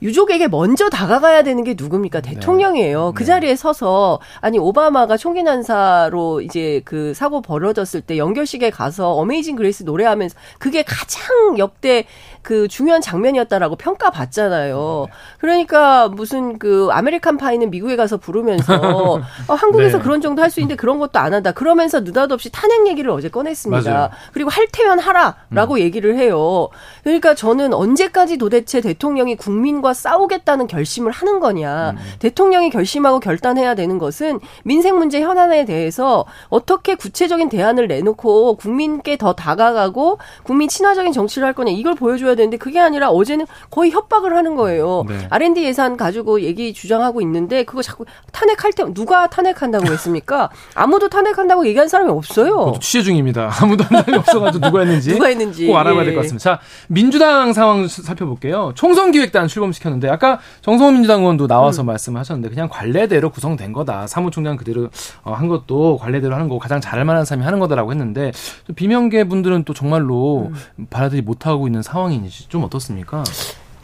유족에게 먼저 다가가야 되는 게 누굽니까? 대통령이에요. 그 네. 자리에 서서 아니 오바마가 총기 난사로 이제 그 사고 벌어졌을 때 영결식에 가서 Amazing Grace 노래하면서 그게 가장 역대 그 중요한 장면이었다라고 평가받잖아요. 그러니까 무슨 그 American Pie는 미국에 가서 부르면서 *laughs* 어, 한국에서 네. 그런 정도 할 수 있는데 그런 것도 안 한다. 그러면서 느닷없이 탄핵 얘기를 어제 꺼냈습니다. 맞아요. 그리고 할테면 하라라고 얘기를 해요. 그러니까 저는 언제까지 도대체 대통령이 국민과 싸우겠다는 결심을 하는 거냐. 음. 대통령이 결심하고 결단해야 되는 것은 민생 문제 현안에 대해서 어떻게 구체적인 대안을 내놓고 국민께 더 다가가고 국민 친화적인 정치를 할 거냐 이걸 보여줘야 되는데 그게 아니라 어제는 거의 협박을 하는 거예요. 네. R&D 예산 가지고 얘기 주장하고 있는데 그거 자꾸 탄핵할 때 누가 탄핵한다고 했습니까? 아무도 탄핵한다고 얘기한 사람이 없어요. 취재 중입니다. *laughs* 아무도 한 사람이 없어가지고 누가 했는지 누가 했는지 꼭 알아봐야 될 것 같습니다. 자 민주당 상황 살펴볼게요. 총선기획단 출범시켰는데 아까 정성호 민주당 의원도 나와서 음. 말씀하셨는데 그냥 관례대로 구성된 거다. 사무총장 그대로 어, 한 것도 관례대로 하는 거고 가장 잘할 만한 사람이 하는 거다라고 했는데 비명계 분들은 또 정말로 음. 받아들이 못하고 있는 상황 인지 좀 어떻습니까?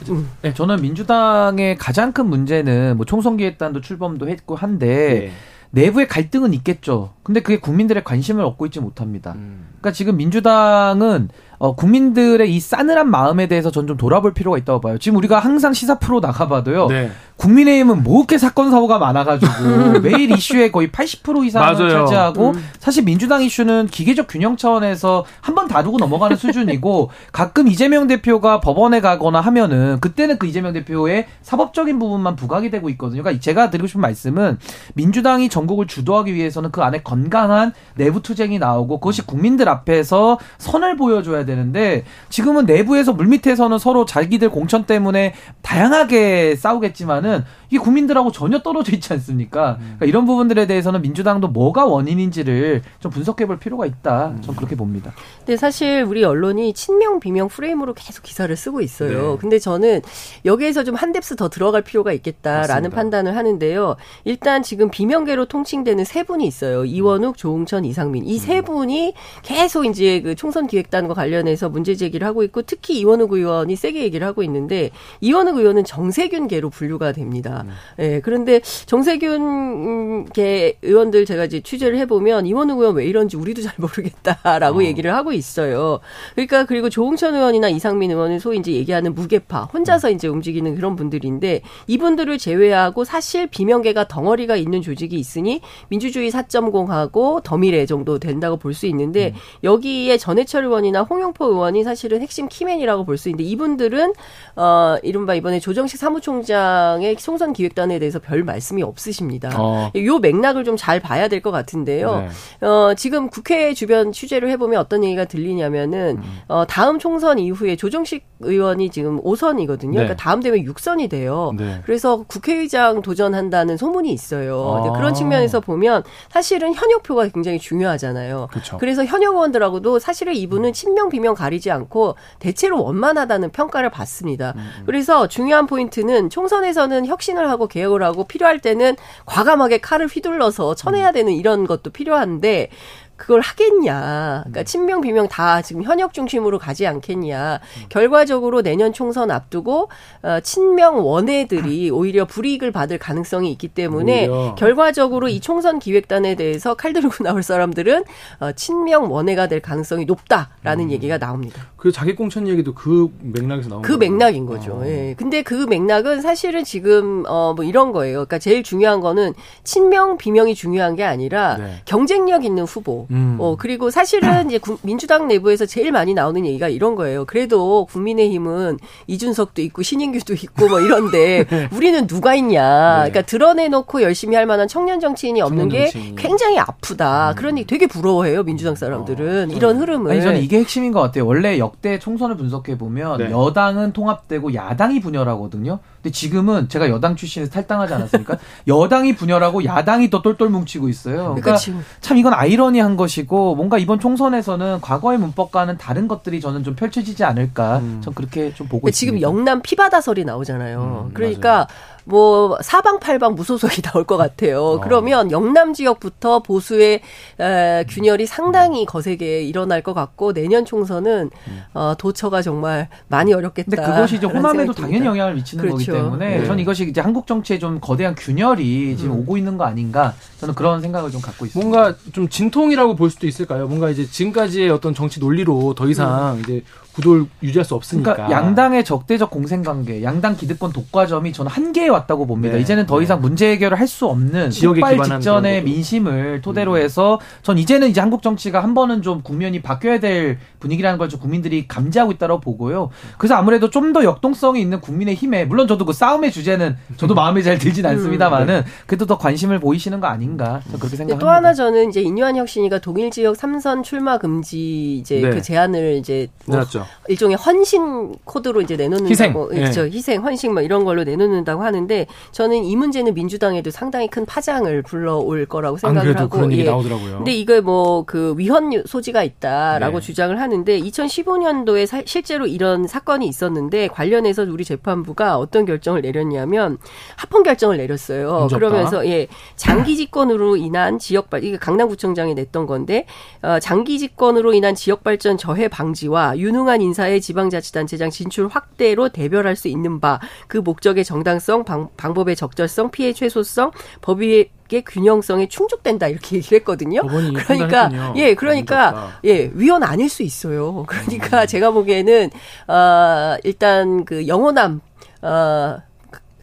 음. 네, 저는 민주당의 가장 큰 문제는 뭐 총선기획단도 출범도 했고 한데 네. 내부의 갈등은 있겠죠. 근데 그게 국민들의 관심을 얻고 있지 못합니다. 음. 그러니까 지금 민주당은 어, 국민들의 이 싸늘한 마음에 대해서 전 좀 돌아볼 필요가 있다고 봐요. 지금 우리가 항상 시사 프로 나가봐도요. 네. 국민의힘은 뭐 이렇게 사건 사고가 많아가지고 *laughs* 매일 이슈의 거의 80% 이상을 차지하고 음. 사실 민주당 이슈는 기계적 균형 차원에서 한 번 다루고 넘어가는 수준이고 *laughs* 가끔 이재명 대표가 법원에 가거나 하면은 그때는 그 이재명 대표의 사법적인 부분만 부각이 되고 있거든요. 그러니까 제가 드리고 싶은 말씀은 민주당이 전국을 주도하기 위해서는 그 안에 건 강한 내부 투쟁이 나오고 그것이 국민들 앞에서 선을 보여줘야 되는데 지금은 내부에서 물밑에서는 서로 자기들 공천 때문에 다양하게 싸우겠지만은 이게 국민들하고 전혀 떨어져 있지 않습니까? 음. 그러니까 이런 부분들에 대해서는 민주당도 뭐가 원인인지를 좀 분석해 볼 필요가 있다. 전 그렇게 봅니다. 근데 사실 우리 언론이 친명 비명 프레임으로 계속 기사를 쓰고 있어요. 네. 근데 저는 여기에서 좀 한 뎁스 더 들어갈 필요가 있겠다라는 맞습니다. 판단을 하는데요. 일단 지금 비명계로 통칭되는 세 분이 있어요. 이 원욱, 조홍천, 이상민. 이세 음. 분이 계속 이제 그 총선 기획단과 관련해서 문제 제기를 하고 있고 특히 이원욱 의원이 세게 얘기를 하고 있는데 이원욱 의원은 정세균계로 분류가 됩니다. 음. 예, 그런데 정세균 계 의원들 제가 이제 취재를 해보면 이원우 의원 왜 이런지 우리도 잘 모르겠다라고 어. 얘기를 하고 있어요. 그러니까 그리고 조홍천 의원이나 이상민 의원은 소위 이제 얘기하는 무게파 혼자서 이제 움직이는 그런 분들인데 이분들을 제외하고 사실 비명계가 덩어리가 있는 조직이 있으니 민주주의 4.0 하고 더미래 정도 된다고 볼 수 있는데 음. 여기에 전해철 의원이나 홍영포 의원이 사실은 핵심 키맨이라고 볼 수 있는데 이분들은 어 이른바 이번에 조정식 사무총장의 총선 기획단에 대해서 별 말씀이 없으십니다. 어. 요 맥락을 좀 잘 봐야 될 것 같은데요. 네. 어, 지금 국회 주변 취재를 해보면 어떤 얘기가 들리냐면은 음. 어, 다음 총선 이후에 조정식 의원이 지금 5선이거든요. 네. 그러니까 다음 되면 6선이 돼요. 네. 그래서 국회의장 도전한다는 소문이 있어요. 아. 그런 측면에서 보면 사실은 현 역표가 굉장히 중요하잖아요. 그쵸. 그래서 현역 의원들하고도 사실은 이분은 친명 비명 가리지 않고 대체로 원만하다는 평가를 받습니다. 음. 음. 그래서 중요한 포인트는 총선에서는 혁신을 하고 개혁을 하고 필요할 때는 과감하게 칼을 휘둘러서 쳐내야 되는 이런 것도 필요한데 그걸 하겠냐. 그러니까 음. 친명 비명 다 지금 현역 중심으로 가지 않겠냐. 음. 결과적으로 내년 총선 앞두고 어, 친명 원외들이 오히려 불이익을 받을 가능성이 있기 때문에 오히려. 결과적으로 이 총선 기획단에 대해서 칼 들고 *laughs* 나올 사람들은 어, 친명 원외가 될 가능성이 높다라는 음. 얘기가 나옵니다. 그 자기 공천 얘기도 그 맥락에서 나온 그 거예요? 맥락인 거죠. 아. 예. 근데 그 맥락은 사실은 지금 어 뭐 이런 거예요. 그러니까 제일 중요한 거는 친명 비명이 중요한 게 아니라 네. 경쟁력 있는 후보 음. 어, 그리고 사실은 이제 민주당 내부에서 제일 많이 나오는 얘기가 이런 거예요. 그래도 국민의힘은 이준석도 있고 신인규도 있고 뭐 이런데 *laughs* 우리는 누가 있냐. 네. 그러니까 드러내놓고 열심히 할 만한 청년 정치인이 없는 청년 정치인. 게 굉장히 아프다. 음. 그러니 되게 부러워해요. 민주당 사람들은. 어, 이런 흐름을. 아니, 저는 이게 핵심인 것 같아요. 원래 역대 총선을 분석해 보면 네. 여당은 통합되고 야당이 분열하거든요. 근데 지금은 제가 여당 출신에서 탈당하지 않았습니까? *laughs* 여당이 분열하고 야당이 또 똘똘 뭉치고 있어요. 그러니까 참 이건 아이러니한 것이고 뭔가 이번 총선에서는 과거의 문법과는 다른 것들이 저는 좀 펼쳐지지 않을까. 음. 전 그렇게 좀 보고 있습니다. 지금 영남 피바다설이 나오잖아요. 음, 그러니까 맞아요. 뭐 사방팔방 무소속이 *laughs* 나올 것 같아요. 어. 그러면 영남 지역부터 보수의 에, 균열이 상당히 거세게 일어날 것 같고 내년 총선은 음. 어, 도처가 정말 많이 어렵겠다. 근데 그것이 이제 호남에도 당연히 영향을 미치는 그렇죠. 거기 때문에 네. 저는 이것이 이제 한국 정치에 좀 거대한 균열이 지금 음. 오고 있는 거 아닌가 저는 그런 생각을 좀 갖고 있습니다. 뭔가 좀 진통이라고 볼 수도 있을까요? 뭔가 이제 지금까지의 어떤 정치 논리로 더 이상 음. 이제 구도를 유지할 수 없으니까. 그러니까 양당의 적대적 공생관계, 양당 기득권 독과점이 저는 한계에 왔다고 봅니다. 네. 이제는 더 이상 문제 해결을 할 수 없는 폭발 기반한 직전의 민심을 토대로 해서 전 이제는 이제 한국 정치가 한 번은 좀 국면이 바뀌어야 될 분위기라는 걸 좀 국민들이 감지하고 있다고 보고요. 그래서 아무래도 좀 더 역동성이 있는 국민의 힘에 물론 저도 그 싸움의 주제는 저도 마음에 잘 들진 않습니다만은 그래도 더 관심을 보이시는 거 아닌가 저는 그렇게 생각합니다. 또 하나 저는 이제 인유한 혁신이가 동일 지역 삼선 출마 금지 이제 네. 그 제안을 이제 뭐 내놨죠. 일종의 헌신 코드로 이제 내놓는다고 희생. 그렇죠. 예. 희생, 헌신 뭐 이런 걸로 내놓는다고 하는데 저는 이 문제는 민주당에도 상당히 큰 파장을 불러올 거라고 안 생각을 하고 그런 얘기 예. 나오더라고요. 근데 이걸 뭐 그 위헌 소지가 있다라고 네. 주장을 하는데 2015년도에 사- 실제로 이런 사건이 있었는데 관련해서 우리 재판부가 어떤 결정을 내렸냐면 합헌 결정을 내렸어요. 그러면서 예 장기 집권으로 인한 지역 발 이게 강남구청장이 냈던 건데 어, 장기 집권으로 인한 지역 발전 저해 방지와 유능한 인사의 지방자치단체장 진출 확대로 대별할 수 있는 바 그 목적의 정당성, 방, 방법의 적절성, 피해 최소성, 법의 균형성에 충족된다 이렇게 *laughs* 얘기를 했거든요. 그러니까 판단했군요. 예, 그러니까. 예 위헌 아닐 수 있어요. 그러니까 음. 제가 보기에는 어 일단 그 영호남 어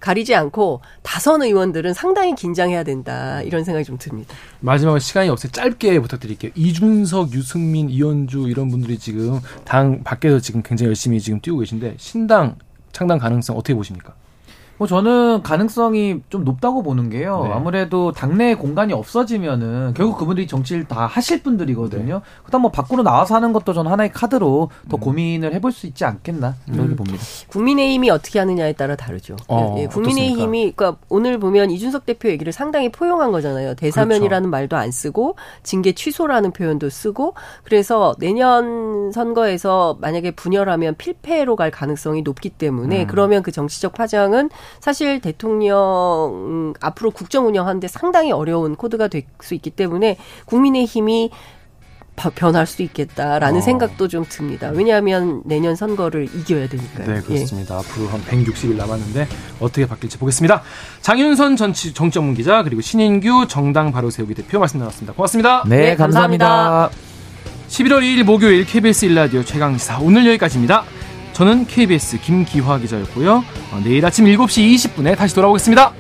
가리지 않고 다선 의원들은 상당히 긴장해야 된다 이런 생각이 좀 듭니다. 마지막으로 시간이 없어요. 짧게 부탁드릴게요. 이준석, 유승민, 이현주 이런 분들이 지금 당 밖에서 지금 굉장히 열심히 지금 뛰고 계신데 신당 창당 가능성 어떻게 보십니까? 뭐 저는 가능성이 좀 높다고 보는 게요. 네. 아무래도 당내 공간이 없어지면은 결국 그분들이 정치를 다 하실 분들이거든요. 그다음 뭐 밖으로 나와서 하는 것도 저는 하나의 카드로 더 고민을 해볼 수 있지 않겠나 그렇게 봅니다. 국민의힘이 어떻게 하느냐에 따라 다르죠. 어, 예, 국민의힘이 그러니까 오늘 보면 이준석 대표 얘기를 상당히 포용한 거잖아요. 대사면이라는 말도 안 쓰고 징계 취소라는 표현도 쓰고 그래서 내년 선거에서 만약에 분열하면 필패로 갈 가능성이 높기 때문에 그러면 그 정치적 파장은 사실 대통령 음, 앞으로 국정 운영하는데 상당히 어려운 코드가 될 수 있기 때문에 국민의힘이 바- 변할 수 있겠다라는 어. 생각도 좀 듭니다. 왜냐하면 내년 선거를 이겨야 되니까요. 네, 예. 그렇습니다. 앞으로 한 160일 남았는데 어떻게 바뀔지 보겠습니다. 장윤선 전치 정점문 기자 그리고 신인규 정당 바로 세우기 대표 말씀 나눴습니다. 고맙습니다. 네, 네, 감사합니다. 감사합니다. 11월 2일 목요일 KBS 일라디오 최강시사 오늘 여기까지입니다. 저는 KBS 김기화 기자였고요. 어, 내일 아침 7시 20분에 다시 돌아오겠습니다.